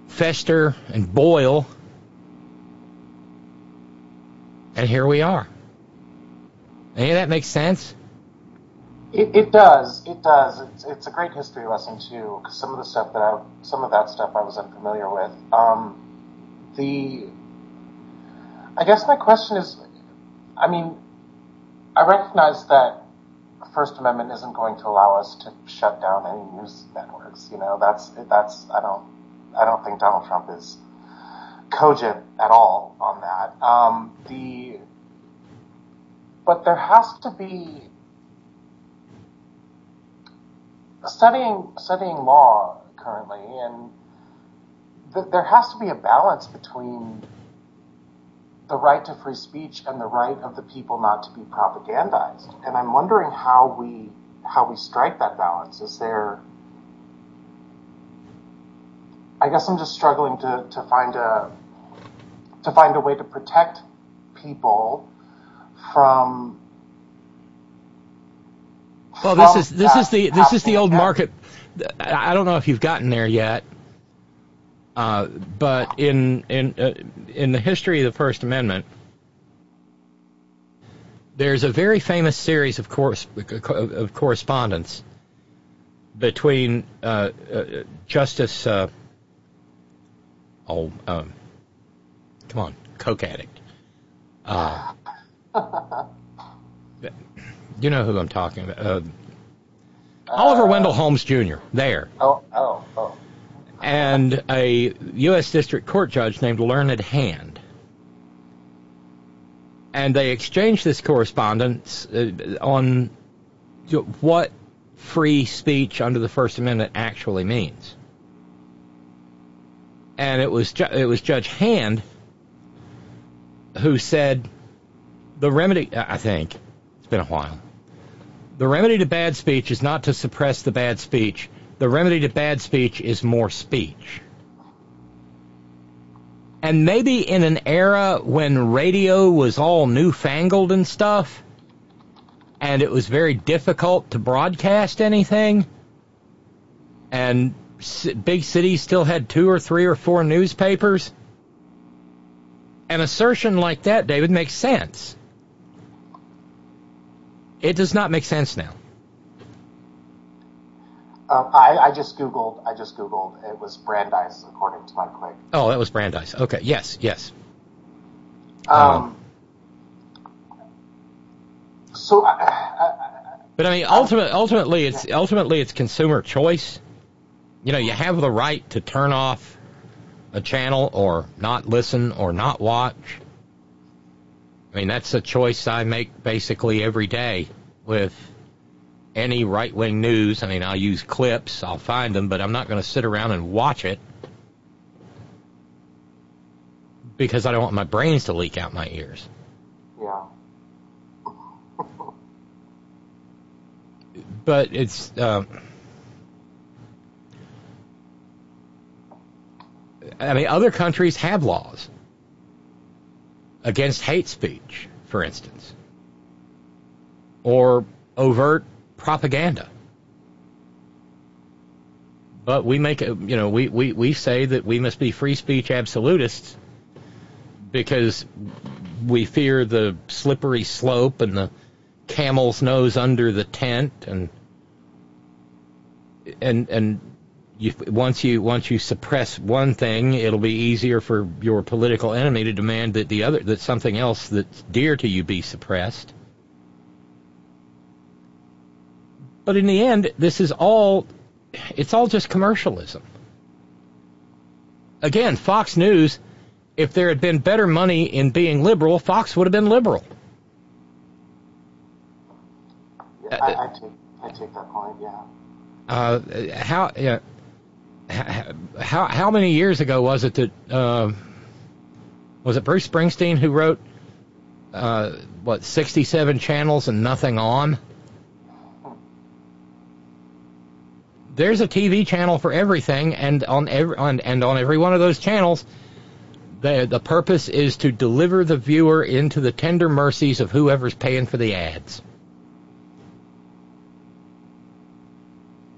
fester and boil. And here we are. Any of that makes sense? It, it does. It does. It's, it's a great history lesson too, because some of the stuff that I, some of that stuff I was unfamiliar with. Um, the, I guess my question is, I mean, I recognize that First Amendment isn't going to allow us to shut down any news networks. You know, that's that's I don't I don't think Donald Trump is cogent at all on that. Um, the but there has to be studying studying law currently, and th- there has to be a balance between the right to free speech and the right of the people not to be propagandized. And I'm wondering how we how we strike that balance. Is there I guess I'm just struggling to, to find a to find a way to protect people from well this is this is the this is the old market. I don't know if you've gotten there yet uh, but in in uh, in the history of the First Amendment, there's a very famous series of course of correspondence between uh, uh Justice uh, oh um, come on coke addict you know who I'm talking about Oliver Wendell Holmes Jr. There. Oh oh oh and a U.S. District Court judge named Learned Hand. And they exchanged this correspondence uh, on what free speech under the First Amendment actually means. And it was it was Judge Hand who said the remedy. I think it's been a while. The remedy to bad speech is not to suppress the bad speech the remedy to bad speech is more speech. And maybe in an era when radio was all newfangled and stuff, and it was very difficult to broadcast anything, and big cities still had two or three or four newspapers, an assertion like that, David, makes sense. It does not make sense now. Um, I, I, just googled. I just googled. It was Brandeis, according to my quick. Oh, that was Brandeis. Okay. Yes. Yes. Um. um so. I, I, but I mean, ultimately, ultimately, it's ultimately it's consumer choice. You know, you have the right to turn off a channel or not listen or not watch. I mean, that's a choice I make basically every day with any right wing news. I mean, I'll use clips, I'll find them, but I'm not going to sit around and watch it because I don't want my brains to leak out my ears. Yeah. but it's. Uh, I mean, other countries have laws against hate speech, for instance, or overt propaganda. But we make you know, we, we, we say that we must be free speech absolutists because we fear the slippery slope and the camel's nose under the tent and and and you, once you once you suppress one thing, it'll be easier for your political enemy to demand that the other that something else that's dear to you be suppressed. But in the end, this is all, it's all just commercialism. Again, Fox News, if there had been better money in being liberal, Fox would have been liberal. Yeah, I, I, take, I take that point, yeah. Uh, how, yeah, how, how many years ago was it that, uh, was it Bruce Springsteen who wrote, uh, what, 67 channels and nothing on? there's a TV channel for everything, and on every on, and on every one of those channels, the the purpose is to deliver the viewer into the tender mercies of whoever's paying for the ads.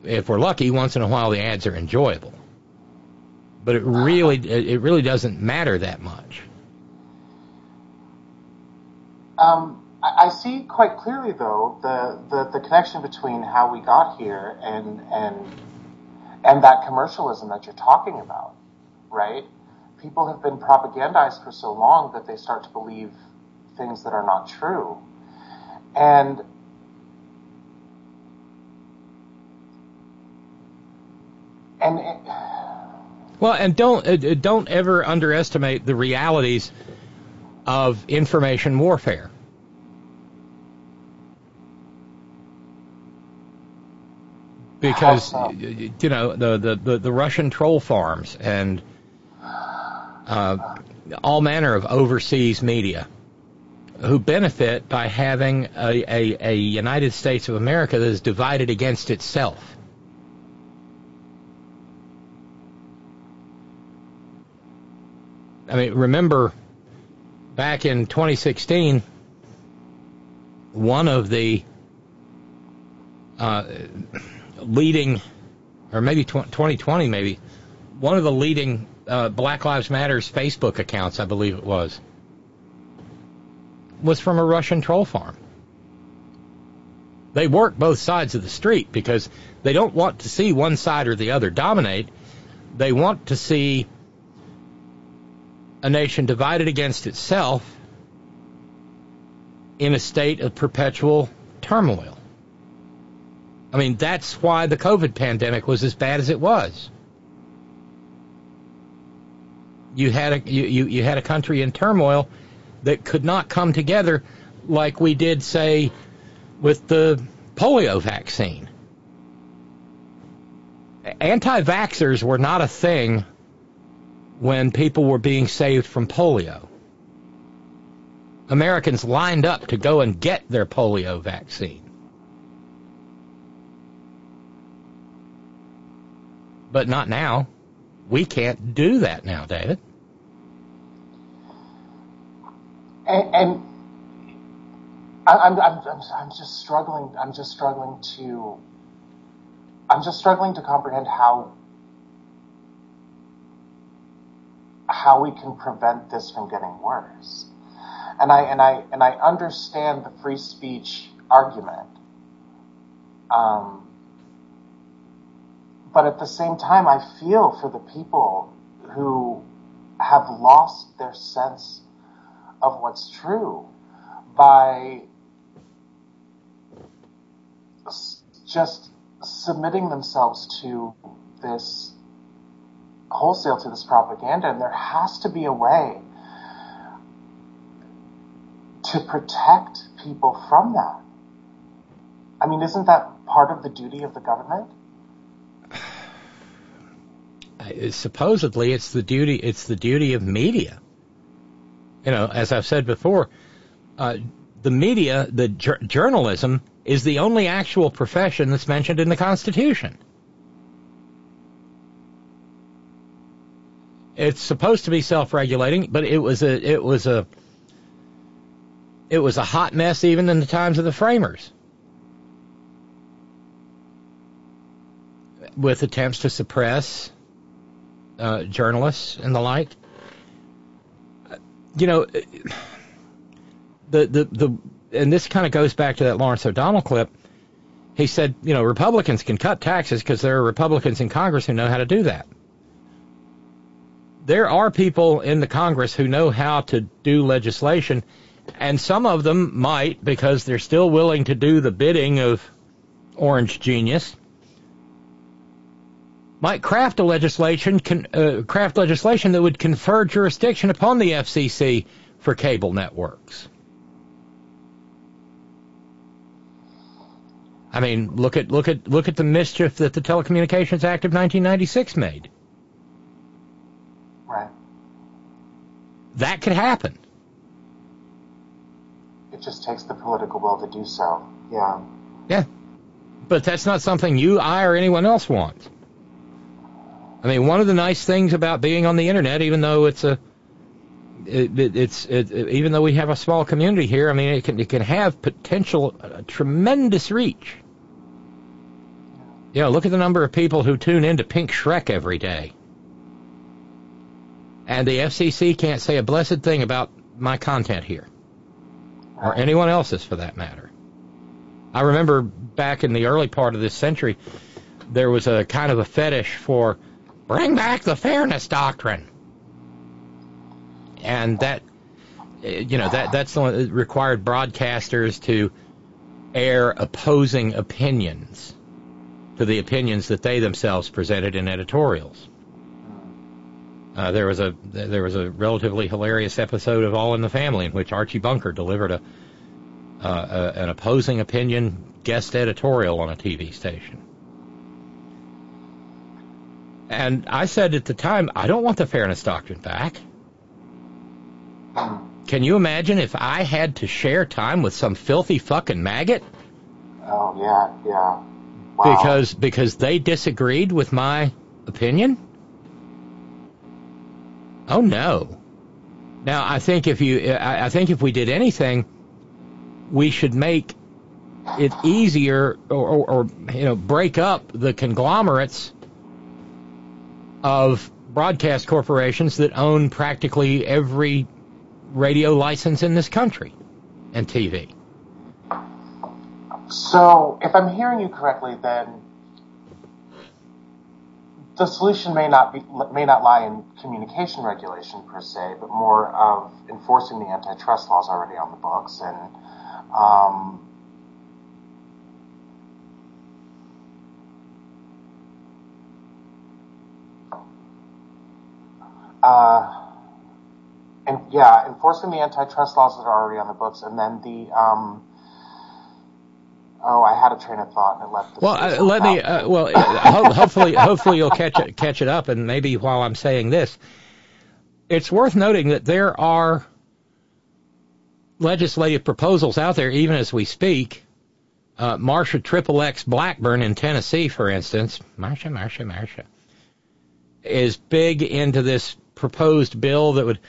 If we're lucky, once in a while the ads are enjoyable, but it really it really doesn't matter that much. Um, I, see quite clearly, though, the, the, the connection between how we got here and and and that commercialism that you're talking about, right? People have been propagandized for so long that they start to believe things that are not true, and and. It, well, and don't uh, don't ever underestimate the realities of information warfare. Because you know the, the, the, the Russian troll farms and uh, all manner of overseas media who benefit by having a, a, a United States of America that is divided against itself. I mean, remember back in 2016, one of the uh, leading, or maybe 2020, maybe one of the leading uh, Black Lives Matters Facebook accounts, I believe it was, was from a Russian troll farm. They work both sides of the street because they don't want to see one side or the other dominate. They want to see a nation divided against itself in a state of perpetual turmoil. I mean, that's why the COVID pandemic was as bad as it was. You had a you, you, you had a country in turmoil that could not come together like we did, say, with the polio vaccine. Anti vaxxers were not a thing when people were being saved from polio. Americans lined up to go and get their polio vaccine. But not now. We can't do that now, David. And, and I'm, I'm, I'm, I'm just struggling. I'm just struggling to. I'm just struggling to comprehend how how we can prevent this from getting worse. And I and I and I understand the free speech argument. Um, but at the same time, I feel for the people who have lost their sense of what's true by just submitting themselves to this wholesale to this propaganda, and there has to be a way to protect people from that. I mean, isn't that part of the duty of the government? Supposedly, it's the duty. It's the duty of media. You know, as I've said before, uh, the media, the ju- journalism, is the only actual profession that's mentioned in the Constitution. It's supposed to be self-regulating, but it was a it was a it was a hot mess even in the times of the framers. With attempts to suppress uh, journalists and the like. You know, the the the and this kind of goes back to that Lawrence O'Donnell clip. He said, you know, Republicans can cut taxes because there are Republicans in Congress who know how to do that there are people in the Congress who know how to do legislation, and some of them might, because they're still willing to do the bidding of Orange Genius, might craft a legislation, uh, craft legislation that would confer jurisdiction upon the FCC for cable networks. I mean, look at look at look at the mischief that the Telecommunications Act of 1996 made. That could happen. It just takes the political will to do so. Yeah. Yeah. But that's not something you, I, or anyone else wants. I mean, one of the nice things about being on the internet, even though it's a, it, it, it's it, even though we have a small community here, I mean, it can it can have potential uh, tremendous reach. Yeah, look at the number of people who tune into Pink Shrek every day and the FCC can't say a blessed thing about my content here. or anyone else's for that matter. I remember back in the early part of this century, there was a kind of a fetish for bring back the fairness doctrine. And that, you know, that that's the one that required broadcasters to air opposing opinions to the opinions that they themselves presented in editorials. Uh, there was a there was a relatively hilarious episode of All in the Family in which Archie Bunker delivered a, uh, a an opposing opinion guest editorial on a TV station. And I said at the time, I don't want the fairness doctrine back. Can you imagine if I had to share time with some filthy fucking maggot? Oh yeah, yeah. Wow. Because because they disagreed with my opinion? Oh no. Now I think if you I think if we did anything, we should make it easier or, or, or you know break up the conglomerates of broadcast corporations that own practically every radio license in this country and TV. So, if I'm hearing you correctly, then the solution may not be may not lie in communication regulation per se, but more of enforcing the antitrust laws already on the books and um, uh, and yeah, enforcing the antitrust laws that are already on the books, and then the um, oh, I had a train of thought and it left. well, uh, let me. Uh, well, ho- hopefully, hopefully you'll catch it, catch it up, and maybe while I'm saying this, it's worth noting that there are legislative proposals out there, even as we speak. Uh, Marsha Triple X Blackburn in Tennessee, for instance, Marsha, Marsha, Marsha, is big into this proposed bill that would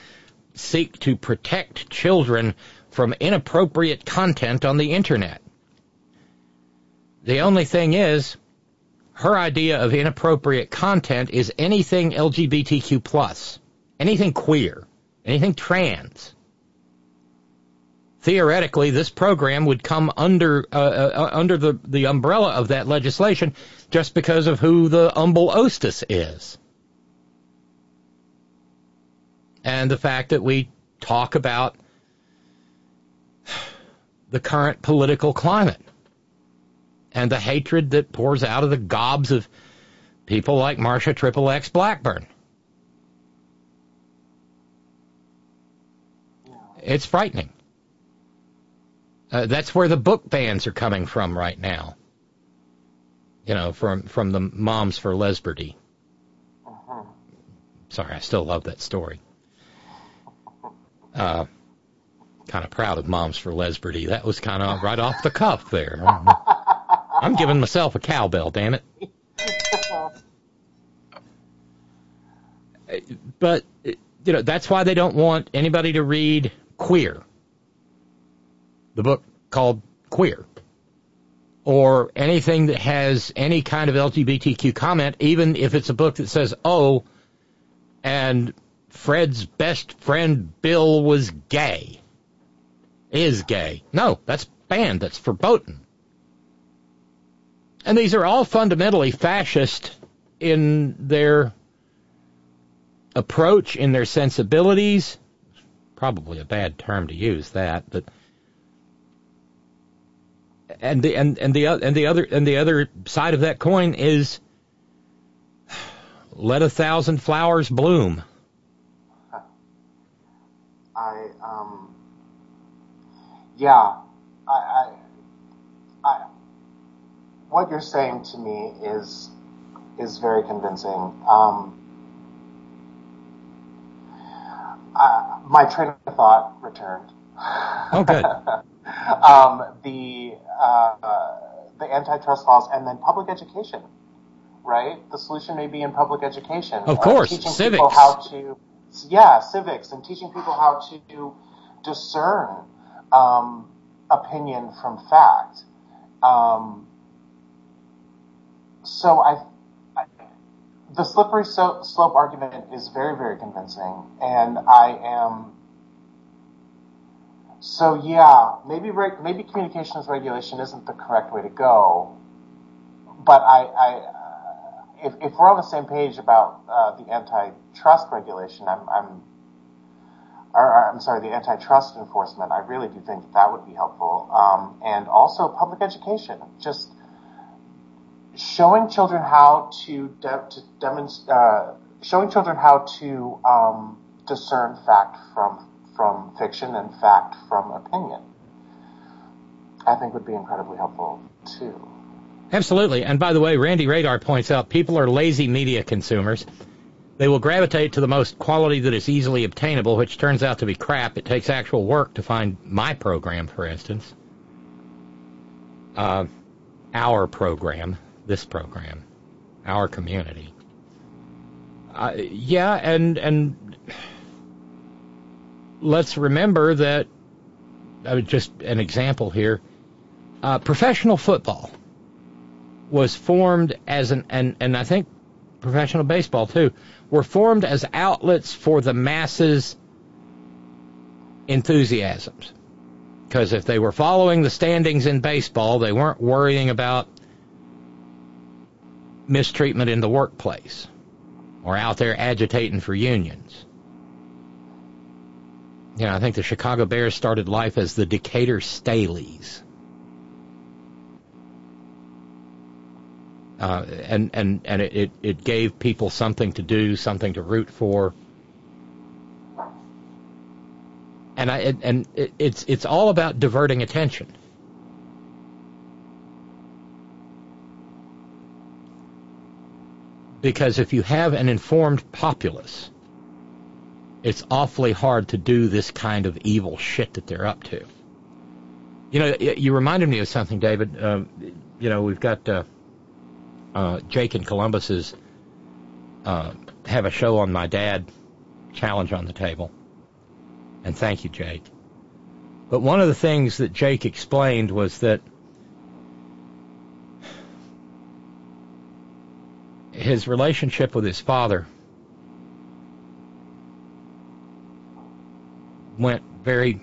seek to protect children from inappropriate content on the internet. The only thing is, her idea of inappropriate content is anything LGBTQ plus, anything queer, anything trans. Theoretically, this program would come under uh, uh, under the, the umbrella of that legislation just because of who the humble hostess is. And the fact that we talk about the current political climate and the hatred that pours out of the gobs of people like Marsha Triple X Blackburn. It's frightening. Uh, that's where the book bans are coming from right now. You know, from from the Moms for Lesberty. Uh-huh. Sorry, I still love that story. Uh, kind of proud of Moms for Lesberty. That was kind of right off the cuff there. I'm giving myself a cowbell, damn it. But, you know, that's why they don't want anybody to read Queer, the book called Queer, or anything that has any kind of LGBTQ comment, even if it's a book that says, oh, and Fred's best friend Bill was gay. Is gay. No, that's banned. That's verboten. And these are all fundamentally fascist in their approach, in their sensibilities. Probably a bad term to use that, but and the and, and the and the other and the other side of that coin is let a thousand flowers bloom. I um yeah I, I what you're saying to me is is very convincing. Um, uh, my train of thought returned. Oh, good. um, the uh, the antitrust laws and then public education, right? The solution may be in public education. Of course, teaching civics. people how to, yeah, civics, and teaching people how to discern um, opinion from fact. Um, so I, I the slippery so, slope argument is very, very convincing, and I am so yeah, maybe maybe communications regulation isn't the correct way to go. But I, I uh, if, if we're on the same page about uh, the antitrust regulation, I'm, I'm or, I'm sorry, the antitrust enforcement. I really do think that, that would be helpful, um, and also public education. Just showing children how to, de- to demonstrate, uh, showing children how to um, discern fact from from fiction and fact from opinion. I think would be incredibly helpful too. Absolutely. And by the way, Randy Radar points out people are lazy media consumers. They will gravitate to the most quality that is easily obtainable, which turns out to be crap. It takes actual work to find my program, for instance. Uh, our program, this program, our community. Uh, yeah, and and let's remember that. Uh, just an example here. Uh, professional football was formed as an and and I think professional baseball too were formed as outlets for the masses enthusiasms. Because if they were following the standings in baseball, they weren't worrying about mistreatment in the workplace or out there agitating for unions. You know, I think the Chicago Bears started life as the Decatur Staleys. Uh, and and and it, it gave people something to do, something to root for. And I and it, it's it's all about diverting attention. Because if you have an informed populace, it's awfully hard to do this kind of evil shit that they're up to. You know, you reminded me of something, David. Uh, you know, we've got uh, uh, Jake and Columbus's uh, have a show on my dad challenge on the table. And thank you, Jake. But one of the things that Jake explained was that his relationship with his father went very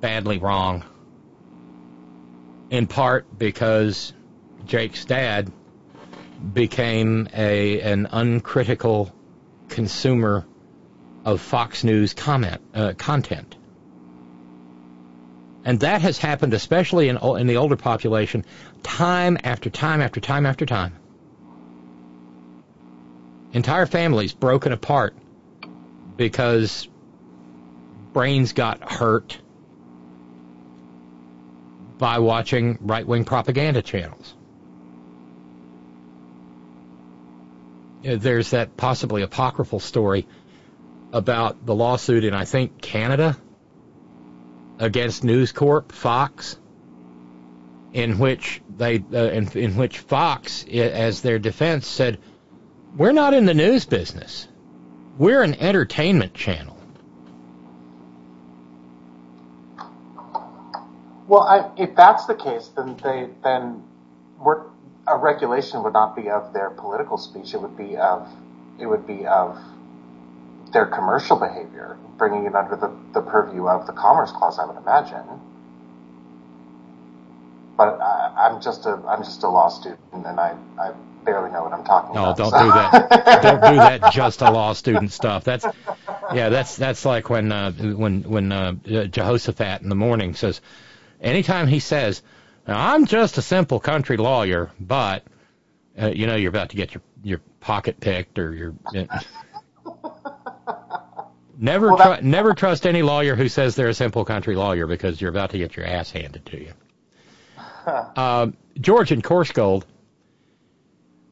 badly wrong. In part because Jake's dad became a an uncritical consumer of Fox News comment uh, content. And that has happened, especially in, in the older population, time after time after time after time. Entire families broken apart because brains got hurt by watching right wing propaganda channels. there's that possibly apocryphal story about the lawsuit in I think Canada against News Corp Fox, in which they uh, in, in which Fox, as their defense, said, "We're not in the news business. We're an entertainment channel." Well, I, if that's the case, then they then a regulation would not be of their political speech. It would be of it would be of their commercial behavior, bringing it under the, the purview of the Commerce Clause, I would imagine. But I, I'm just a I'm just a law student, and I, I barely know what I'm talking no, about. don't so. do that. don't do that. Just a law student stuff. That's yeah. That's that's like when uh, when when uh, Jehoshaphat in the morning says, anytime he says I'm just a simple country lawyer, but uh, you know you're about to get your your pocket picked or your. never well, tr- never trust any lawyer who says they're a simple country lawyer because you're about to get your ass handed to you. uh, George and Coarsegold,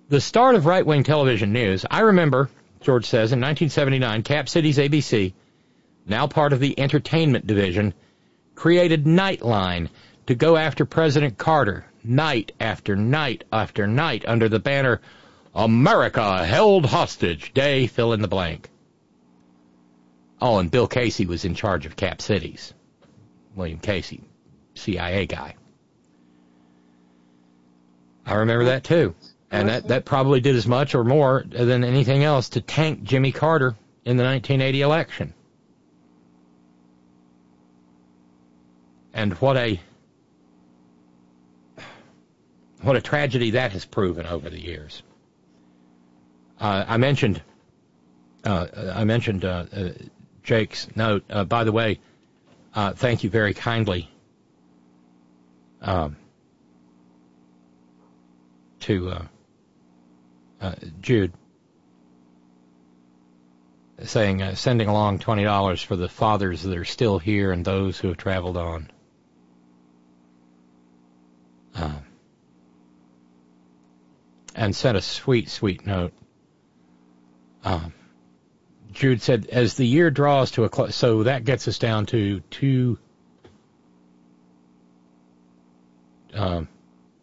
the start of right wing television news. I remember George says in 1979, Cap Cities ABC, now part of the entertainment division, created Nightline to go after President Carter night after night after night under the banner America held hostage day fill in the blank. Oh, and Bill Casey was in charge of Cap Cities. William Casey, CIA guy. I remember that too. And that, that probably did as much or more than anything else to tank Jimmy Carter in the 1980 election. and what a what a tragedy that has proven over the years. Uh, I mentioned uh, I mentioned uh, uh Jake's note. Uh, by the way, uh, thank you very kindly um, to Jude saying sending along twenty dollars for the fathers that are still here and those who have traveled on. Um, and sent a sweet, sweet note. Um, Jude said, as the year draws to a close, so that gets us down to two, um,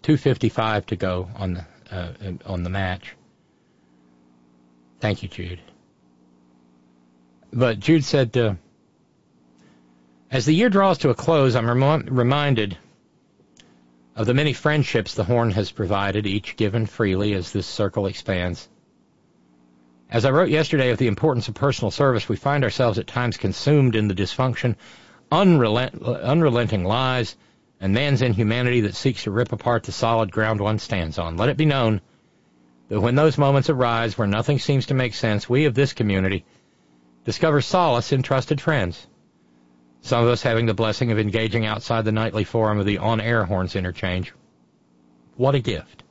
255 to go on the, uh, on the match. Thank you, Jude. But Jude said, uh, as the year draws to a close, I'm rem- reminded of the many friendships the Horn has provided, each given freely as this circle expands. As I wrote yesterday of the importance of personal service, we find ourselves at times consumed in the dysfunction, unrelent- unrelenting lies, and man's inhumanity that seeks to rip apart the solid ground one stands on. Let it be known that when those moments arise where nothing seems to make sense, we of this community discover solace in trusted friends some of us having the blessing of engaging outside the nightly forum of the on-air horns interchange. What a gift.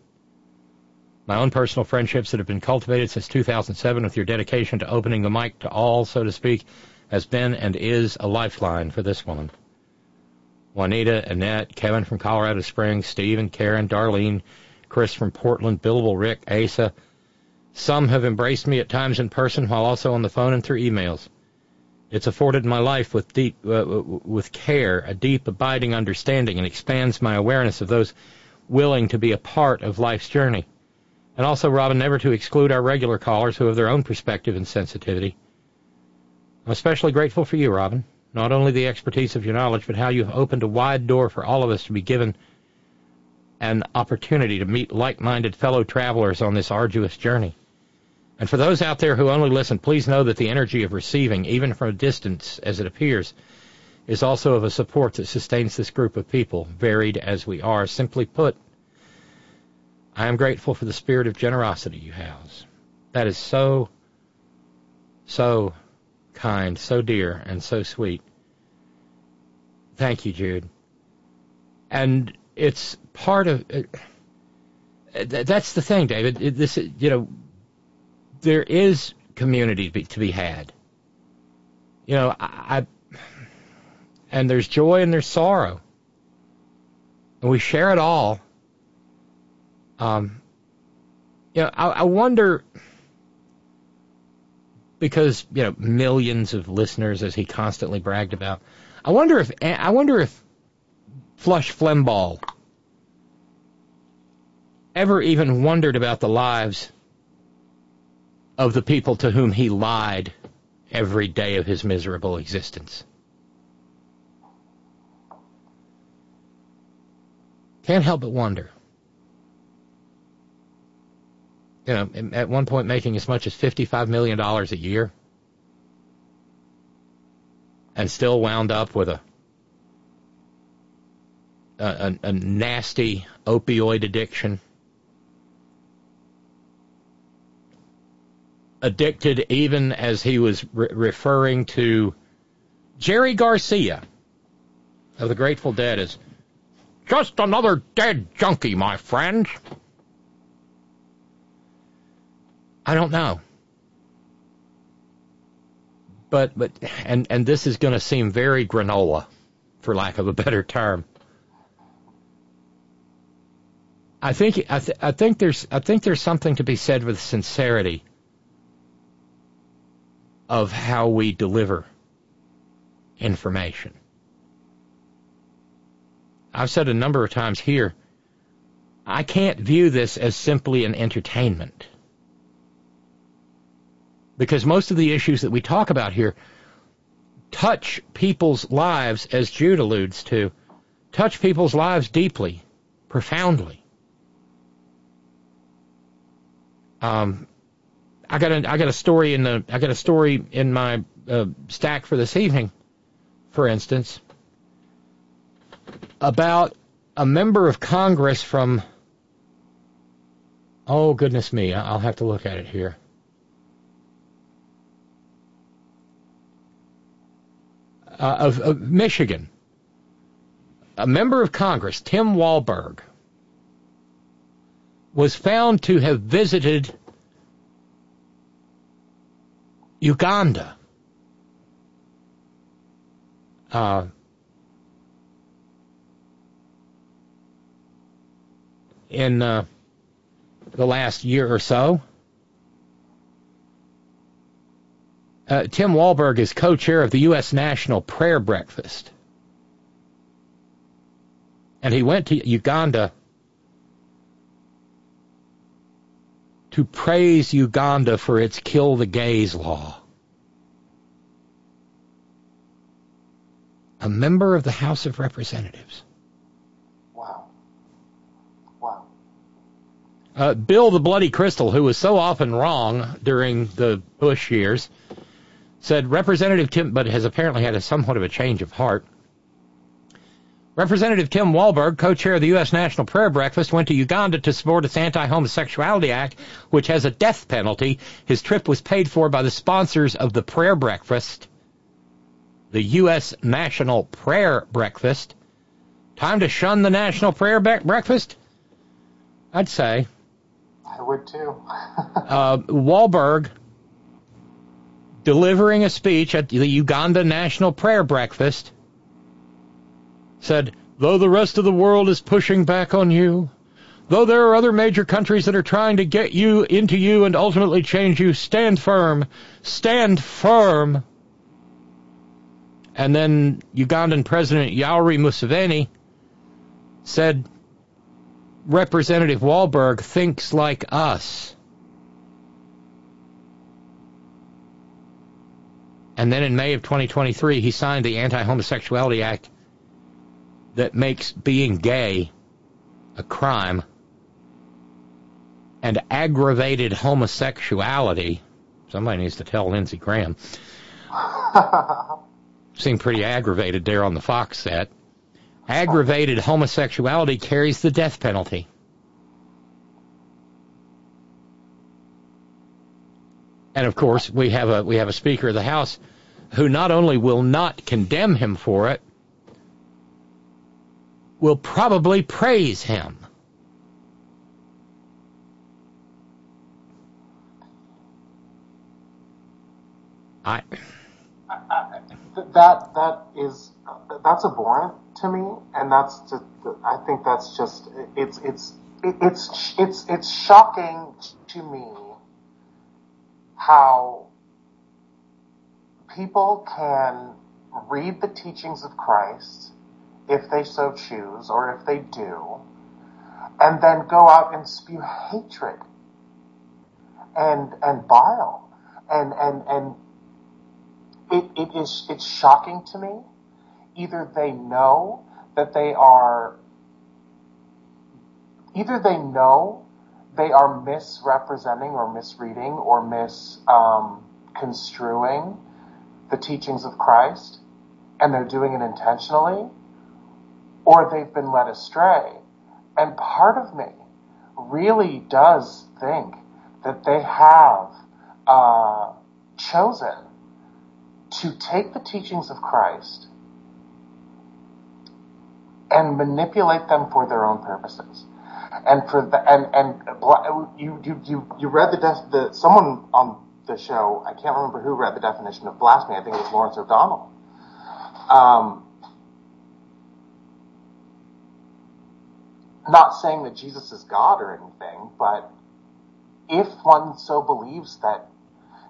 My own personal friendships that have been cultivated since 2007 with your dedication to opening the mic to all, so to speak, has been and is a lifeline for this woman. Juanita, Annette, Kevin from Colorado Springs, Steve and Karen, Darlene, Chris from Portland, Billable, Rick, Asa. Some have embraced me at times in person while also on the phone and through emails. It's afforded my life with deep, uh, with care, a deep, abiding understanding, and expands my awareness of those willing to be a part of life's journey. And also, Robyn, never to exclude our regular callers who have their own perspective and sensitivity. I'm especially grateful for you, Robyn. Not only the expertise of your knowledge, but how you have opened a wide door for all of us to be given an opportunity to meet like-minded fellow travelers on this arduous journey. And for those out there who only listen, please know that the energy of receiving, even from a distance as it appears, is also of a support that sustains this group of people, varied as we are. Simply put, I am grateful for the spirit of generosity you house. That is so, so kind, so dear, and so sweet. Thank you, Jude. And it's part of. Uh, that's the thing, David. This, you know, there is community to be, to be had. You know, I, I, and there's joy and there's sorrow, and we share it all. Um, you know, I, I wonder because you know millions of listeners, as he constantly bragged about. I wonder if I wonder if Flush Flemball ever even wondered about the lives of the people to whom he lied every day of his miserable existence. Can't help but wonder. You know, at one point making as much as $55 million a year and still wound up with a a, a, nasty opioid addiction addicted even as he was re- referring to Jerry Garcia of the Grateful Dead as just another dead junkie, my friend. I don't know. But but and and this is going to seem very granola for lack of a better term. I think I, th- I think there's I think there's something to be said with sincerity of how we deliver information. I've said a number of times here, I can't view this as simply an entertainment. Because most of the issues that we talk about here touch people's lives, as Jude alludes to, touch people's lives deeply, profoundly. Um, I got a I got a story in the I got a story in my uh, stack for this evening. For instance, about a member of Congress from. Oh, goodness me. I'll have to look at it here. Uh, of, of Michigan. A member of Congress, Tim Walberg, was found to have visited Uganda. Uh, in uh, the last year or so. Uh, Tim Walberg is co-chair of the U.S. National Prayer Breakfast. And he went to Uganda to praise Uganda for its kill the gays law. A member of the House of Representatives. Wow. Wow. Uh, Bill the Bloody Kristol, who was so often wrong during the Bush years, said Representative Tim, but has apparently had a somewhat of a change of heart. Representative Tim Walberg, co-chair of the U.S. National Prayer Breakfast, went to Uganda to support its Anti-Homosexuality Act, which has a death penalty. His trip was paid for by the sponsors of the prayer breakfast, the U.S. National Prayer Breakfast. Time to shun the National Prayer Be- Breakfast? I'd say. I would too. uh, Walberg, delivering a speech at the Uganda National Prayer Breakfast, said, though the rest of the world is pushing back on you, though there are other major countries that are trying to get you into you and ultimately change you, stand firm. Stand firm. And then Ugandan President Yoweri Museveni said, Representative Walberg thinks like us. And then in May of 2023, he signed the Anti Homosexuality Act that makes being gay a crime and aggravated homosexuality. Somebody needs to tell Lindsey Graham. Seemed pretty aggravated there on the Fox set. Aggravated homosexuality carries the death penalty. And of course, we have a we have a Speaker of the House who not only will not condemn him for it, will probably praise him. I, that that is that's abhorrent to me, and that's I think that's just it's it's it's it's it's shocking to me how people can read the teachings of Christ if they so choose, or if they do, and then go out and spew hatred and and bile and and and it, it is it's shocking to me. Either they know that they are either they know they are misrepresenting or misreading or misconstruing um, the teachings of Christ, and they're doing it intentionally, or they've been led astray. And part of me really does think that they have uh, chosen to take the teachings of Christ and manipulate them for their own purposes. And for the and and you you you you read the def, the someone on the show I can't remember who read the definition of blasphemy. I think it was Lawrence O'Donnell. Um, not saying that Jesus is God or anything, but if one so believes that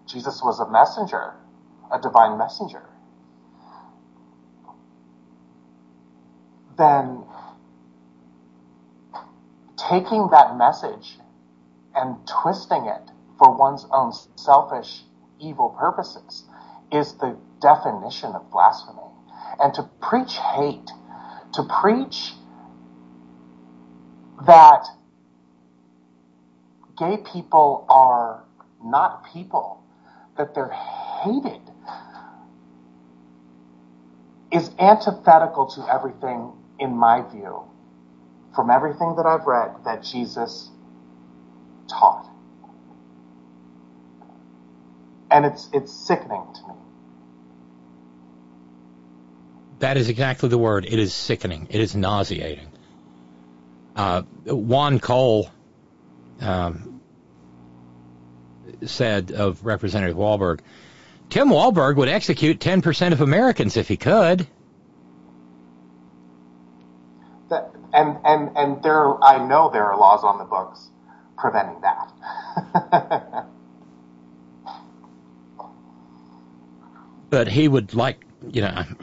Jesus was a messenger, a divine messenger, then taking that message and twisting it for one's own selfish evil purposes is the definition of blasphemy. And to preach hate, to preach that gay people are not people, that they're hated, is antithetical to everything in my view, from everything that I've read, that Jesus taught. And it's it's sickening to me. That is exactly the word. It is sickening. It is nauseating. Uh, Juan Cole um, said of Representative Walberg, Tim Walberg would execute 10% of Americans if he could. That, and and and there, I know there are laws on the books preventing that. but he would like, you know, I'm,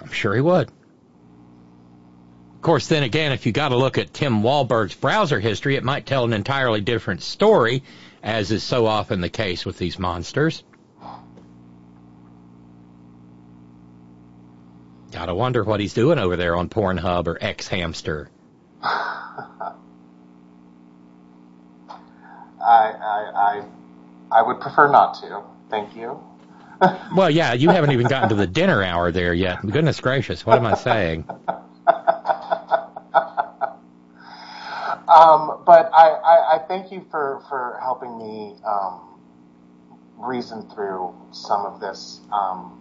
I'm sure he would. Of course, then again, if you got to look at Tim Walberg's browser history, it might tell an entirely different story, as is so often the case with these monsters. Gotta wonder what he's doing over there on Pornhub or X Hamster. I, I, I, I would prefer not to. Thank you. Well, yeah, you haven't even gotten to the dinner hour there yet. Goodness gracious, what am I saying? Um, but I, I, I, thank you for, for helping me um, reason through some of this, um,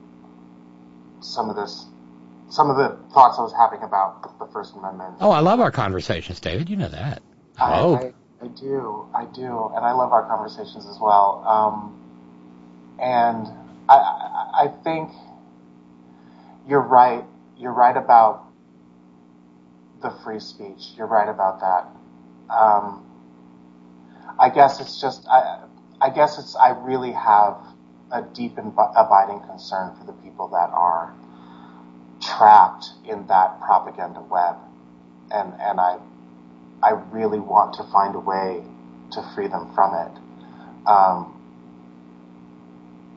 some of this, some of the thoughts I was having about the First Amendment. Oh, I love our conversations, David. You know that. I, I, I do, I do, and I love our conversations as well. Um, and I, I, think you're right. You're right about the free speech. You're right about that. Um, I guess it's just, I, I guess it's, I really have a deep and abiding concern for the people that are trapped in that propaganda web. And, and I, I really want to find a way to free them from it. Um,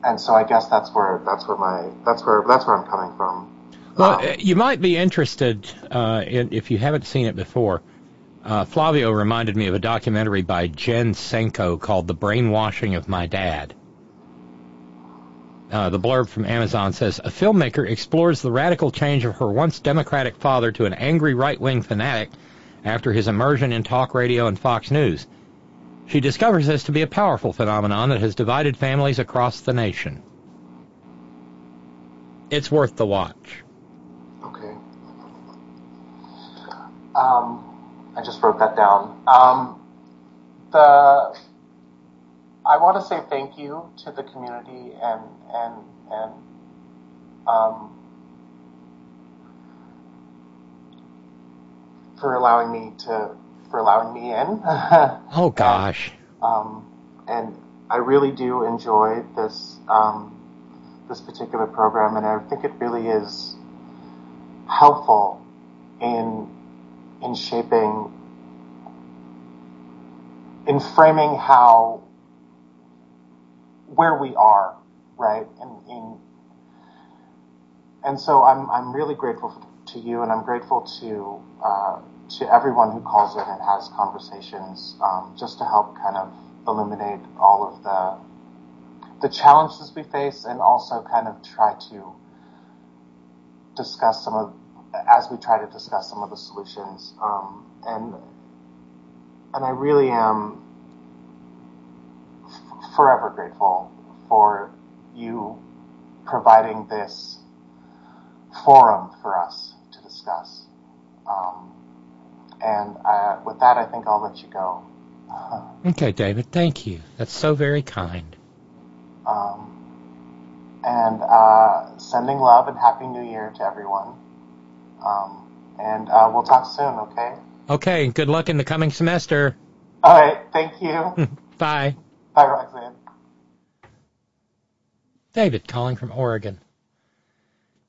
and so I guess that's where, that's where my, that's where, that's where I'm coming from. Well, um, you might be interested, uh, in, if you haven't seen it before, uh, Flavio reminded me of a documentary by Jen Senko called The Brainwashing of My Dad. Uh, the blurb from Amazon says a filmmaker explores the radical change of her once democratic father to an angry right-wing fanatic after his immersion in talk radio and Fox News. She discovers this to be a powerful phenomenon that has divided families across the nation. It's worth the watch. Okay. Um, I just wrote that down. Um, the I want to say thank you to the community and and and um, for allowing me to for allowing me in. oh gosh. And, um, and I really do enjoy this um, this particular program, and I think it really is helpful in in shaping, in framing how, where we are, right? And in, and so I'm, I'm really grateful to you and I'm grateful to, uh, to everyone who calls in and has conversations, um, just to help kind of eliminate all of the, the challenges we face and also kind of try to discuss some of as we try to discuss some of the solutions. Um, and and I really am f- forever grateful for you providing this forum for us to discuss. And I, with that, I think I'll let you go. okay, David. Thank you. That's so very kind. Um, and uh, sending love and happy New Year to everyone. Um, and uh, we'll talk soon, okay? Okay, good luck in the coming semester. All right, thank you. Bye. Bye, Roxanne. David calling from Oregon.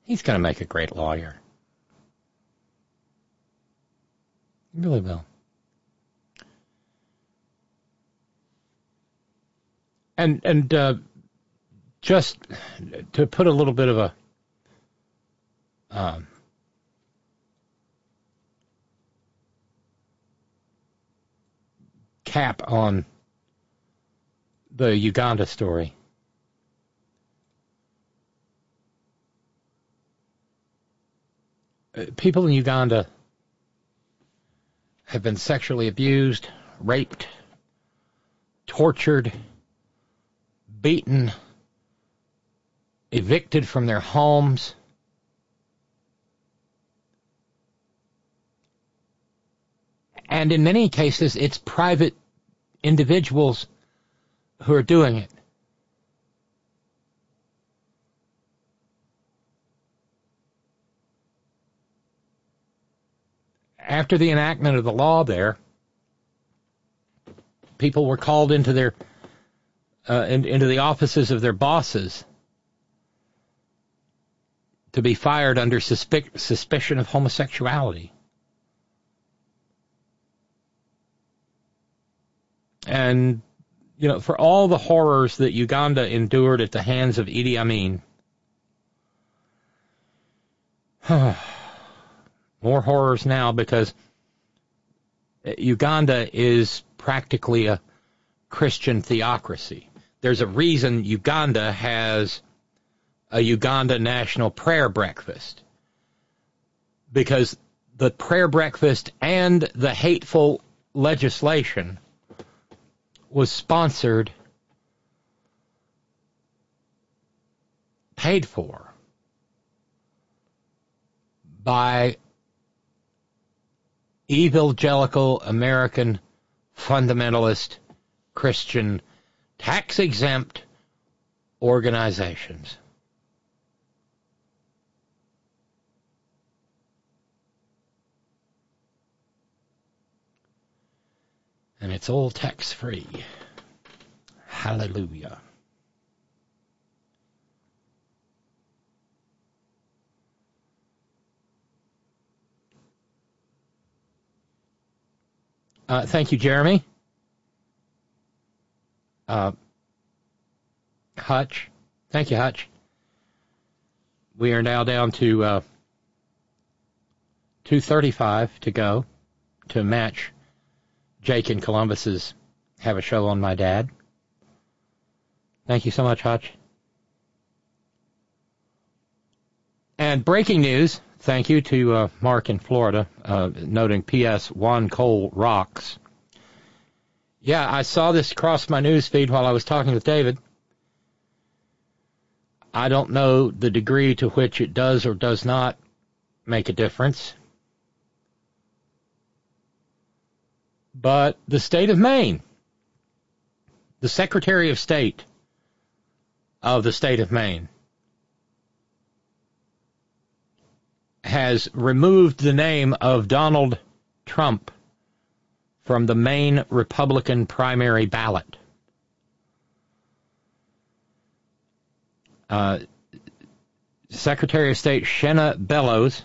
He's going to make a great lawyer. He really will. And and uh, just to put a little bit of a um, cap on the Uganda story. Uh, people in Uganda have been sexually abused, raped, tortured, beaten, evicted from their homes. And in many cases, it's private individuals who are doing it. After the enactment of the law there, people were called into their uh, in, into the offices of their bosses to be fired under suspe- suspicion of homosexuality. And, you know, for all the horrors that Uganda endured at the hands of Idi Amin, more horrors now because Uganda is practically a Christian theocracy. There's a reason Uganda has a Uganda National Prayer Breakfast. Because the prayer breakfast and the hateful legislation was sponsored, paid for by evangelical American fundamentalist Christian tax exempt organizations. And it's all tax free. Hallelujah. Uh, thank you, Jeremy. Uh, Hutch. Thank you, Hutch. We are now down to uh, 235 to go to match Jake and Columbus's Have a Show on My Dad. Thank you so much, Hutch. And breaking news, thank you to uh, Mark in Florida, uh, noting P.S. Juan Cole rocks. Yeah, I saw this cross my news feed while I was talking with David. I don't know the degree to which it does or does not make a difference. But the state of Maine, the Secretary of State of the state of Maine, has removed the name of Donald Trump from the Maine Republican primary ballot. Uh, Secretary of State Shenna Bellows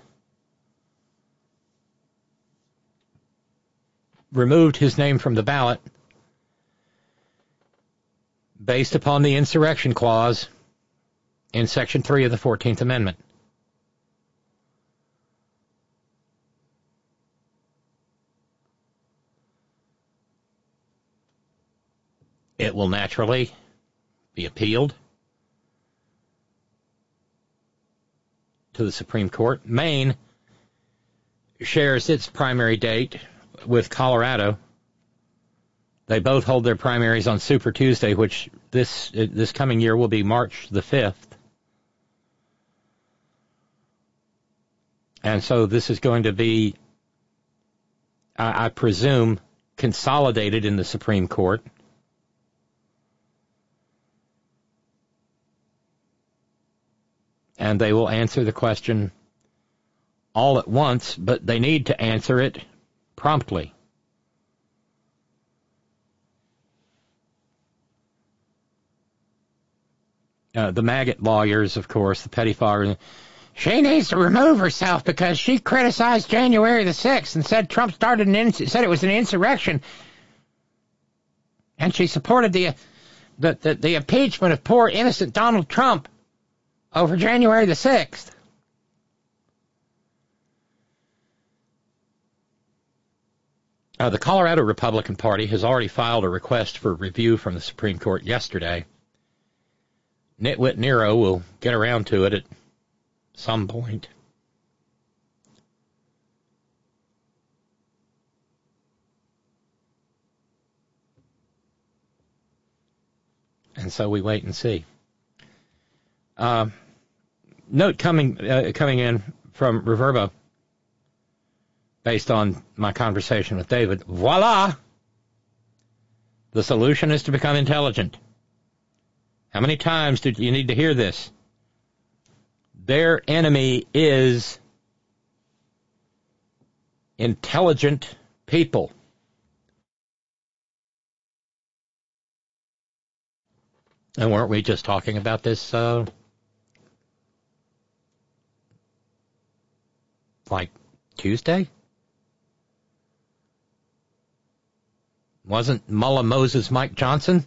removed his name from the ballot based upon the insurrection clause in Section 3 of the 14th Amendment. It will naturally be appealed to the Supreme Court. Maine shares its primary date with Colorado. They both hold their primaries on Super Tuesday, which this this coming year will be March the 5th. And so this is going to be, I, I presume, consolidated in the Supreme Court. And they will answer the question all at once, but they need to answer it promptly. Uh, the maggot lawyers, of course, the pettifoggers. She needs to remove herself because she criticized January the 6th and said Trump started an ins- said it was an insurrection. And she supported the, the, the, the impeachment of poor innocent Donald Trump Oh, for January the 6th. Uh, the Colorado Republican Party has already filed a request for review from the Supreme Court yesterday. Nitwit Nero will get around to it at some point. And so we wait and see. Uh, note coming uh, coming in from Reverbo, based on my conversation with David. Voila! The solution is to become intelligent. How many times do you need to hear this? Their enemy is intelligent people. And weren't we just talking about this, uh, like Tuesday? Wasn't Mullah Moses Mike Johnson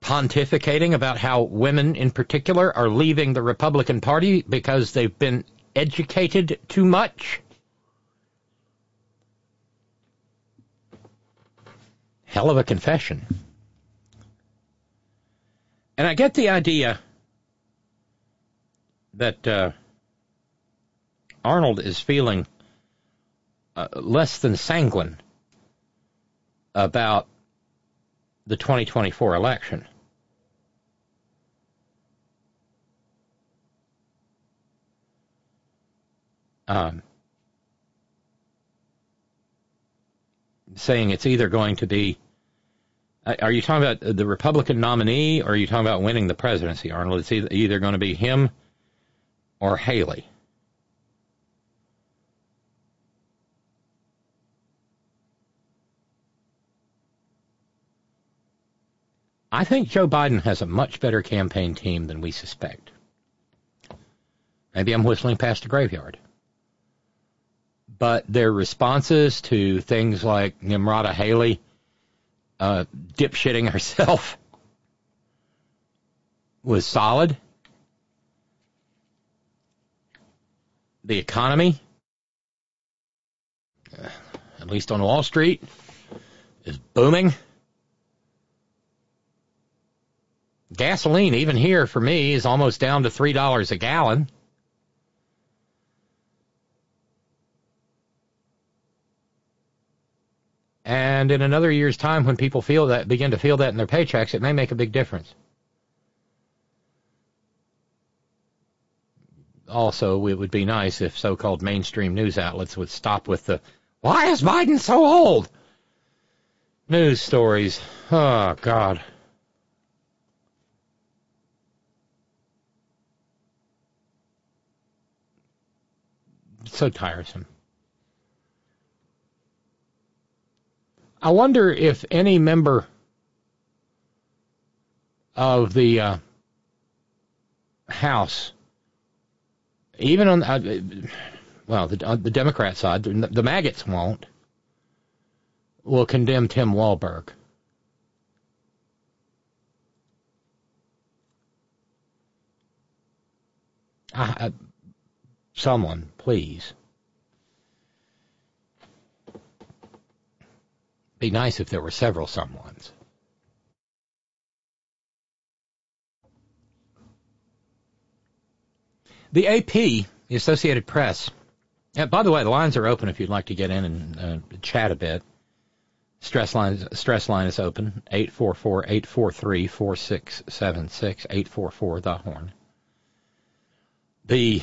pontificating about how women in particular are leaving the Republican Party because they've been educated too much? Hell of a confession. And I get the idea that uh, Arnold is feeling uh, less than sanguine about the 2024 election. Um, saying it's either going to be are you talking about the Republican nominee or are you talking about winning the presidency, Arnold? It's either, either going to be him or Haley. I think Joe Biden has a much better campaign team than we suspect. Maybe I'm whistling past a graveyard. But their responses to things like Nimrata Haley uh, dipshitting herself was solid. The economy, uh, at least on Wall Street, is booming. Gasoline, even here for me, is almost down to $3 a gallon. And in another year's time, when people feel that, begin to feel that in their paychecks, it may make a big difference. Also, it would be nice if so-called mainstream news outlets would stop with the, why is Biden so old? News stories. Oh, God. So tiresome. I wonder if any member of the uh, House, even on uh, well, the, on the Democrat side, the, the maggots won't, will condemn Tim Walberg. I, someone, please. Be nice if there were several someones. The AP, the Associated Press. Yeah, by the way, the lines are open if you'd like to get in and uh, chat a bit. Stress line, stress line is open, 844-843-4676, 844 the horn. The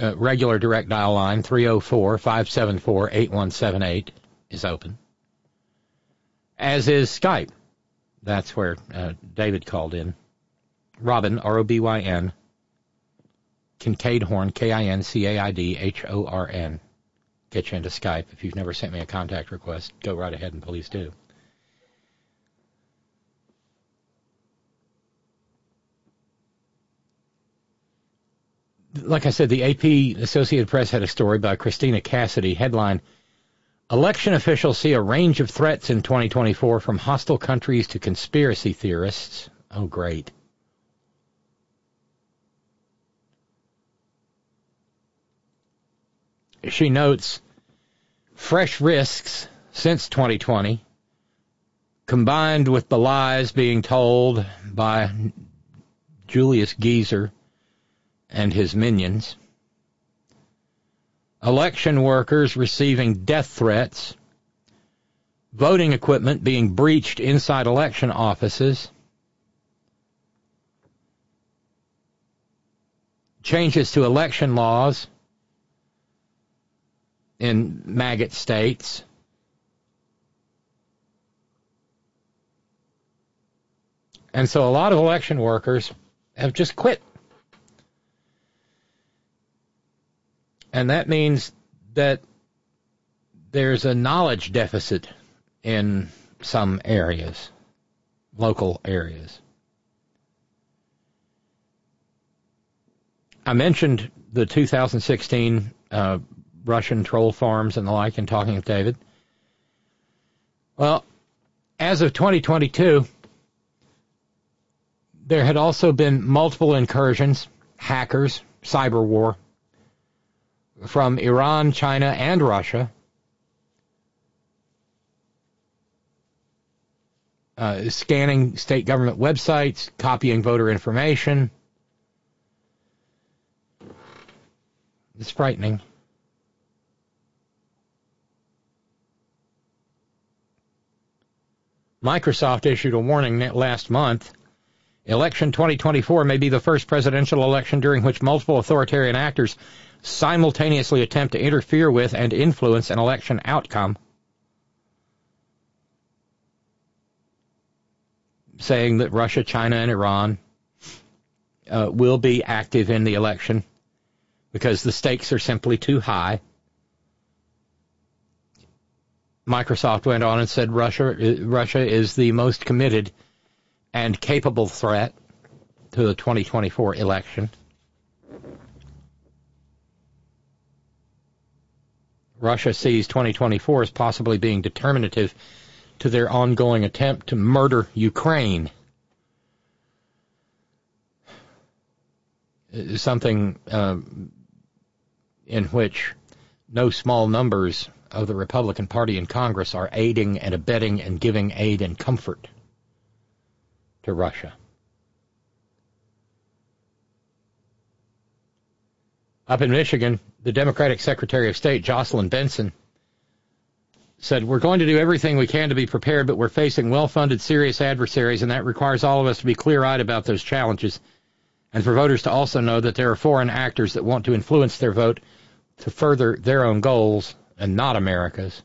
uh, regular direct dial line, 304-574-8178 is open as is Skype. That's where uh, David called in. Robyn, R O B Y N, Kincaid Horn, K I N C A I D H O R N. Get you into Skype. If you've never sent me a contact request, go right ahead and please do. Like I said, the AP Associated Press had a story by Christina Cassidy, headline Election officials see a range of threats in 2024 from hostile countries to conspiracy theorists. Oh, great. She notes fresh risks since 2020, combined with the lies being told by Julius Geezer and his minions election workers receiving death threats, voting equipment being breached inside election offices, changes to election laws in maggot states. And so a lot of election workers have just quit. And that means that there's a knowledge deficit in some areas, local areas. I mentioned the 2016 uh, Russian troll farms and the like in talking with David. Well, as of 2022, there had also been multiple incursions, hackers, cyber war from Iran, China, and Russia. Uh, scanning state government websites, copying voter information. It's frightening. Microsoft issued a warning last month. Election 2024 may be the first presidential election during which multiple authoritarian actors simultaneously attempt to interfere with and influence an election outcome. Saying that Russia, China, and Iran uh, will be active in the election because the stakes are simply too high. Microsoft went on and said Russia uh, Russia is the most committed and capable threat to the 2024 election. Russia sees 2024 as possibly being determinative to their ongoing attempt to murder Ukraine. Something uh, in which no small numbers of the Republican Party in Congress are aiding and abetting and giving aid and comfort to Russia. Up in Michigan, the Democratic Secretary of State, Jocelyn Benson, said, We're going to do everything we can to be prepared, but we're facing well funded, serious adversaries, and that requires all of us to be clear eyed about those challenges, and for voters to also know that there are foreign actors that want to influence their vote to further their own goals and not America's.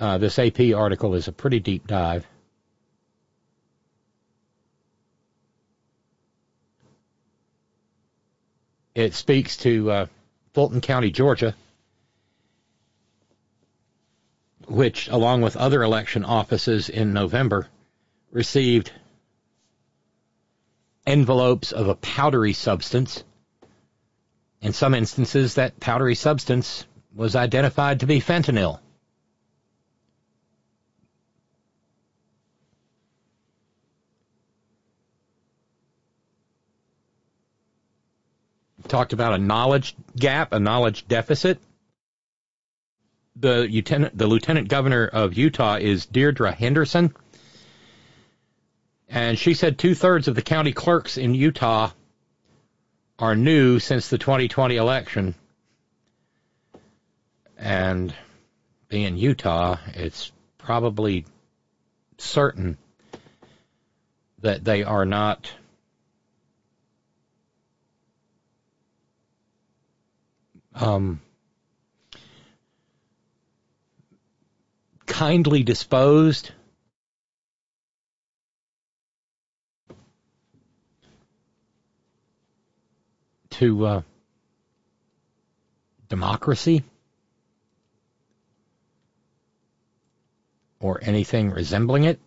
Uh, this AP article is a pretty deep dive. It speaks to uh, Fulton County, Georgia, which, along with other election offices in November, received envelopes of a powdery substance. In some instances, that powdery substance was identified to be fentanyl. Talked about a knowledge gap, a knowledge deficit. The lieutenant, the lieutenant governor of Utah is Deirdre Henderson, and she said two thirds of the county clerks in Utah are new since the 2020 election. And being Utah, it's probably certain that they are not um, kindly disposed. To uh, democracy or anything resembling it.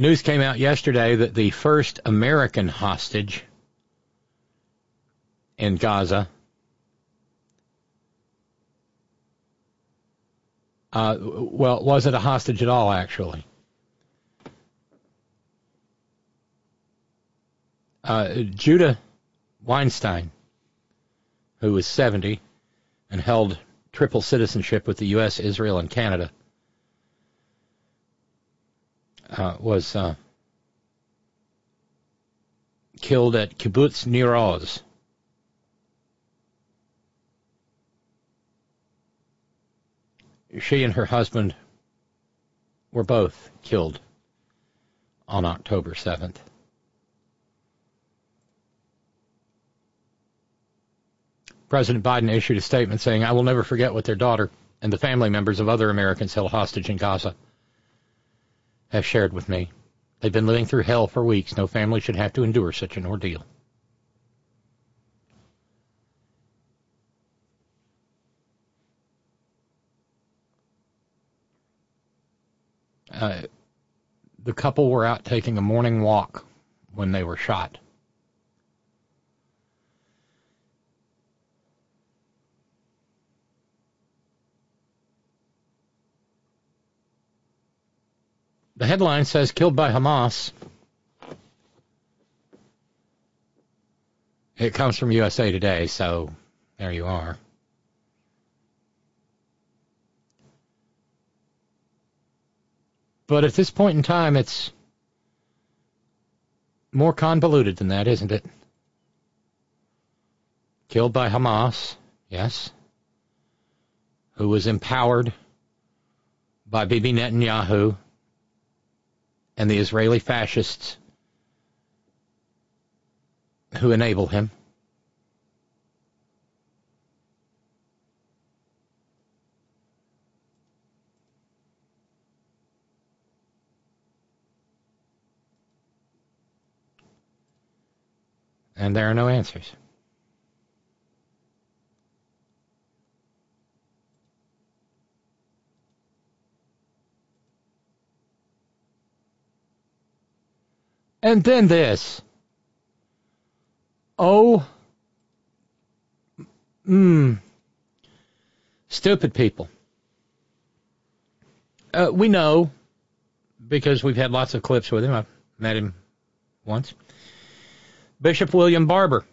News came out yesterday that the first American hostage in Gaza uh, well, wasn't a hostage at all, actually. Uh, Judith Weinstein, who was 70 and held triple citizenship with the U.S., Israel, and Canada, uh, was uh, killed at Kibbutz Nir Oz. She and her husband were both killed on October 7th. President Biden issued a statement saying, I will never forget what their daughter and the family members of other Americans held hostage in Gaza have shared with me. They've been living through hell for weeks. No family should have to endure such an ordeal. Uh, the couple were out taking a morning walk when they were shot. The headline says killed by Hamas. It comes from USA Today, so there you are. But at this point in time, it's more convoluted than that, isn't it? Killed by Hamas, yes. Who was empowered by Bibi Netanyahu and the Israeli fascists who enable him. And there are no answers. And then this. Oh, mm, stupid people. Uh, we know because we've had lots of clips with him. I've met him once. Bishop William Barber.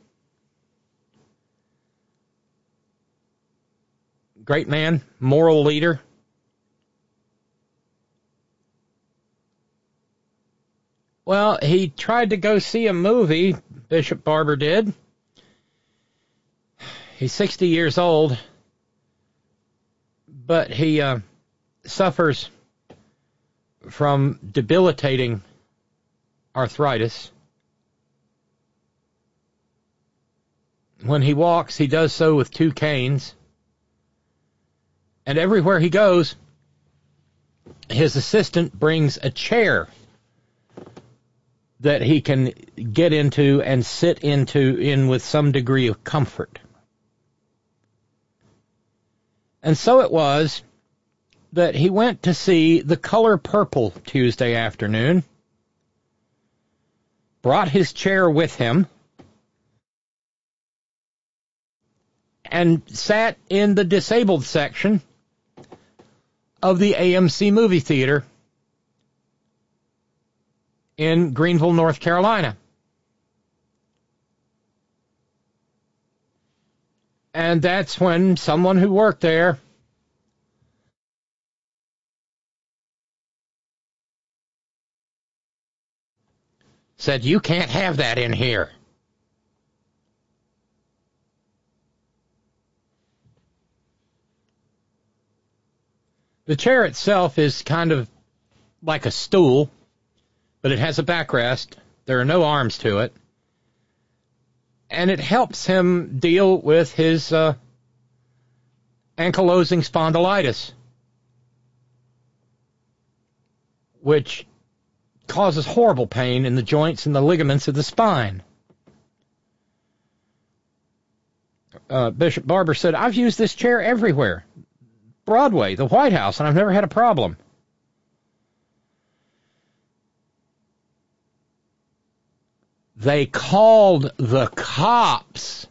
Great man, moral leader, Well, he tried to go see a movie, Bishop Barber did. He's 60 years old, but he uh, suffers from debilitating arthritis. When he walks, he does so with two canes. And everywhere he goes, his assistant brings a chair that he can get into and sit into in with some degree of comfort. And so it was that he went to see The Color Purple Tuesday afternoon, brought his chair with him, and sat in the disabled section of the AMC movie theater in Greenville, North Carolina. And that's when someone who worked there said, You can't have that in here. The chair itself is kind of like a stool but it has a backrest. There are no arms to it. And it helps him deal with his uh, ankylosing spondylitis, which causes horrible pain in the joints and the ligaments of the spine. Uh, Bishop Barber said, I've used this chair everywhere. Broadway, the White House, and I've never had a problem. They called the cops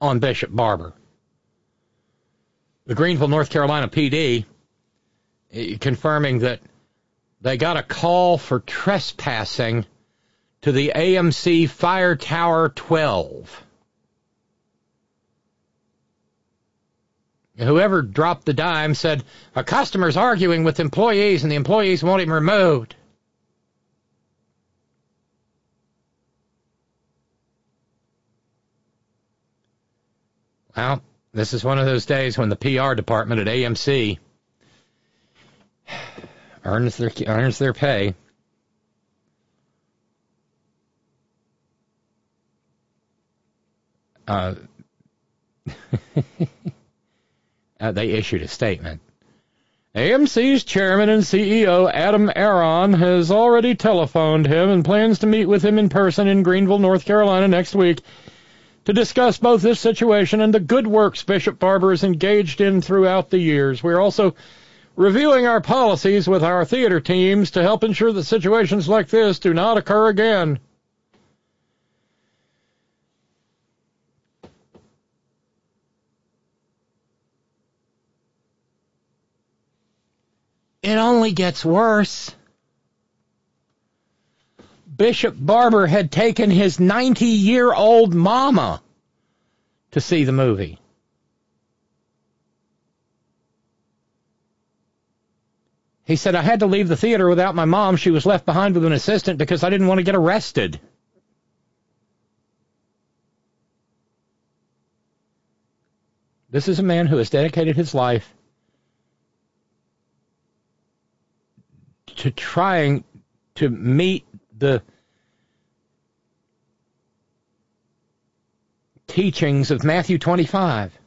on Bishop Barber. The Greenville, North Carolina PD eh, confirming that they got a call for trespassing to the AMC Fire Tower 12. Whoever dropped the dime said a customer's arguing with employees and the employees want him removed. Well, this is one of those days when the PR department at AMC earns their earns their pay. Uh, uh, they issued a statement. AMC's chairman and CEO Adam Aron has already telephoned him and plans to meet with him in person in Greenville, North Carolina next week to discuss both this situation and the good works Bishop Barber is engaged in throughout the years. We're also reviewing our policies with our theater teams to help ensure that situations like this do not occur again. It only gets worse. Bishop Barber had taken his 90 year old mama to see the movie. He said, I had to leave the theater without my mom. She was left behind with an assistant because I didn't want to get arrested. This is a man who has dedicated his life to trying to meet the teachings of Matthew 25.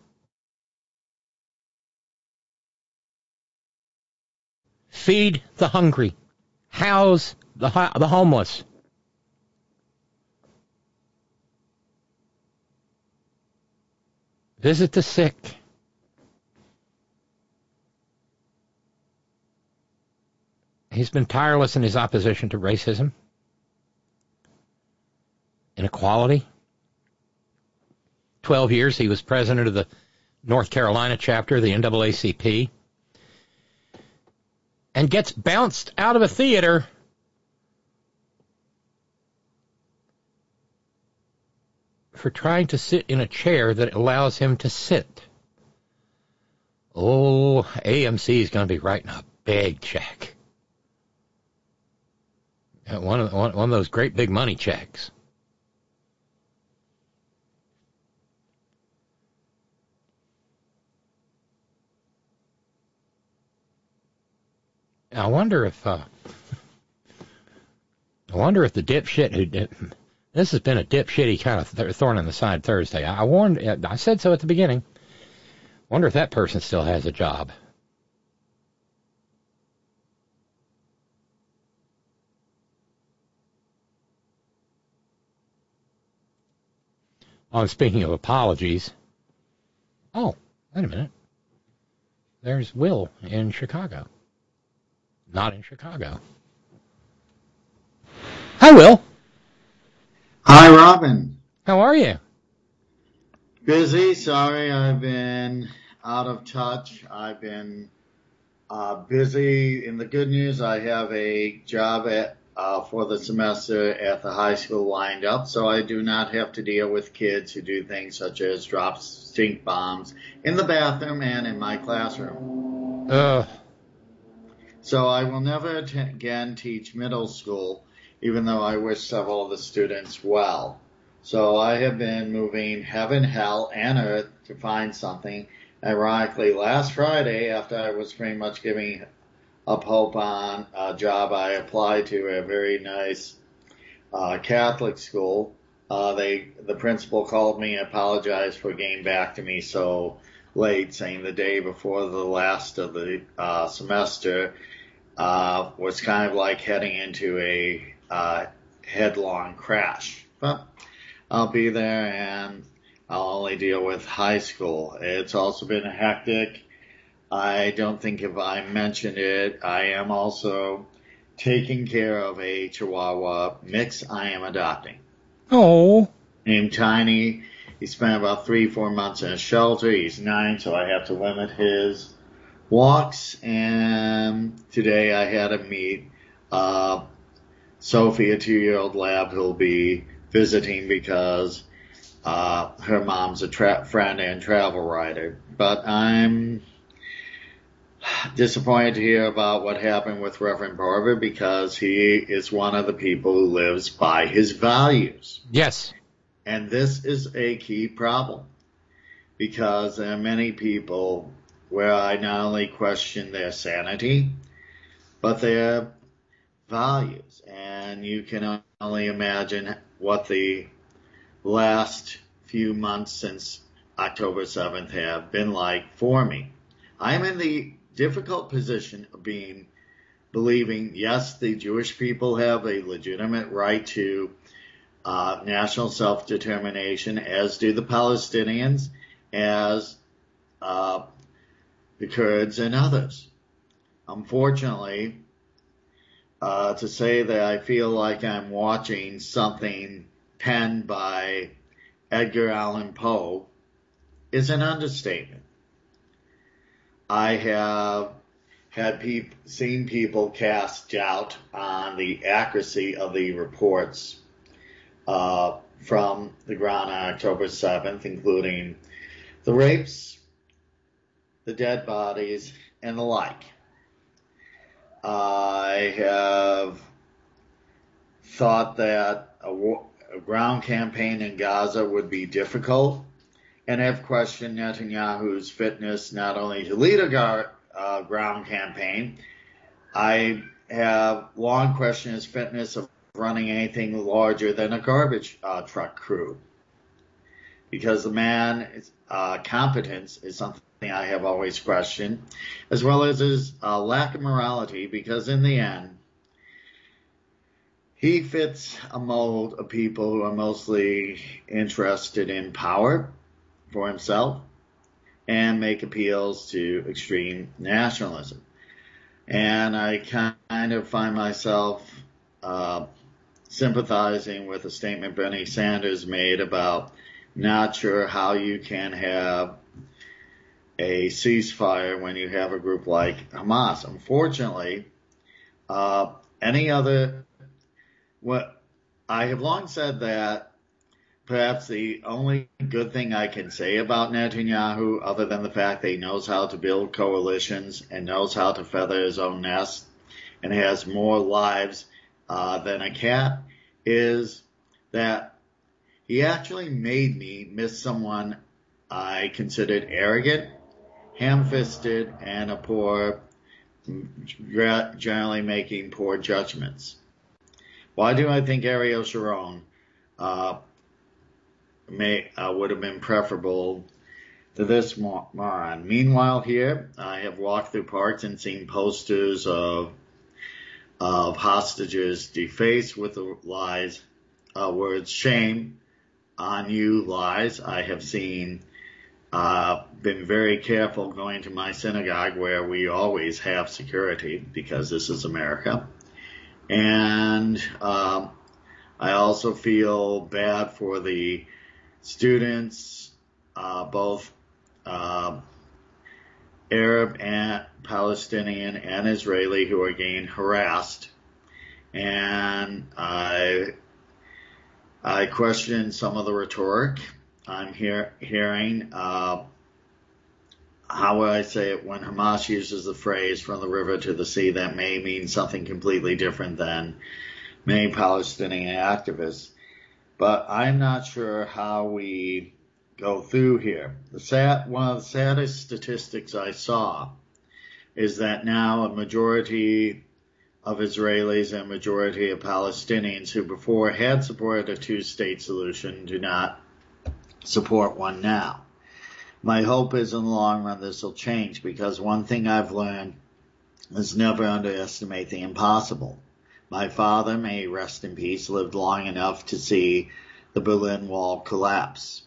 Feed the hungry. House the, the homeless. Visit the sick. He's been tireless in his opposition to racism, inequality. Twelve years he was president of the North Carolina chapter of the NAACP and gets bounced out of a theater for trying to sit in a chair that allows him to sit. Oh, AMC is going to be writing a big check. One of, one of those great big money checks. I wonder if uh, I wonder if the dipshit who did this has been a dipshitty kind of th- thorn in the side Thursday. I warned, I said so at the beginning. Wonder if that person still has a job. Oh, speaking of apologies. Oh, wait a minute. There's Will in Chicago not in Chicago. Hi, Will. Hi, Robyn. How are you? Busy. Sorry, I've been out of touch. I've been uh, busy. In the good news, I have a job at uh, for the semester at the high school lined up, so I do not have to deal with kids who do things such as drop stink bombs in the bathroom and in my classroom. Ugh. So I will never again teach middle school, even though I wish several of the students well. So I have been moving heaven, hell, and earth to find something. Ironically, last Friday, after I was pretty much giving up hope on a job I applied to a very nice uh, Catholic school, uh, they the principal called me and apologized for getting back to me so late, saying the day before the last of the uh, semester uh, was kind of like heading into a uh, headlong crash. But I'll be there and I'll only deal with high school. It's also been hectic. I don't think if I mentioned it, I am also taking care of a Chihuahua mix I am adopting. Oh. Named Tiny. He spent about three, four months in a shelter. He's nine, so I have to limit his walks, and today I had to meet uh, Sophie, a two-year-old lab who'll be visiting because uh, her mom's a tra- friend and travel writer. But I'm disappointed to hear about what happened with Reverend Barber because he is one of the people who lives by his values. Yes. And this is a key problem because there are many people where I not only question their sanity, but their values. And you can only imagine what the last few months since October 7th have been like for me. I'm in the difficult position of being believing, yes, the Jewish people have a legitimate right to uh, national self-determination, as do the Palestinians, as uh, the Kurds and others. Unfortunately, uh, to say that I feel like I'm watching something penned by Edgar Allan Poe is an understatement. I have had peop- seen people cast doubt on the accuracy of the reports uh, from the ground on October 7th, including the rapes, the dead bodies, and the like. I have thought that a, war, a ground campaign in Gaza would be difficult and have questioned Netanyahu's fitness not only to lead a gar, uh, ground campaign, I have long questioned his fitness of running anything larger than a garbage uh, truck crew. Because the man's uh, competence is something I have always questioned, as well as his uh, lack of morality, because in the end, he fits a mold of people who are mostly interested in power for himself and make appeals to extreme nationalism. And I kind of find myself uh, sympathizing with a statement Bernie Sanders made about not sure how you can have a ceasefire when you have a group like Hamas. Unfortunately, uh, any other, what I have long said that perhaps the only good thing I can say about Netanyahu, other than the fact that he knows how to build coalitions and knows how to feather his own nest and has more lives uh, than a cat, is that he actually made me miss someone I considered arrogant, ham-fisted, and a poor, generally making poor judgments. Why do I think Ariel Sharon uh, may uh, would have been preferable to this moron. Meanwhile, here I have walked through parks and seen posters of of hostages defaced with the lies uh, words "shame on you" lies. I have seen. Uh, been very careful going to my synagogue where we always have security because this is America. And um, I also feel bad for the students, uh, both uh, Arab and Palestinian and Israeli, who are getting harassed. And I, I question some of the rhetoric I'm hear, hearing. Uh, how would I say it? When Hamas uses the phrase from the river to the sea, that may mean something completely different than many Palestinian activists but I'm not sure how we go through here. The sad, one of the saddest statistics I saw is that now a majority of Israelis and majority of Palestinians who before had supported a two-state solution do not support one now. My hope is in the long run this will change because one thing I've learned is never underestimate the impossible. My father, may rest in peace, lived long enough to see the Berlin Wall collapse.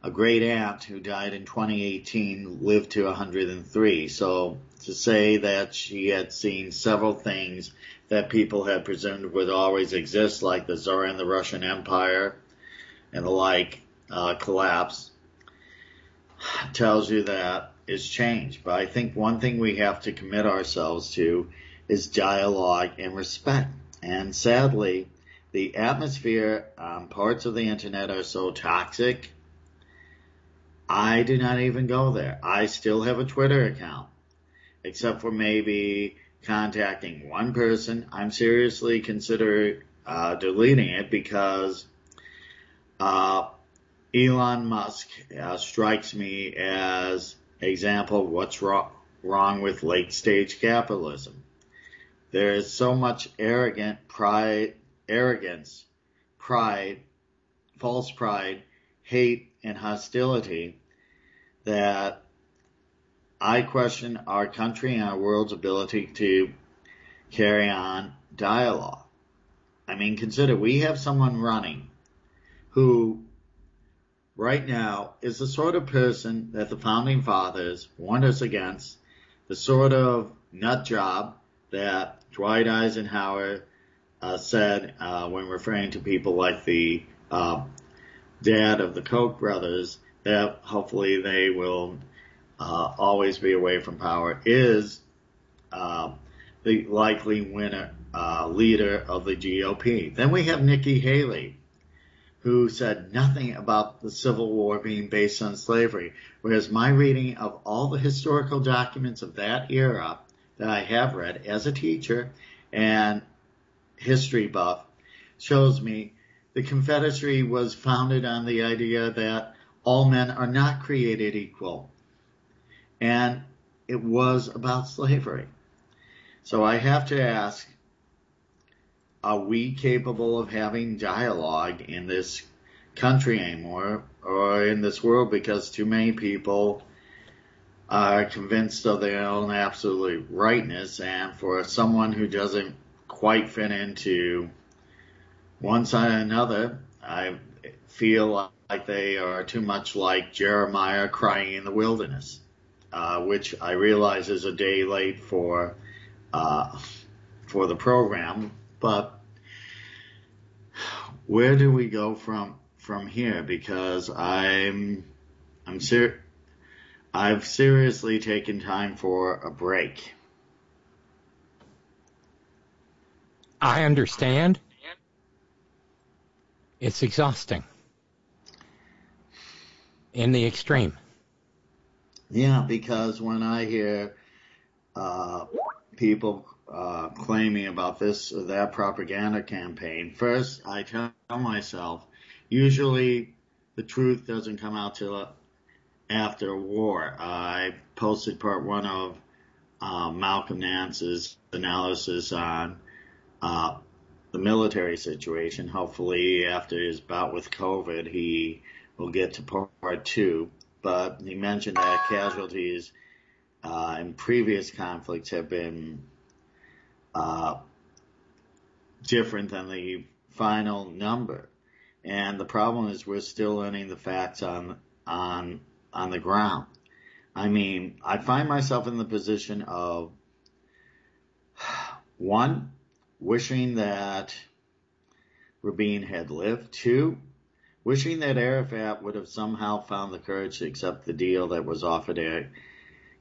A great aunt who died in 2018 lived to 103. So to say that she had seen several things that people had presumed would always exist, like the Tsar and the Russian Empire and the like, uh, collapse, tells you that it's changed. But I think one thing we have to commit ourselves to is dialogue and respect. And sadly, the atmosphere on parts of the internet are so toxic. I do not even go there. I still have a Twitter account, except for maybe contacting one person. I'm seriously considering uh, deleting it because uh, Elon Musk uh, strikes me as example of what's wrong, wrong with late stage capitalism. There is so much arrogant pride, arrogance, pride, false pride, hate, and hostility that I question our country and our world's ability to carry on dialogue. I mean, consider we have someone running who right now is the sort of person that the founding fathers warned us against, the sort of nut job that Dwight Eisenhower uh, said uh, when referring to people like the uh, dad of the Koch brothers, that hopefully they will uh, always be away from power, is uh, the likely winner uh, leader of the GOP. Then we have Nikki Haley, who said nothing about the Civil War being based on slavery, whereas my reading of all the historical documents of that era that I have read as a teacher and history buff shows me the Confederacy was founded on the idea that all men are not created equal. And it was about slavery. So I have to ask, are we capable of having dialogue in this country anymore or in this world? Because too many people are convinced of their own absolute rightness and for someone who doesn't quite fit into one side or another, I feel like they are too much like Jeremiah crying in the wilderness, uh, which I realize is a day late for uh, for the program, but where do we go from from here? Because I'm I'm ser- I've seriously taken time for a break. I understand. It's exhausting in the extreme. Yeah, because when I hear uh, people uh, claiming about this or that propaganda campaign, first I tell myself, usually the truth doesn't come out till after war. I posted part one of uh, Malcolm Nance's analysis on uh, the military situation. Hopefully, after his bout with COVID, he will get to part two. But he mentioned that casualties uh, in previous conflicts have been uh, different than the final number. And the problem is we're still learning the facts on on on the ground. I mean, I find myself in the position of one, wishing that Rabin had lived. Two, wishing that Arafat would have somehow found the courage to accept the deal that was offered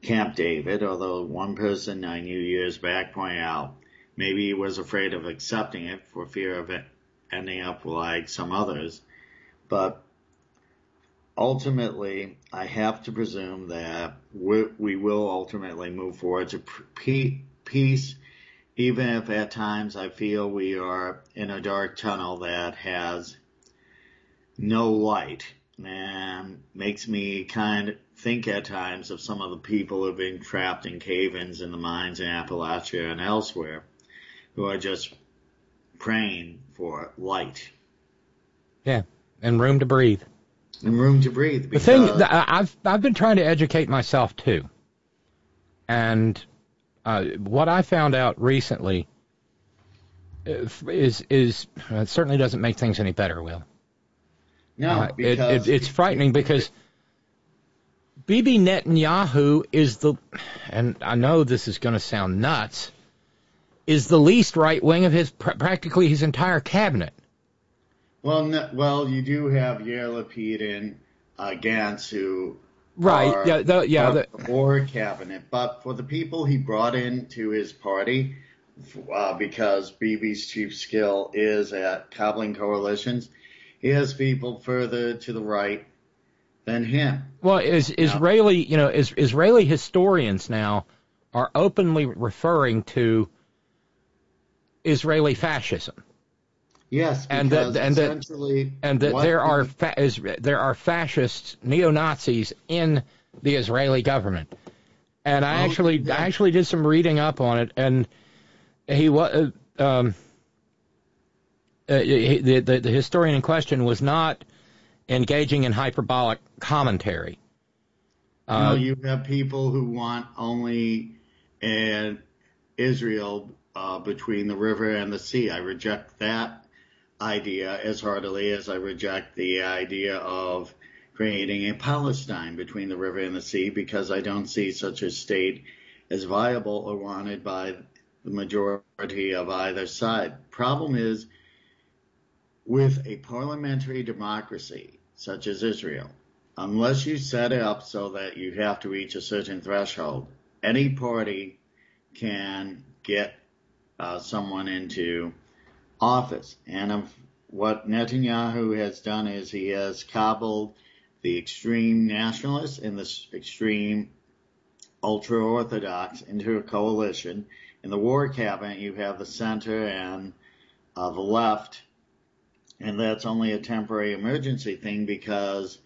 Camp David, although one person I knew years back pointed out maybe he was afraid of accepting it for fear of it ending up like some others. But ultimately, I have to presume that we will ultimately move forward to peace, even if at times I feel we are in a dark tunnel that has no light and makes me kind of think at times of some of the people who have been trapped in cave-ins in the mines in Appalachia and elsewhere who are just praying for light. Yeah, and room to breathe. And room to breathe. The thing I've I've been trying to educate myself too, and uh, what I found out recently uh, is is uh, it certainly doesn't make things any better. Will no, uh, it, it, it's frightening because Bibi Netanyahu is the, and I know this is going to sound nuts, is the least right wing of his practically his entire cabinet. Well, no, well, you do have Yair Lapid and uh, Gantz who right, are, yeah, the, yeah, the, or cabinet, but for the people he brought into his party, uh, because Bibi's chief skill is at cobbling coalitions. He has people further to the right than him. Well, is Israeli, you know, is, Israeli historians now are openly referring to Israeli fascism. Yes, and that and that and that there are fa- is, there are fascists, neo Nazis in the Israeli government. And I Oh, actually yeah. I actually did some reading up on it, and he was um, uh, the, the the historian in question was not engaging in hyperbolic commentary. no, Uh, you have people who want only an Israel uh, between the river and the sea. I reject that idea as heartily as I reject the idea of creating a Palestine between the river and the sea because I don't see such a state as viable or wanted by the majority of either side. Problem is, with a parliamentary democracy such as Israel, unless you set it up so that you have to reach a certain threshold, any party can get uh, someone into office. And of what Netanyahu has done is he has cobbled the extreme nationalists and the extreme ultra orthodox into a coalition. In the war cabinet, you have the center and uh, the left, and that's only a temporary emergency thing because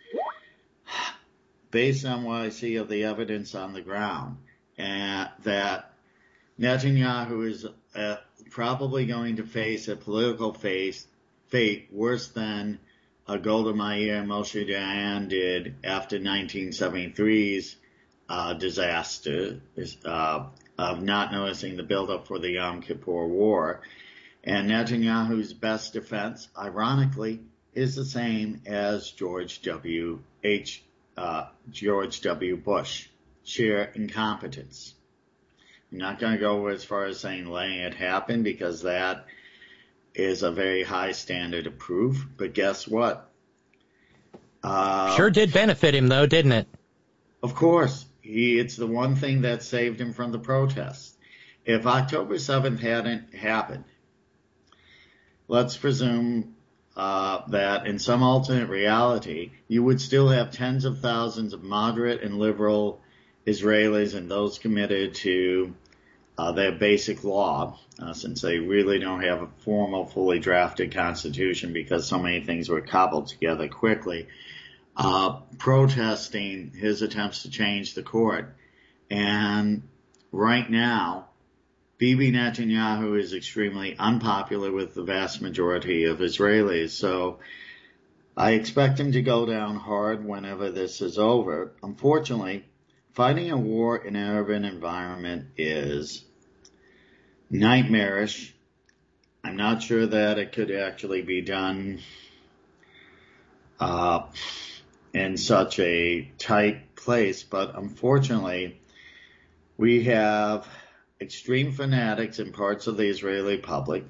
based on what I see of the evidence on the ground, and that Netanyahu is uh, probably going to face a political face, fate worse than uh, Golda Meir and Moshe Dayan did after 1973's uh, disaster uh, of not noticing the buildup for the Yom Kippur War. And Netanyahu's best defense, ironically, is the same as George W. H. Uh, George W. Bush, sheer incompetence. I'm not going to go as far as saying letting it happen because that is a very high standard of proof. But guess what? Uh, sure did benefit him though, didn't it? Of course. He, it's the one thing that saved him from the protests. If October 7th hadn't happened, let's presume uh, that in some alternate reality, you would still have tens of thousands of moderate and liberal Israelis and those committed to uh, their basic law, uh, since they really don't have a formal, fully drafted constitution because so many things were cobbled together quickly, uh, protesting his attempts to change the court. And right now, Bibi Netanyahu is extremely unpopular with the vast majority of Israelis. So I expect him to go down hard whenever this is over. Unfortunately, fighting a war in an urban environment is nightmarish. I'm not sure that it could actually be done uh, in such a tight place, but unfortunately, we have extreme fanatics in parts of the Israeli public.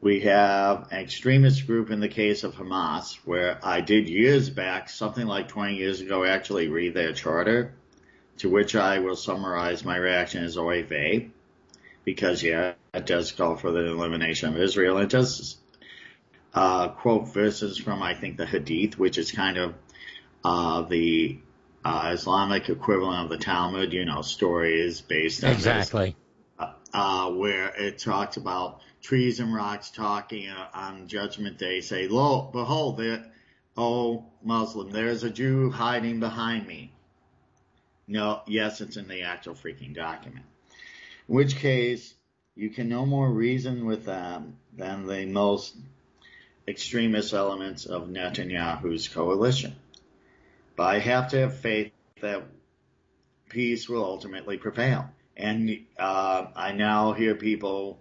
We have an extremist group in the case of Hamas, where I did years back, something like 20 years ago, actually read their charter, to which I will summarize my reaction as oy vey, because yeah, it does call for the elimination of Israel. It does uh, quote verses from, I think, the Hadith, which is kind of uh, the uh, Islamic equivalent of the Talmud, you know, stories based on Exactly. Uh, where it talks about trees and rocks talking uh, on Judgment Day, say, Lo, behold, there, oh Muslim, there's a Jew hiding behind me. No, yes, it's in the actual freaking document. In which case, you can no more reason with them than the most extremist elements of Netanyahu's coalition. But I have to have faith that peace will ultimately prevail. And uh, I now hear people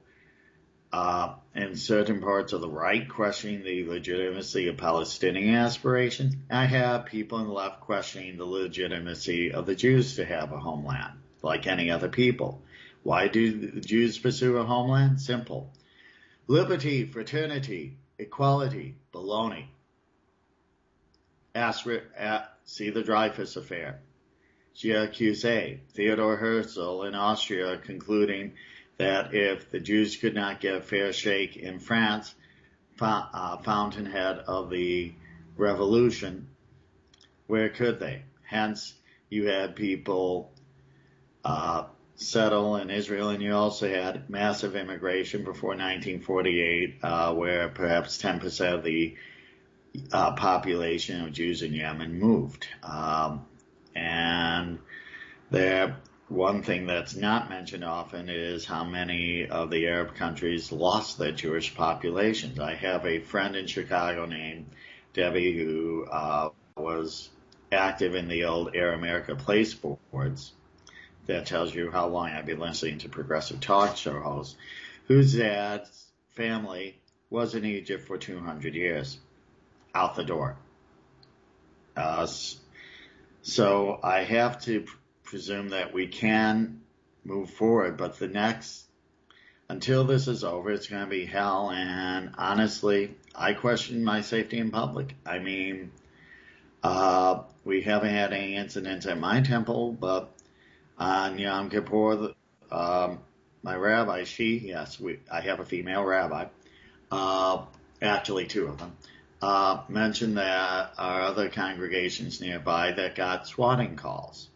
uh, in certain parts of the right questioning the legitimacy of Palestinian aspirations. I have people on the left questioning the legitimacy of the Jews to have a homeland, like any other people. Why do the Jews pursue a homeland? Simple. Liberty, fraternity, equality, baloney. Uh, see the Dreyfus affair. Accuse Theodore Herzl in Austria concluding that if the Jews could not get a fair shake in France, uh, fountainhead of the revolution, where could they? Hence, you had people uh, settle in Israel, and you also had massive immigration before 1948, uh, where perhaps 10% of the uh, population of Jews in Yemen moved. Um, and there, one thing that's not mentioned often is how many of the Arab countries lost their Jewish populations. I have a friend in Chicago named Debbie who uh, was active in the old Air America place boards. That tells you how long I've been listening to progressive talk show hosts whose dad's family was in Egypt for 200 years, out the door. Uh, so I have to presume that we can move forward, but the next, until this is over, it's going to be hell. And honestly, I question my safety in public. I mean, uh, we haven't had any incidents at my temple, but on Yom Kippur, um, my rabbi, she, yes, we, I have a female rabbi, uh, actually two of them, uh, mentioned that our other congregations nearby that got swatting calls.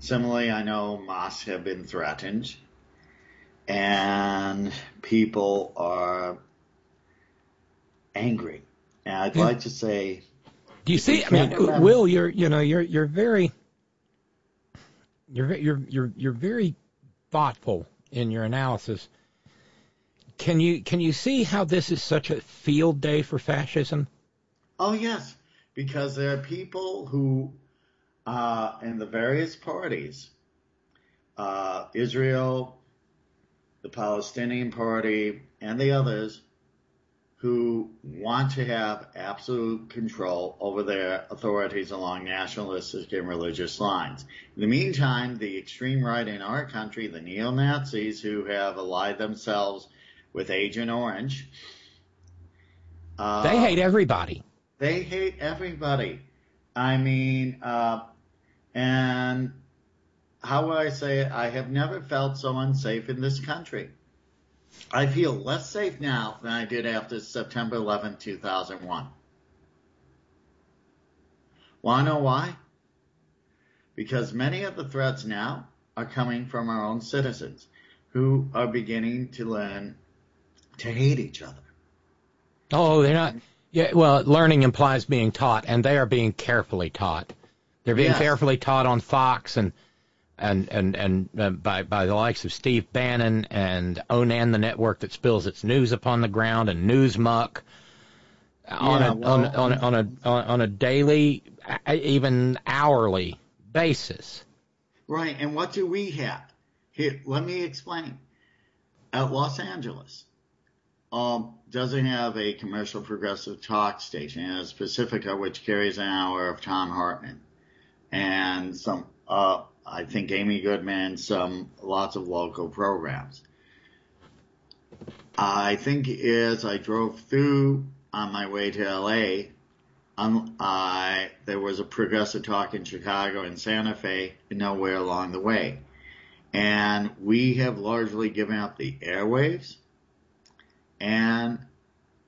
Similarly, I know mosques have been threatened and people are angry. And I'd yeah. like to say, do you see? I mean, Will, you're you know you're you're very you're you're you're you're very thoughtful in your analysis. Can you can you see how this is such a field day for fascism? Oh yes, because there are people who uh, in the various parties, uh, Israel, the Palestinian Party, and the others, who want to have absolute control over their authorities along nationalistic and religious lines. In the meantime, the extreme right in our country, the neo-Nazis who have allied themselves with Agent Orange, uh, they hate everybody. They hate everybody. I mean, uh, and how would I say it? I have never felt so unsafe in this country. I feel less safe now than I did after September 11, 2001. Want to know why? Because many of the threats now are coming from our own citizens who are beginning to learn to hate each other. Oh, they're not. Yeah, well, learning implies being taught, and they are being carefully taught. They're being yes. carefully taught on Fox and and and and uh, by by the likes of Steve Bannon and Onan, the network that spills its news upon the ground, and Newsmuck on, yeah, a, well, on, on, on a on a daily, even hourly basis. Right, and what do we have? Here, let me explain. At Los Angeles, um, doesn't have a commercial progressive talk station. It has Pacifica, which carries an hour of Thom Hartmann and some, uh, I think Amy Goodman, some lots of local programs. I think as I drove through on my way to LA, um, I, there was a progressive talk in Chicago and Santa Fe, nowhere along the way. And we have largely given up the airwaves and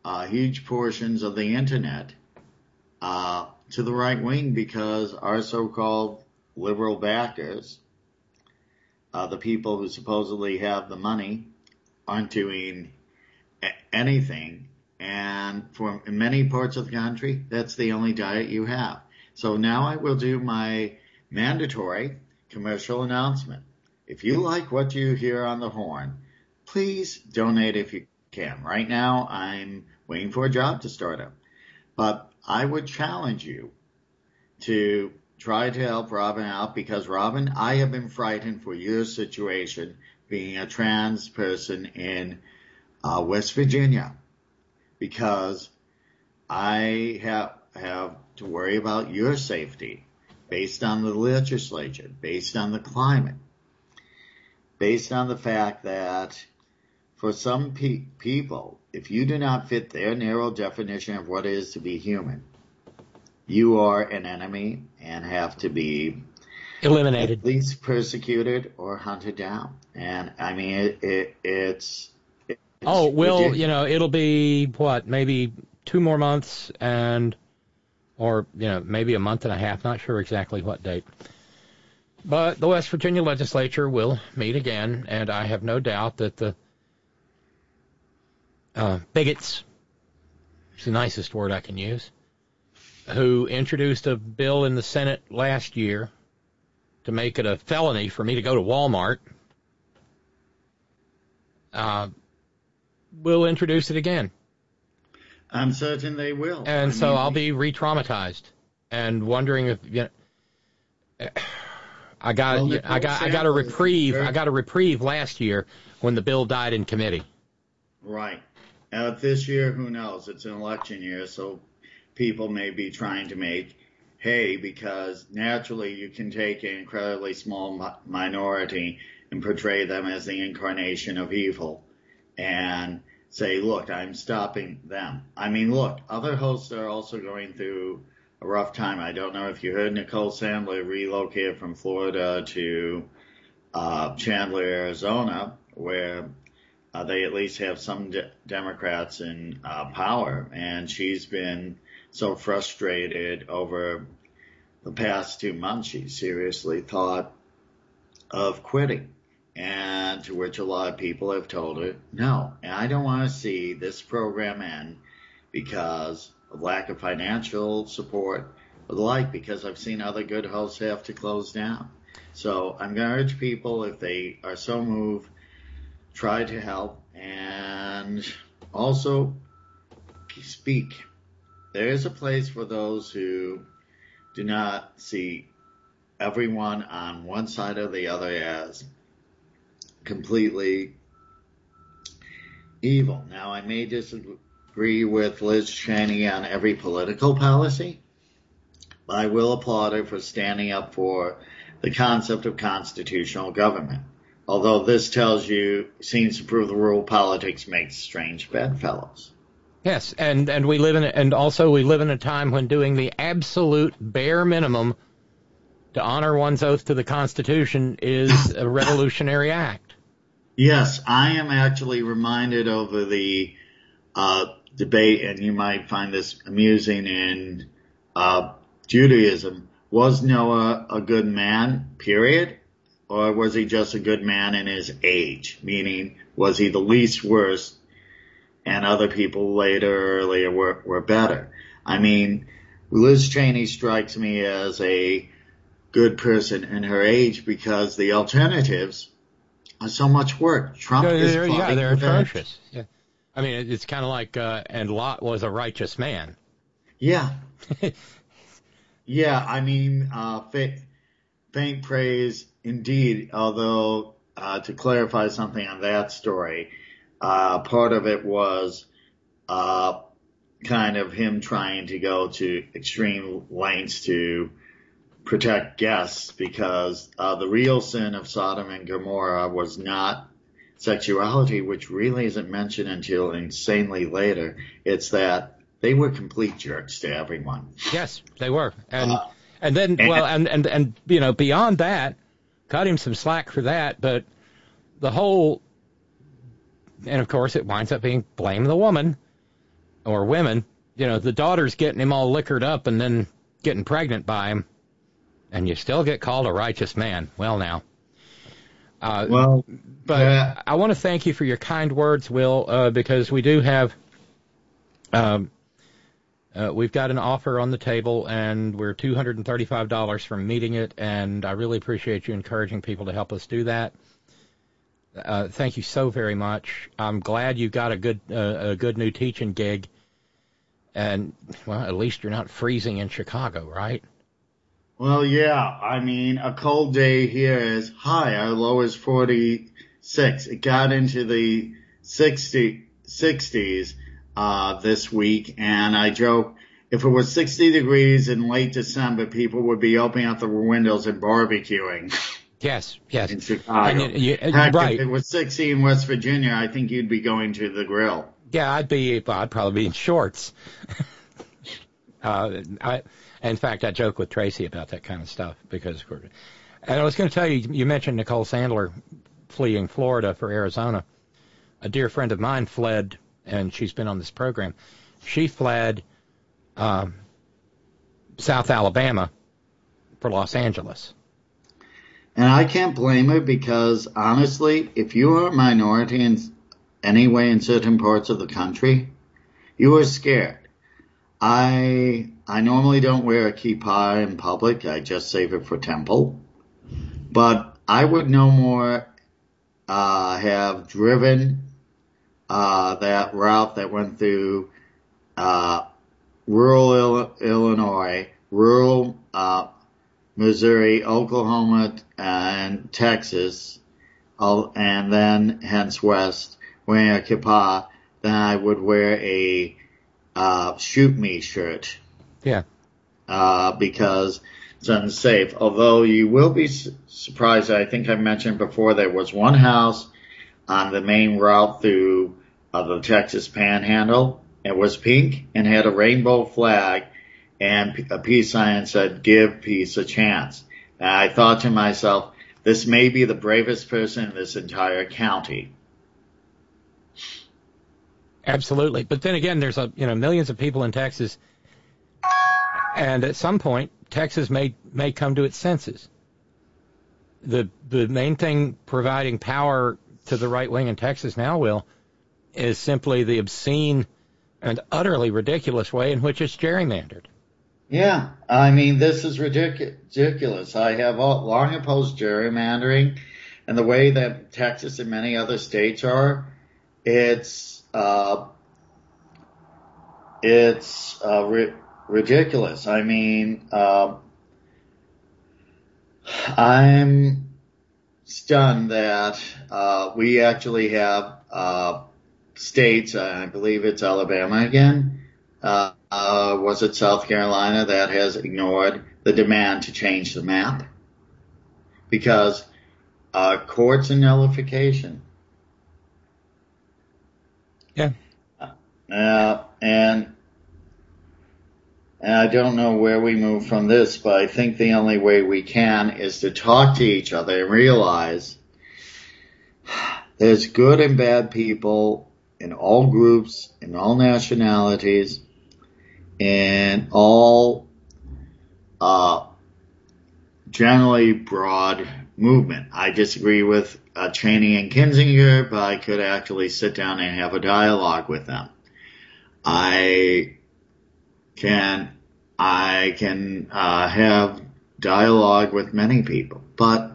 uh, huge portions of the internet uh, to the right wing because our so-called liberal backers, uh, the people who supposedly have the money, aren't doing anything. And for many parts of the country, that's the only diet you have. So now I will do my mandatory commercial announcement. If you like what you hear on the horn, please donate if you can. Right now, I'm waiting for a job to start up. But I would challenge you to try to help Robyn out because Robyn, I have been frightened for your situation being a trans person in uh, West Virginia because I have have to worry about your safety based on the legislature, based on the climate, based on the fact that for some pe- people, if you do not fit their narrow definition of what it is to be human, you are an enemy and have to be eliminated, at least persecuted or hunted down. And I mean, it, it it's. it's oh, well, ridiculous. you know, it'll be what maybe two more months and, or you know, maybe a month and a half. Not sure exactly what date. But the West Virginia legislature will meet again, and I have no doubt that the uh, bigots, it's the nicest word I can use, who introduced a bill in the Senate last year to make it a felony for me to go to Walmart, uh, will introduce it again. I'm certain they will. And I so mean, I'll be re-traumatized and wondering if you know, I got Well, I got I got a reprieve very- I got a reprieve last year when the bill died in committee. Right. Now, this year, who knows? It's an election year, so people may be trying to make hay because naturally you can take an incredibly small mi- minority and portray them as the incarnation of evil and say, look, I'm stopping them. I mean, look, other hosts are also going through a rough time. I don't know if you heard Nicole Sandler relocated from Florida to uh, Chandler, Arizona, where uh, they at least have some de- Democrats in uh, power, and she's been so frustrated over the past two months. She seriously thought of quitting, and to which a lot of people have told her no. And I don't want to see this program end because of lack of financial support or the like. Because I've seen other good hosts have to close down. So I'm going to urge people if they are so moved try to help and also speak. There is a place for those who do not see everyone on one side or the other as completely evil. Now, I may disagree with Liz Cheney on every political policy, but I will applaud her for standing up for the concept of constitutional government. Although this tells you, seems to prove the rule politics makes strange bedfellows. Yes, and and we live in and also we live in a time when doing the absolute bare minimum to honor one's oath to the Constitution is a revolutionary act. Yes, I am actually reminded over the uh, debate, and you might find this amusing in uh, Judaism. Was Noah a good man, period? Or was he just a good man in his age? Meaning, was he the least worst and other people later, earlier were, were better? I mean, Liz Cheney strikes me as a good person in her age because the alternatives are so much work. Trump is they're, yeah, they're atrocious. Yeah. I mean, it's kind of like, uh, and Lot was a righteous man. Yeah. yeah, I mean, uh, fa- faint praise indeed, although, uh, to clarify something on that story, uh, part of it was, uh, kind of him trying to go to extreme lengths to protect guests because, uh, the real sin of Sodom and Gomorrah was not sexuality, which really isn't mentioned until insanely later. It's that they were complete jerks to everyone. Yes, they were. And and then well and, and and you know, beyond that, cut him some slack for that, but the whole and of course it winds up being blame the woman or women. You know, the daughter's getting him all liquored up and then getting pregnant by him. And you still get called a righteous man. Well now. Uh, well, but I want to thank you for your kind words, Will, uh, because we do have, um, uh, we've got an offer on the table, and we're two hundred and thirty-five dollars from meeting it, and I really appreciate you encouraging people to help us do that. Uh, thank you so very much. I'm glad you got a good uh, a good new teaching gig, and well, at least you're not freezing in Chicago, right? Well, yeah, I mean, a cold day here is high. Our low is 46. It got into the 60, 60s, uh, this week. And I joke, if it was 60 degrees in late December, people would be opening up the windows and barbecuing. Yes, yes. In Chicago. And you- you- Heck, right. If it was 60 in West Virginia, I think you'd be going to the grill. Yeah, I'd be. I'd probably be in shorts. uh, I, in fact, I joke with Tracy about that kind of stuff because, of course, And I was going to tell you, you mentioned Nicole Sandler fleeing Florida for Arizona. A dear friend of mine fled, and she's been on this program. She fled um, South Alabama for Los Angeles. And I can't blame her because honestly, if you are a minority in any way in certain parts of the country, you are scared. I I normally don't wear a kippah in public. I just save it for temple. But I would no more uh, have driven uh, that route that went through uh, rural Illinois, rural uh, Missouri, Oklahoma, and Texas, and then hence west, wearing a kippah, then I would wear a uh, shoot me shirt. Yeah. Uh, because it's unsafe. Although you will be su- surprised, I think I mentioned before there was one house on the main route through uh, the Texas Panhandle. It was pink and had a rainbow flag and a peace sign said, give peace a chance. And I thought to myself, this may be the bravest person in this entire county. Absolutely. But then again, there's a, you know, millions of people in Texas. And at some point, Texas may, may come to its senses. The, the main thing providing power to the right wing in Texas now, Will, is simply the obscene and utterly ridiculous way in which it's gerrymandered. Yeah, I mean, this is ridiculous. I have long opposed gerrymandering and the way that Texas and many other states are. It's, uh, it's, uh, ri- ridiculous. I mean, uh, I'm stunned that, uh, we actually have, uh, states, I believe it's Alabama again, uh, uh, was it South Carolina that has ignored the demand to change the map? Because uh, courts and nullification. Yeah. Uh, and, and I don't know where we move from this, but I think the only way we can is to talk to each other and realize there's good and bad people in all groups, in all nationalities, and all uh, generally broad movement. I disagree with uh, Cheney and Kinzinger, but I could actually sit down and have a dialogue with them. I can I can uh, have dialogue with many people, but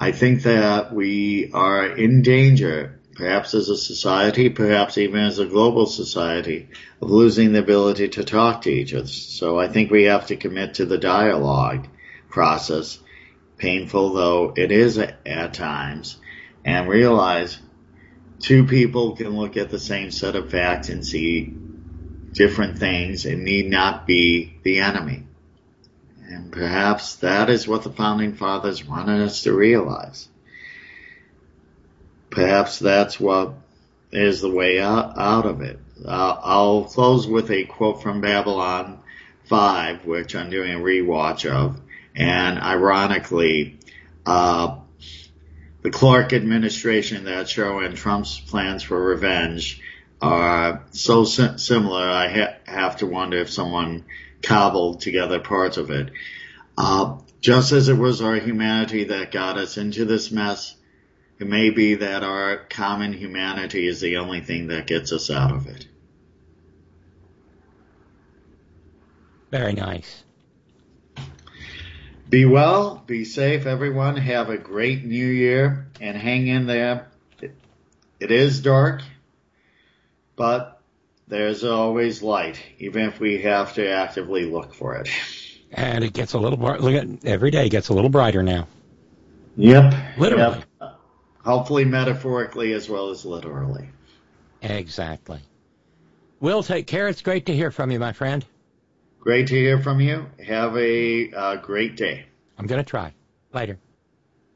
I think that we are in danger perhaps as a society, perhaps even as a global society, of losing the ability to talk to each other. So I think we have to commit to the dialogue process, painful though it is at times, and realize two people can look at the same set of facts and see different things and need not be the enemy. And perhaps that is what the founding fathers wanted us to realize perhaps that's what is the way out, out of it. Uh, I'll close with a quote from Babylon 5, which I'm doing a rewatch of. And ironically, uh, the Clark administration, that show, and Trump's plans for revenge are so sim- similar. I ha- have to wonder if someone cobbled together parts of it. Uh, just as it was our humanity that got us into this mess, it may be that our common humanity is the only thing that gets us out of it. Very nice. Be well, be safe, everyone. Have a great new year and hang in there. It is dark, but there's always light, even if we have to actively look for it. And it gets a little, look at, every day gets a little brighter now. Yep. Literally. Yep. Hopefully metaphorically as well as literally. Exactly. Will, take care. It's great to hear from you, my friend. Great to hear from you. Have a uh, great day. I'm going to try. Later.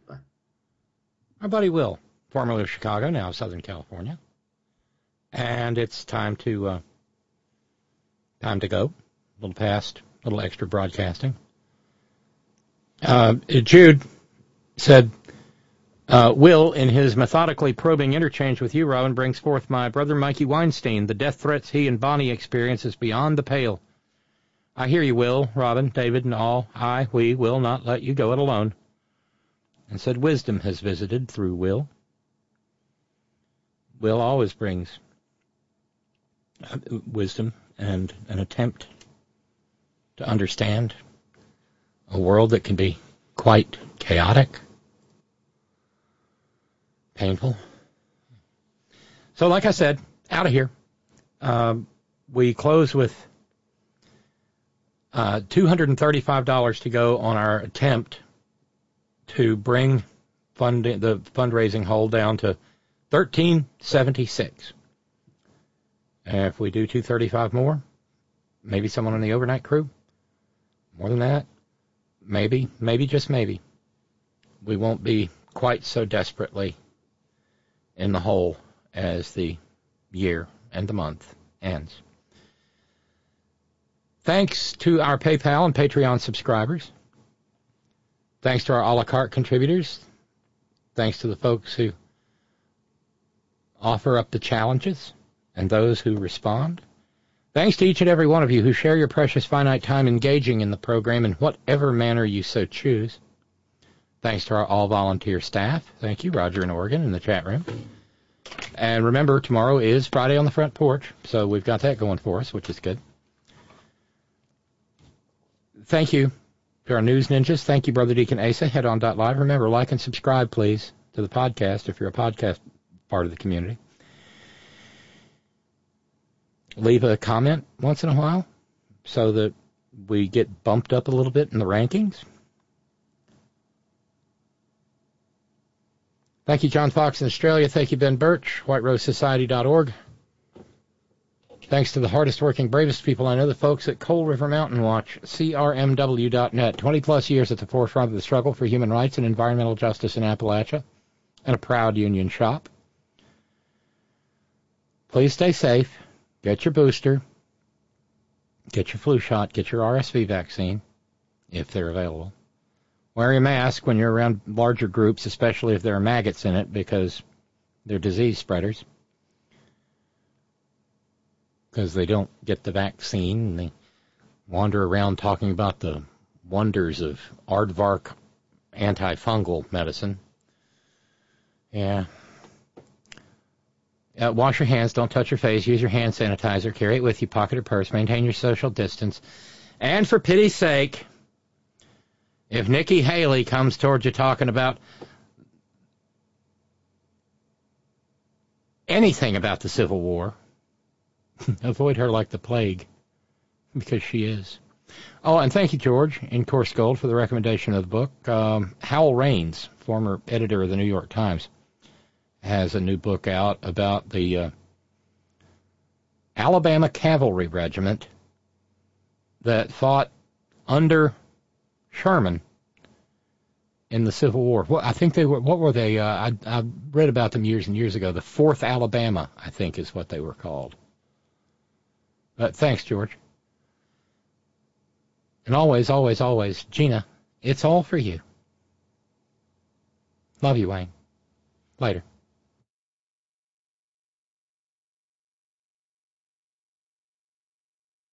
Bye. Our buddy Will, formerly of Chicago, now of Southern California. And it's time to uh, time to go. A little past, a little extra broadcasting. Uh, Jude, said, uh, Will, in his methodically probing interchange with you, Robyn, brings forth my brother Mikey Weinstein. The death threats he and Bonnie experience is beyond the pale. I hear you, Will, Robyn, David, and all. I, we, will not let you go it alone. And said, Wisdom has visited through Will. Will always brings wisdom and an attempt to understand a world that can be quite chaotic, painful. So, like I said, out of here. Um, we close with uh, $235 to go on our attempt to bring the fundraising hole down to 1376. And if we do 235 more, maybe someone on the overnight crew, more than that, maybe, maybe just maybe, we won't be quite so desperately in the hole as the year and the month ends. Thanks to our PayPal and Patreon subscribers. Thanks to our a la carte contributors. Thanks to the folks who offer up the challenges and those who respond. Thanks to each and every one of you who share your precious finite time engaging in the program in whatever manner you so choose. Thanks to our all volunteer staff. Thank you, Roger in Oregon, in the chat room. And remember, tomorrow is Friday on the front porch, so we've got that going for us, which is good. Thank you to our news ninjas. Thank you, Brother Deacon Asa. Head on live. Remember, like and subscribe, please, to the podcast if you're a podcast part of the community. Leave a comment once in a while so that we get bumped up a little bit in the rankings. Thank you, John Fox in Australia. Thank you, Ben Birch, WhiteRoseSociety.org. Thanks to the hardest working, bravest people I know, the folks at Coal River Mountain Watch, CRMW.net. 20 plus years at the forefront of the struggle for human rights and environmental justice in Appalachia, and a proud union shop. Please stay safe. Get your booster. Get your flu shot. Get your RSV vaccine, if they're available. Wear a mask when you're around larger groups, especially if there are maggots in it, because they're disease spreaders. Because they don't get the vaccine and they wander around talking about the wonders of aardvark antifungal medicine. Yeah. Uh, wash your hands, don't touch your face, use your hand sanitizer, carry it with you, pocket or purse, maintain your social distance. And for pity's sake, if Nikki Haley comes towards you talking about anything about the Civil War, avoid her like the plague, because she is. Oh, and thank you, George, in Coarsegold, for the recommendation of the book. Um, Howell Raines, former editor of the New York Times, has a new book out about the uh, Alabama Cavalry Regiment that fought under Sherman in the Civil War. Well, I think they were. What were they? Uh, I, I read about them years and years ago. The Fourth Alabama, I think, is what they were called. But thanks, George. And always, always, always, Gina, it's all for you. Love you, Wayne. Later.